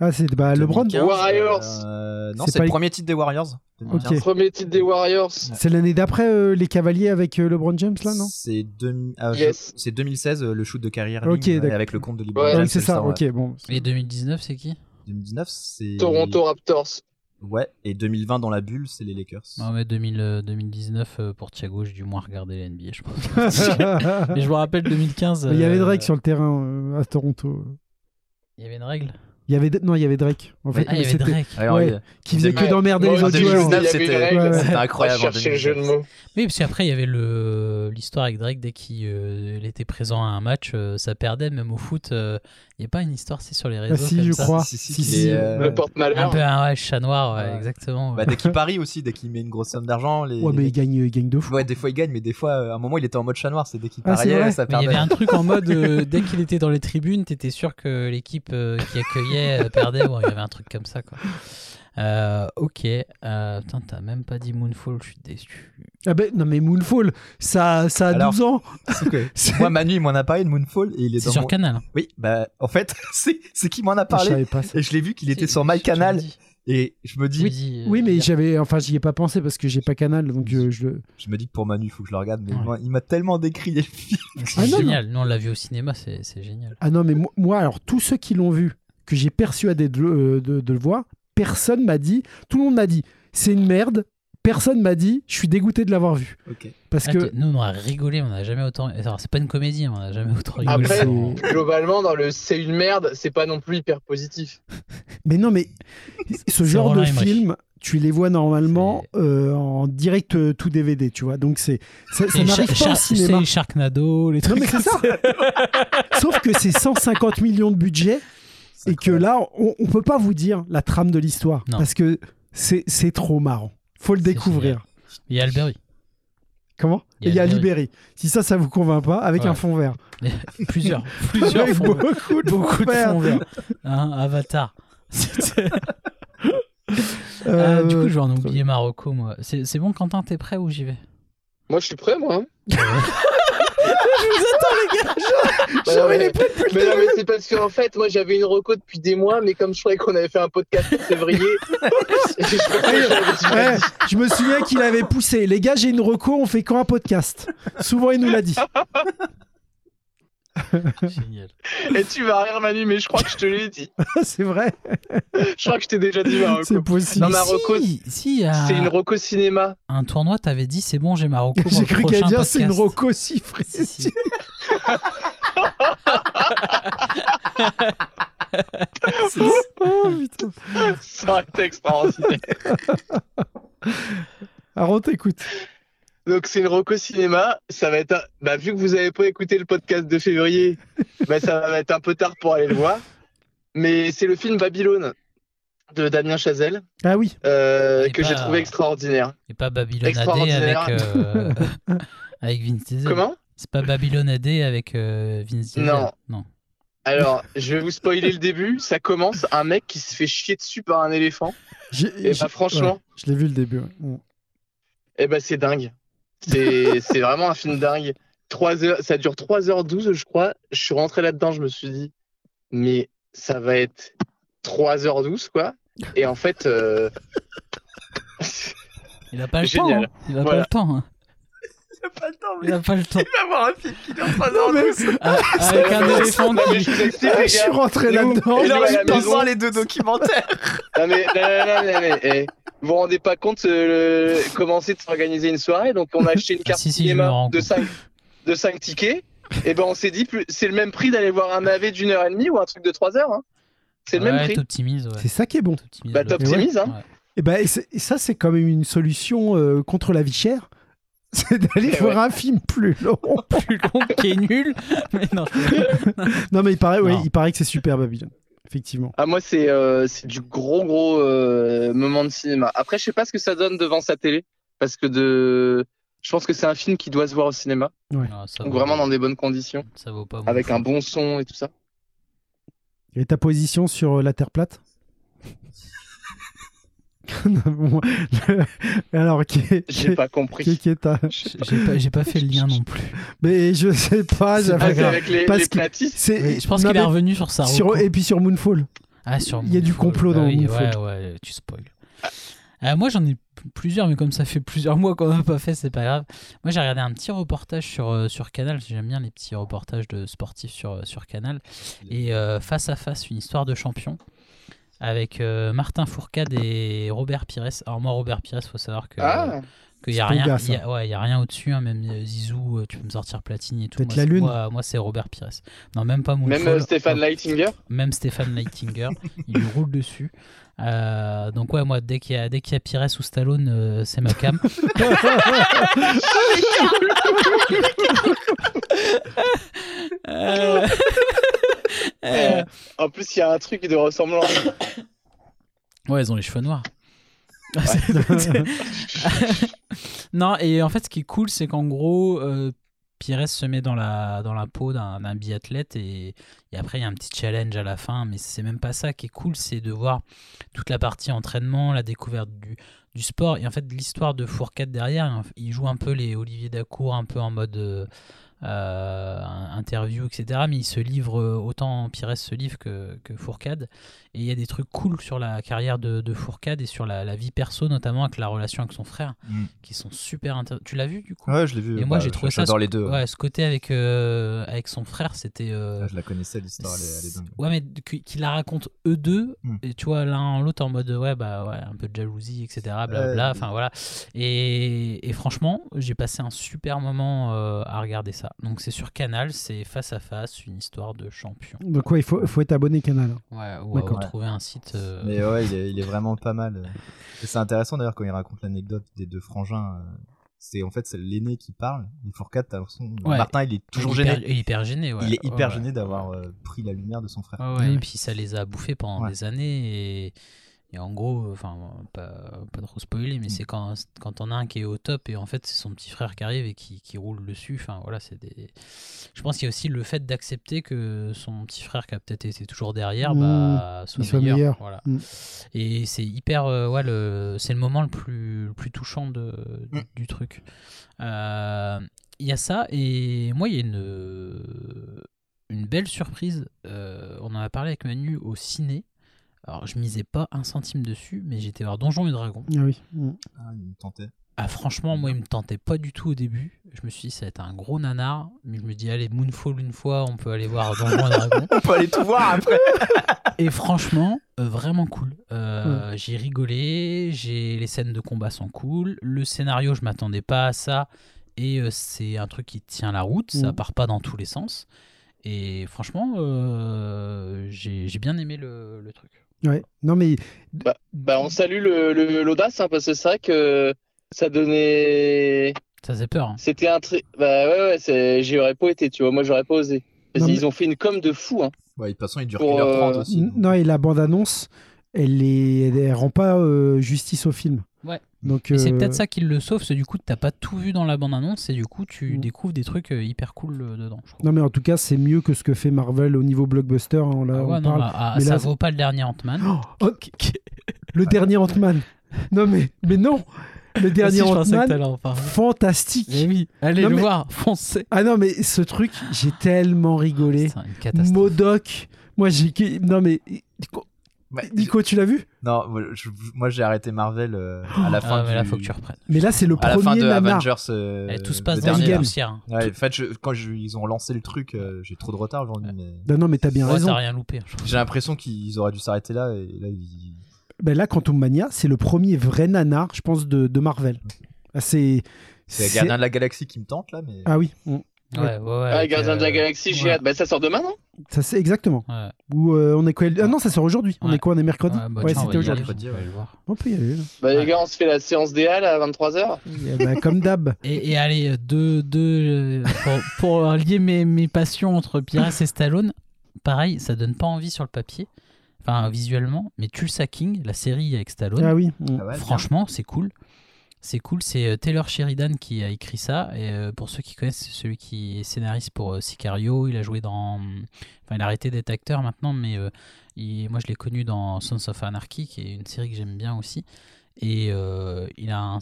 Ah, c'est bah, LeBron 2015, Warriors. euh, non, C'est le les- premier titre des Warriors. 2015. Ok. Premier titre des Warriors. C'est l'année d'après euh, les Cavaliers avec euh, LeBron James, là, non? C'est deux- ah, je- Yes. c'est 2016, euh, le shoot de carrière. Avec le compte de LeBron Ouais. James, Oui, c'est ça, ok, bon. Et 2019, c'est qui? 2019, c'est. Toronto Raptors. Ouais, et 2020 dans la bulle, c'est les Lakers. Non, mais 2000, euh, 2019, euh, pour Thiago, j'ai dû moins regarder la NBA, je pense. mais je me rappelle 2015. Il y avait euh, Drake sur le terrain euh, à Toronto. Il y avait une règle? Il y avait non, il y avait Drake. En fait, Ah, il y mais avait c'était- Drake. Ouais. il- qui faisait que d'emmerder les autres joueurs. c'était incroyable. le jeu de 2019. mots. Oui, parce qu'après, il y avait le l'histoire avec Drake, dès qu'il euh, était présent à un match, euh, ça perdait, même au foot. euh, Il n'y a pas une histoire, c'est sur les réseaux. Ah si, comme je ça. crois. Si, si, Si, si, euh, Le porte-malheur. Un peu un ouais, chat noir, ouais, Ouais. exactement. Bah, dès qu'il parie aussi, dès qu'il met une grosse somme d'argent, les. Ouais, mais il gagne, il gagne de fou. Ouais, des fois il gagne, mais des fois, euh, à un moment, il était en mode chat noir, c'est dès qu'il Ah, pariait, ça Mais il y perdait. avait un truc en mode, euh, dès qu'il était dans les tribunes, t'étais sûr que l'équipe euh, qui accueillait euh, perdait. Ouais, il y avait un truc comme ça, quoi. Euh, ok. Euh, putain, t'as même pas dit Moonfall, je suis déçu. Ah ben, non mais Moonfall, ça, ça a Alors, 12 ans. C'est C'est- Moi, Manu, il m'en a parlé de Moonfall et il est, C'est dans sur mon- Canal. Oui, bah, en fait, c'est c'est qui m'en a Je parlé savais pas ça. et je l'ai vu qu'il était sur MyCanal dis. et je me dis, euh, Oui, mais j'avais, enfin, j'y ai pas pensé parce que j'ai pas Canal, donc euh, je le. je me dis que pour Manu, il faut que je le regarde, mais Ouais. moi, il m'a tellement décrié le film. C'est Ah non, génial. Nous, on l'a vu au cinéma, c'est c'est génial. Ah non, mais mo- moi, alors tous ceux qui l'ont vu, que j'ai persuadé de, le- euh, de, de le voir, personne m'a dit, tout le monde m'a dit, c'est une merde, personne m'a dit, je suis dégoûté de l'avoir vu. Parce Ah, que Nous, on a rigolé, on n'a jamais autant. Alors, c'est pas une comédie, hein, on n'a jamais autant rigolé. Après, globalement, dans le c'est une merde, c'est pas non plus hyper positif. Mais non, mais ce genre de film, tu les vois normalement euh, en direct euh, tout DVD, tu vois. Donc c'est ça, ça n'arrive pas au cinéma. c'est Sharknado, les Non trucs. mais c'est ça. Sauf que c'est 150 millions de budget et que là, on, on peut pas vous dire la trame de l'histoire parce que c'est c'est trop marrant. Faut le découvrir. Il y a Alberi. Comment Il y a a Libéry. Si ça, ça vous convainc pas, avec Ouais. un fond vert. Plusieurs. Plusieurs Avec fonds verts. beaucoup de Beaucoup fonds de verts. fonds verts. Hein, Avatar. Euh, du coup, je vais en oublier Marocco, moi. C'est c'est bon, Quentin, t'es prêt ou j'y vais? Moi, je suis prêt, moi. Hein. J'aurais mais, les points depuis le mais non, mais c'est parce qu'en fait, moi, j'avais une reco depuis des mois, mais comme je croyais qu'on avait fait un podcast en février, je Ouais, je me souviens qu'il avait poussé. Les gars, j'ai une reco, on fait quand un podcast? Souvent, il nous l'a dit. Génial. Et tu vas rire, Manu, mais je crois que je te l'ai dit. c'est vrai, Je crois que je t'ai déjà dit ma reco. c'est possible. Non, ma Si, si, a C'est une reco cinéma. un tournoi, t'avais dit c'est bon, j'ai Marocco. J'ai cru qu'elle prochain dire c'est une podcast. reco si. Si, si. Oh putain. Ça aurait été extraordinaire. Alors, on t'écoute. Donc c'est une reco cinéma. Ça va être, un- bah, vu que vous avez pas écouté le podcast de février, bah, ça va être un peu tard pour aller le voir. Mais c'est le film Babylone de Damien Chazelle Ah oui, euh, Et que j'ai pas- trouvé extraordinaire. Et pas Babylone AD Extraordinaire. avec, euh, avec Vince Diesel. Comment? C'est pas Babylone AD avec euh, Vince Diesel? Non. Non. Alors, je vais vous spoiler le début. Ça commence un mec qui se fait chier dessus par un éléphant. Et bah franchement, ouais, je l'ai vu le début. ouais. Mm. Eh ben c'est dingue. C'est c'est vraiment un film dingue. Trois heures, ça dure 3h12 je crois. Je suis rentré là-dedans, je me suis dit mais ça va être 3h12 quoi. Et en fait euh, Il a pas le Génial. temps. hein. Il a pas le temps. hein. Pas le temps, Il a pas le temps. va voir un film qui dure 3 Non, mais Ah, avec un mais- éléphant mais qui. je les suis rentré là-dedans. et la pas maison- voir les deux documentaires. Non mais non, non, non, non, non, eh, vous vous rendez pas compte euh, le- comment c'est de s'organiser une soirée? Donc on a acheté une Ah, carte si, si, cinéma de compte. 5 de 5 tickets et ben on s'est dit plus- c'est le même prix d'aller voir un navet d'une heure et demie ou un truc de 3 heures hein. C'est le même prix. t'optimises, ouais. C'est ça qui est bon. T'optimises Bah t'optimises hein. Ouais. Et, ben, et c'est- et ça, c'est quand même une solution euh, contre la vie chère. C'est d'aller Eh voir ouais. un film plus long. Plus long, qui est nul. Mais non, je- non, mais il paraît, ouais, Non. il paraît que c'est super Babylone. Effectivement. Ah moi c'est euh, c'est du gros gros euh, moment de cinéma. Après je sais pas ce que ça donne devant sa télé parce que de je pense que c'est un film qui doit se voir au cinéma non, ça donc vaut- vraiment dans des bonnes conditions Ça vaut pas avec un bon son et tout ça. Et ta position sur euh, la Terre plate? Bon, le- Alors, qui est, J'ai pas compris. qui est- qui est ta- J'ai pas, j'ai pas fait le lien non plus. Mais je sais pas. C'est j'avais- pas c'est grave. avec les, Parce les Oui, je pense qu'il est revenu sur sa sur-. Et puis sur Moonfall. Ah, sur Il y a du complot dans Bah oui, Moonfall. Ouais, ouais, tu spoil. Euh, moi, j'en ai plusieurs, mais comme ça fait plusieurs mois qu'on n'a pas fait, c'est pas grave. Moi, j'ai regardé un petit reportage sur, euh, sur Canal. J'aime bien les petits reportages de sportifs sur, euh, sur Canal. Et euh, face à face, une histoire de champion avec euh, Martin Fourcade et Robert Pires. Alors, moi, Robert Pires, faut savoir que. Ah qu'il y a rien, y a, ouais, il y a rien au-dessus, hein, même euh, Zizou, euh, tu peux me sortir Platini et tout. Moi, la c'est- Lune. Moi, moi, c'est Robert Pires. Non, même pas même Moonfall. euh, Stéphane Leitinger. même Stéphane Leitinger, il lui roule dessus. Euh, donc ouais, moi dès qu'il y a dès qu'il y a Pires ou Stallone, euh, c'est ma cam. Euh, En plus il y a un truc de ressemblant. Ouais, ils ont les cheveux noirs. non, et en fait, ce qui est cool, c'est qu'en gros, euh, Pires se met dans la, dans la peau d'un d'un biathlète et, et après, il y a un petit challenge à la fin. Mais c'est même pas ça qui est cool, c'est de voir toute la partie entraînement, la découverte du, du sport. Et en fait, l'histoire de Fourcade derrière, il joue un peu les Olivier Dacour, un peu en mode. euh, interviews, etc. Mais il se livre euh, autant Pires se livre que, que Fourcade. Et il y a des trucs cool sur la carrière de, de Fourcade et sur la, la vie perso, notamment avec la relation avec son frère, Mm. qui sont super intéressants. Tu l'as vu du coup? Ouais, je l'ai vu. Et moi Bah, j'ai trouvé ça. J'adore ce- les deux. Ouais, ce côté avec, euh, avec son frère, c'était. euh, Ah, Je la connaissais l'histoire, elle est, dingue. Ouais, mais qu- qu'il la raconte eux deux, Hmm. et tu vois, l'un l'autre en mode, ouais, bah ouais, un peu de jalousie, etc. Blablabla, Ouais. enfin voilà. Et, et franchement, j'ai passé un super moment euh, à regarder ça. Donc c'est sur Canal, c'est face à face, une histoire de champion. Donc, ouais, il faut, faut être abonné canal. Ouais, ou à Retrouver un site. euh, Mais ouais, il est, il est vraiment pas mal. C'est intéressant d'ailleurs quand il raconte l'anecdote des deux frangins. euh, C'est en fait c'est l'aîné qui parle. Et Fourcade, t'as l'impression. Ouais. Martin, il est toujours hyper, gêné. hyper gêné, ouais. il est hyper gêné ouais. d'avoir euh, pris la lumière de son frère. Ouais, ouais, Ouais. Et puis ça les a bouffés pendant Ouais. des années. Et, et en gros, enfin, pas, pas trop spoiler, mais Mm. c'est quand, quand on a un qui est au top et en fait c'est son petit frère qui arrive et qui, qui roule dessus. Enfin voilà, c'est des. Je pense qu'il y a aussi le fait d'accepter que son petit frère qui a peut-être été toujours derrière, Mm. bah, soit, Il soit meilleur. meilleur. Voilà. Mm. Et c'est hyper. euh, ouais, le, c'est le moment le plus, le plus touchant de, du, Mm. du truc. Euh, Il y a ça, et moi, il y a une, une belle surprise. Euh, on en a parlé avec Manu au ciné. Alors, je misais pas un centime dessus, mais j'étais voir Donjons et Dragons. Ah oui. Mm. Ah, il me tentait. Ah, franchement, moi, il me tentait pas du tout au début. Je me suis dit, ça va être un gros nanar. Mais je me dis, allez, Moonfall une fois, on peut aller voir Donjons et Dragons. On peut aller tout voir après. Et franchement, euh, vraiment cool. Euh, J'ai rigolé, j'ai les scènes de combat sont cool. Le scénario, je m'attendais pas à ça. Et euh, c'est un truc qui tient la route, ça Mm. part pas dans tous les sens. Et franchement, euh, j'ai bien aimé le, le truc. Ouais. Non, mais Bah, on salue le- le- l'audace, hein, parce que c'est vrai que ça donnait. Ça faisait peur. hein. C'était un truc. Bah ouais, ouais, c'est- j'y aurais pas été, tu vois. Moi, j'aurais pas osé. Parce Non, qu'ils mais- ont fait une com de fou, hein. Ouais, de toute façon, il dure Pour, 1h30 euh, aussi. donc. non, et la bande-annonce, elle, est, elle, elle rend pas euh, justice au film. Ouais. Donc, c'est euh, peut-être ça qui le sauve, que du coup, t'as pas tout vu dans la bande-annonce, et du coup, tu Mm. découvres des trucs euh, hyper cool euh, dedans. Je. Non, mais en tout cas, c'est mieux que ce que fait Marvel au niveau blockbuster. hein, on, l'a- Ah on ouais, non, parle. bah, ah, Mais ça là, vaut pas le dernier Ant-Man. Oh, le dernier Ant-Man. Non, mais, mais non Le dernier Ah si, que Ant-Man, fantastique. Oui, allez Non, le mais- voir, foncez. Ah non, mais ce truc, j'ai tellement rigolé. C'est catastrophe. Modoc. Moi, j'ai. Non, mais. Nico, Ouais, Nico, tu l'as vu? Non, moi, je- moi, j'ai arrêté Marvel euh, à la fin Ah, mais du... là, faut que tu reprennes. Mais là, c'est le à la fin premier de nanar. Avengers. euh, Eh, tout se le passe dans dernier, poussière. Ouais, en fait, je- quand je- ils ont lancé le truc, euh, j'ai trop de retard aujourd'hui. mais Non, non, mais t'as bien Ouais, raison. t'as rien loupé. J'ai l'impression qu'ils auraient dû s'arrêter là et là ils. Ben là, Quantum Mania, c'est le premier vrai nanar, je pense, de, de Marvel. Ah, C'est. C'est Gardien de la Galaxie qui me tente là, mais. Ah oui, mm. Ouais, ouais, ouais. Ah, Gardien de la euh, Galaxie, j'ai ouais. hâte. Bah, ça sort demain, non? Ça c'est exactement. Ouais. Ou euh, on est quoi Ah non, ça sort aujourd'hui. On est quoi On est mercredi Ouais, bah, c'était aujourd'hui. on peut y aller. là. Bah, Ouais. les gars, on se fait la séance DA là, à 23h. Eh ben, comme d'hab. Et, et allez, deux, deux, pour, pour lier mes, mes passions entre Pires et Stallone, pareil, ça donne pas envie sur le papier, enfin visuellement, mais Tulsa King, la série avec Stallone, Ah oui. Ah franchement, c'est cool. C'est cool, c'est euh, Taylor Sheridan qui a écrit ça. Et euh, pour ceux qui connaissent, c'est celui qui est scénariste pour euh, Sicario. Il a joué dans. Enfin, il a arrêté d'être acteur maintenant, mais moi je l'ai connu dans Sons of Anarchy, qui est une série que j'aime bien aussi. Et il a un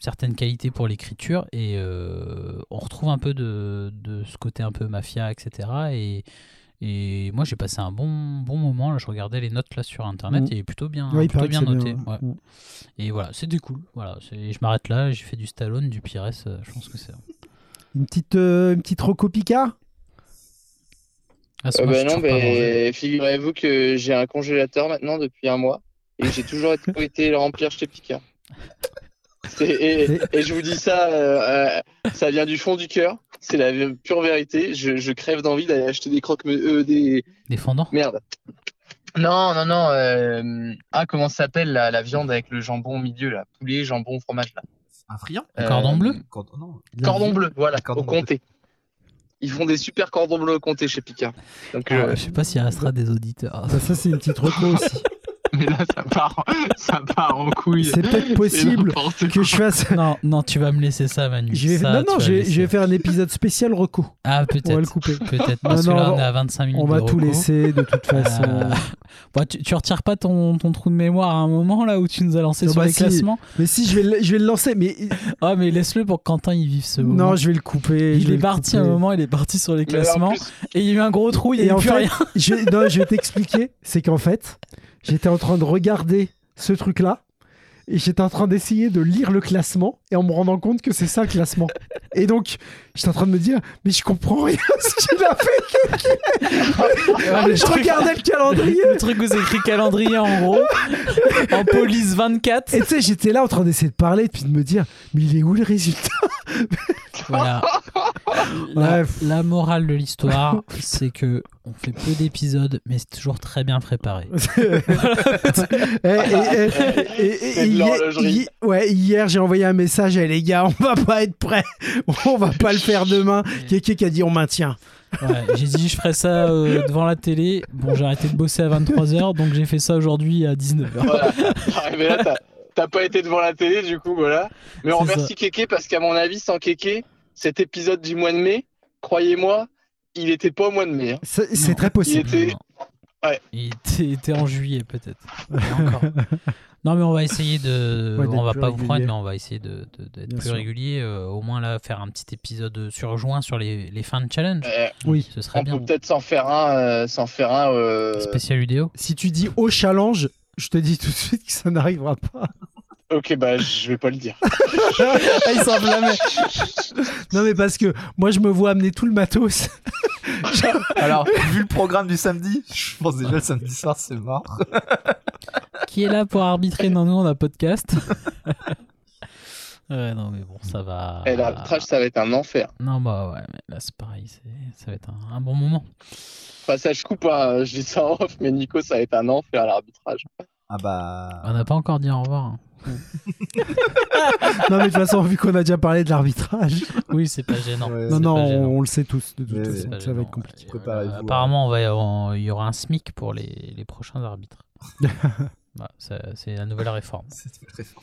certaines qualités pour l'écriture. Et on retrouve un peu de, de ce côté un peu mafia, etc. Et. Et moi j'ai passé un bon, bon moment, là je regardais les notes là sur internet Mm. et il est plutôt bien, Ouais, plutôt bien noté. bien, ouais. ouais. Et voilà, c'était cool. Voilà, je m'arrête là, j'ai fait du Stallone, du Pires, euh, je pense que c'est. Une petite, euh, une petite Rocco Picard Ah, Euh, bah non, mais figurez-vous que j'ai un congélateur maintenant depuis un mois et j'ai toujours été, été le remplir chez Picard. Et, et je vous dis ça, euh, euh, ça vient du fond du cœur. C'est la pure vérité. Je, je crève d'envie d'aller acheter des croque euh, des Défendant merde. Non, non, non. euh, Ah, comment ça s'appelle la, la viande avec le jambon au milieu là, poulet, jambon, fromage là. Un friand? Cordon bleu? Cordon- non. Cordon bleu, voilà, Cordon au bleu. comté. Ils font des super cordons bleus au comté chez Picard. Donc, Ah, euh, Je sais pas s'il restera des auditeurs. Ça, c'est une petite Rocco aussi. mais là, ça part, ça part en couille. C'est peut-être possible que je fasse. Non, non, tu vas me laisser ça, Manu. Je vais... Ça, Non, non, je vais, je vais laisser. faire un épisode spécial reco. Ah, On va le peut-être. couper. Peut-être. Parce Non, que là, non, on est à 25 minutes. On va de tout laisser de toute façon. Euh, bon, tu, tu retires pas ton, ton trou de mémoire à un moment là où tu nous as lancé Non, sur bah les si. classements Mais si, je vais, le- je vais le lancer. Mais Ah, mais laisse-le pour que Quentin il vive ce moment. non, je vais le couper. il est parti à un moment, il est parti sur les classements plus, et il y a eu un gros trou, il n'y Et a en plus fait, rien. je, non, je vais t'expliquer. C'est qu'en fait, j'étais en train de regarder ce truc-là. Et j'étais en train d'essayer de lire le classement et en me rendant compte que c'est ça le classement. Et donc, j'étais en train de me dire, mais je comprends rien à ce qu'il a fait. Le je truc- regardais le calendrier. Le truc où c'est écrit calendrier en gros, en police 24. Et tu sais, j'étais là en train d'essayer de parler et puis de me dire, mais il est où le résultat? Voilà. La morale de l'histoire, c'est que on fait peu d'épisodes, mais c'est toujours très bien préparé. Hier- l'horlogerie. hi- ouais, hier, j'ai envoyé un message à les gars, on va pas être prêts, on va pas le faire demain. Quelqu'un qui a dit on maintient. Ouais, j'ai dit je ferais ça euh, devant la télé. Bon, j'ai arrêté de bosser à 23h, donc j'ai fait ça aujourd'hui à 19h. voilà. Arrivé là, t'as- pas été devant la télé, du coup, voilà. Mais on remercie Kéké parce qu'à mon avis, sans Kéké, cet épisode du mois de mai, croyez-moi, il était pas au mois de mai. hein. C'est très possible. Il était-. Ouais. Il était, était en juillet peut-être. Non mais on va essayer de, Ouais, on va pas vous prendre, mais on va essayer de, de- d'être plus sûr. régulier. euh, au moins là, faire un petit épisode sur juin sur les, les fins de challenge. Euh, Oui. Ce serait on bien. peut peut-être s'en faire un, euh, s'en faire un. euh, Spécial vidéo. Si tu dis au challenge, je te dis tout de suite que ça n'arrivera pas. Ok, bah je vais pas le dire. Il s'enflammait. non mais parce que moi je me vois amener tout le matos. Alors, vu le programme du samedi, je pense déjà le samedi soir c'est mort. Qui est là pour arbitrer Non, nous on a podcast. ouais, non mais bon, ça va. Et l'arbitrage, ça va être un enfer. Non bah ouais, mais là c'est pareil, c'est- ça va être un, un bon moment. Enfin, ça, je coupe, hein, je dis ça en off, mais Nico, ça va être un enfer l'arbitrage. Ah bah. On n'a pas encore dit au revoir. hein. Non mais de toute façon vu qu'on a déjà parlé de l'arbitrage. Oui, c'est pas gênant. Ouais. Non non, gênant. on, on le sait tous de toute Ouais, façon. Ça va être compliqué. Euh, hein. apparemment, on va, on- il y aura un SMIC pour les, les prochains arbitres. Bah, c'est la nouvelle réforme. C'est très fort.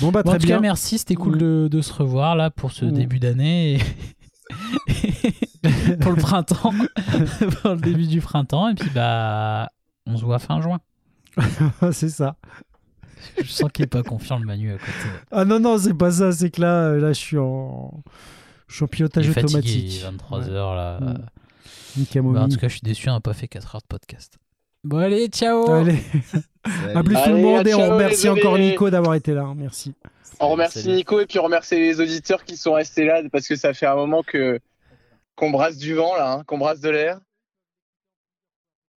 Bon bah Bon, en très tout bien. cas, merci. C'était cool de, de se revoir là pour ce Mm. début d'année. et- pour le printemps. pour le début du printemps. Et puis, bah, on se voit fin juin. c'est ça. Je sens qu'il est pas confiant le Manu à côté. Ah non non c'est pas ça, c'est que là euh, là je suis en je suis en Il pilotage est fatigué, automatique. 23h là. Mm. Bah, en tout cas, je suis déçu, on n'a pas fait 4 heures de podcast. Bon, allez, ciao Allez, à plus tout le monde et on remercie encore Nico d'avoir été là. Merci. On remercie Salut. Nico et puis on remercie les auditeurs qui sont restés là parce que ça fait un moment que qu'on brasse du vent là, hein, qu'on brasse de l'air.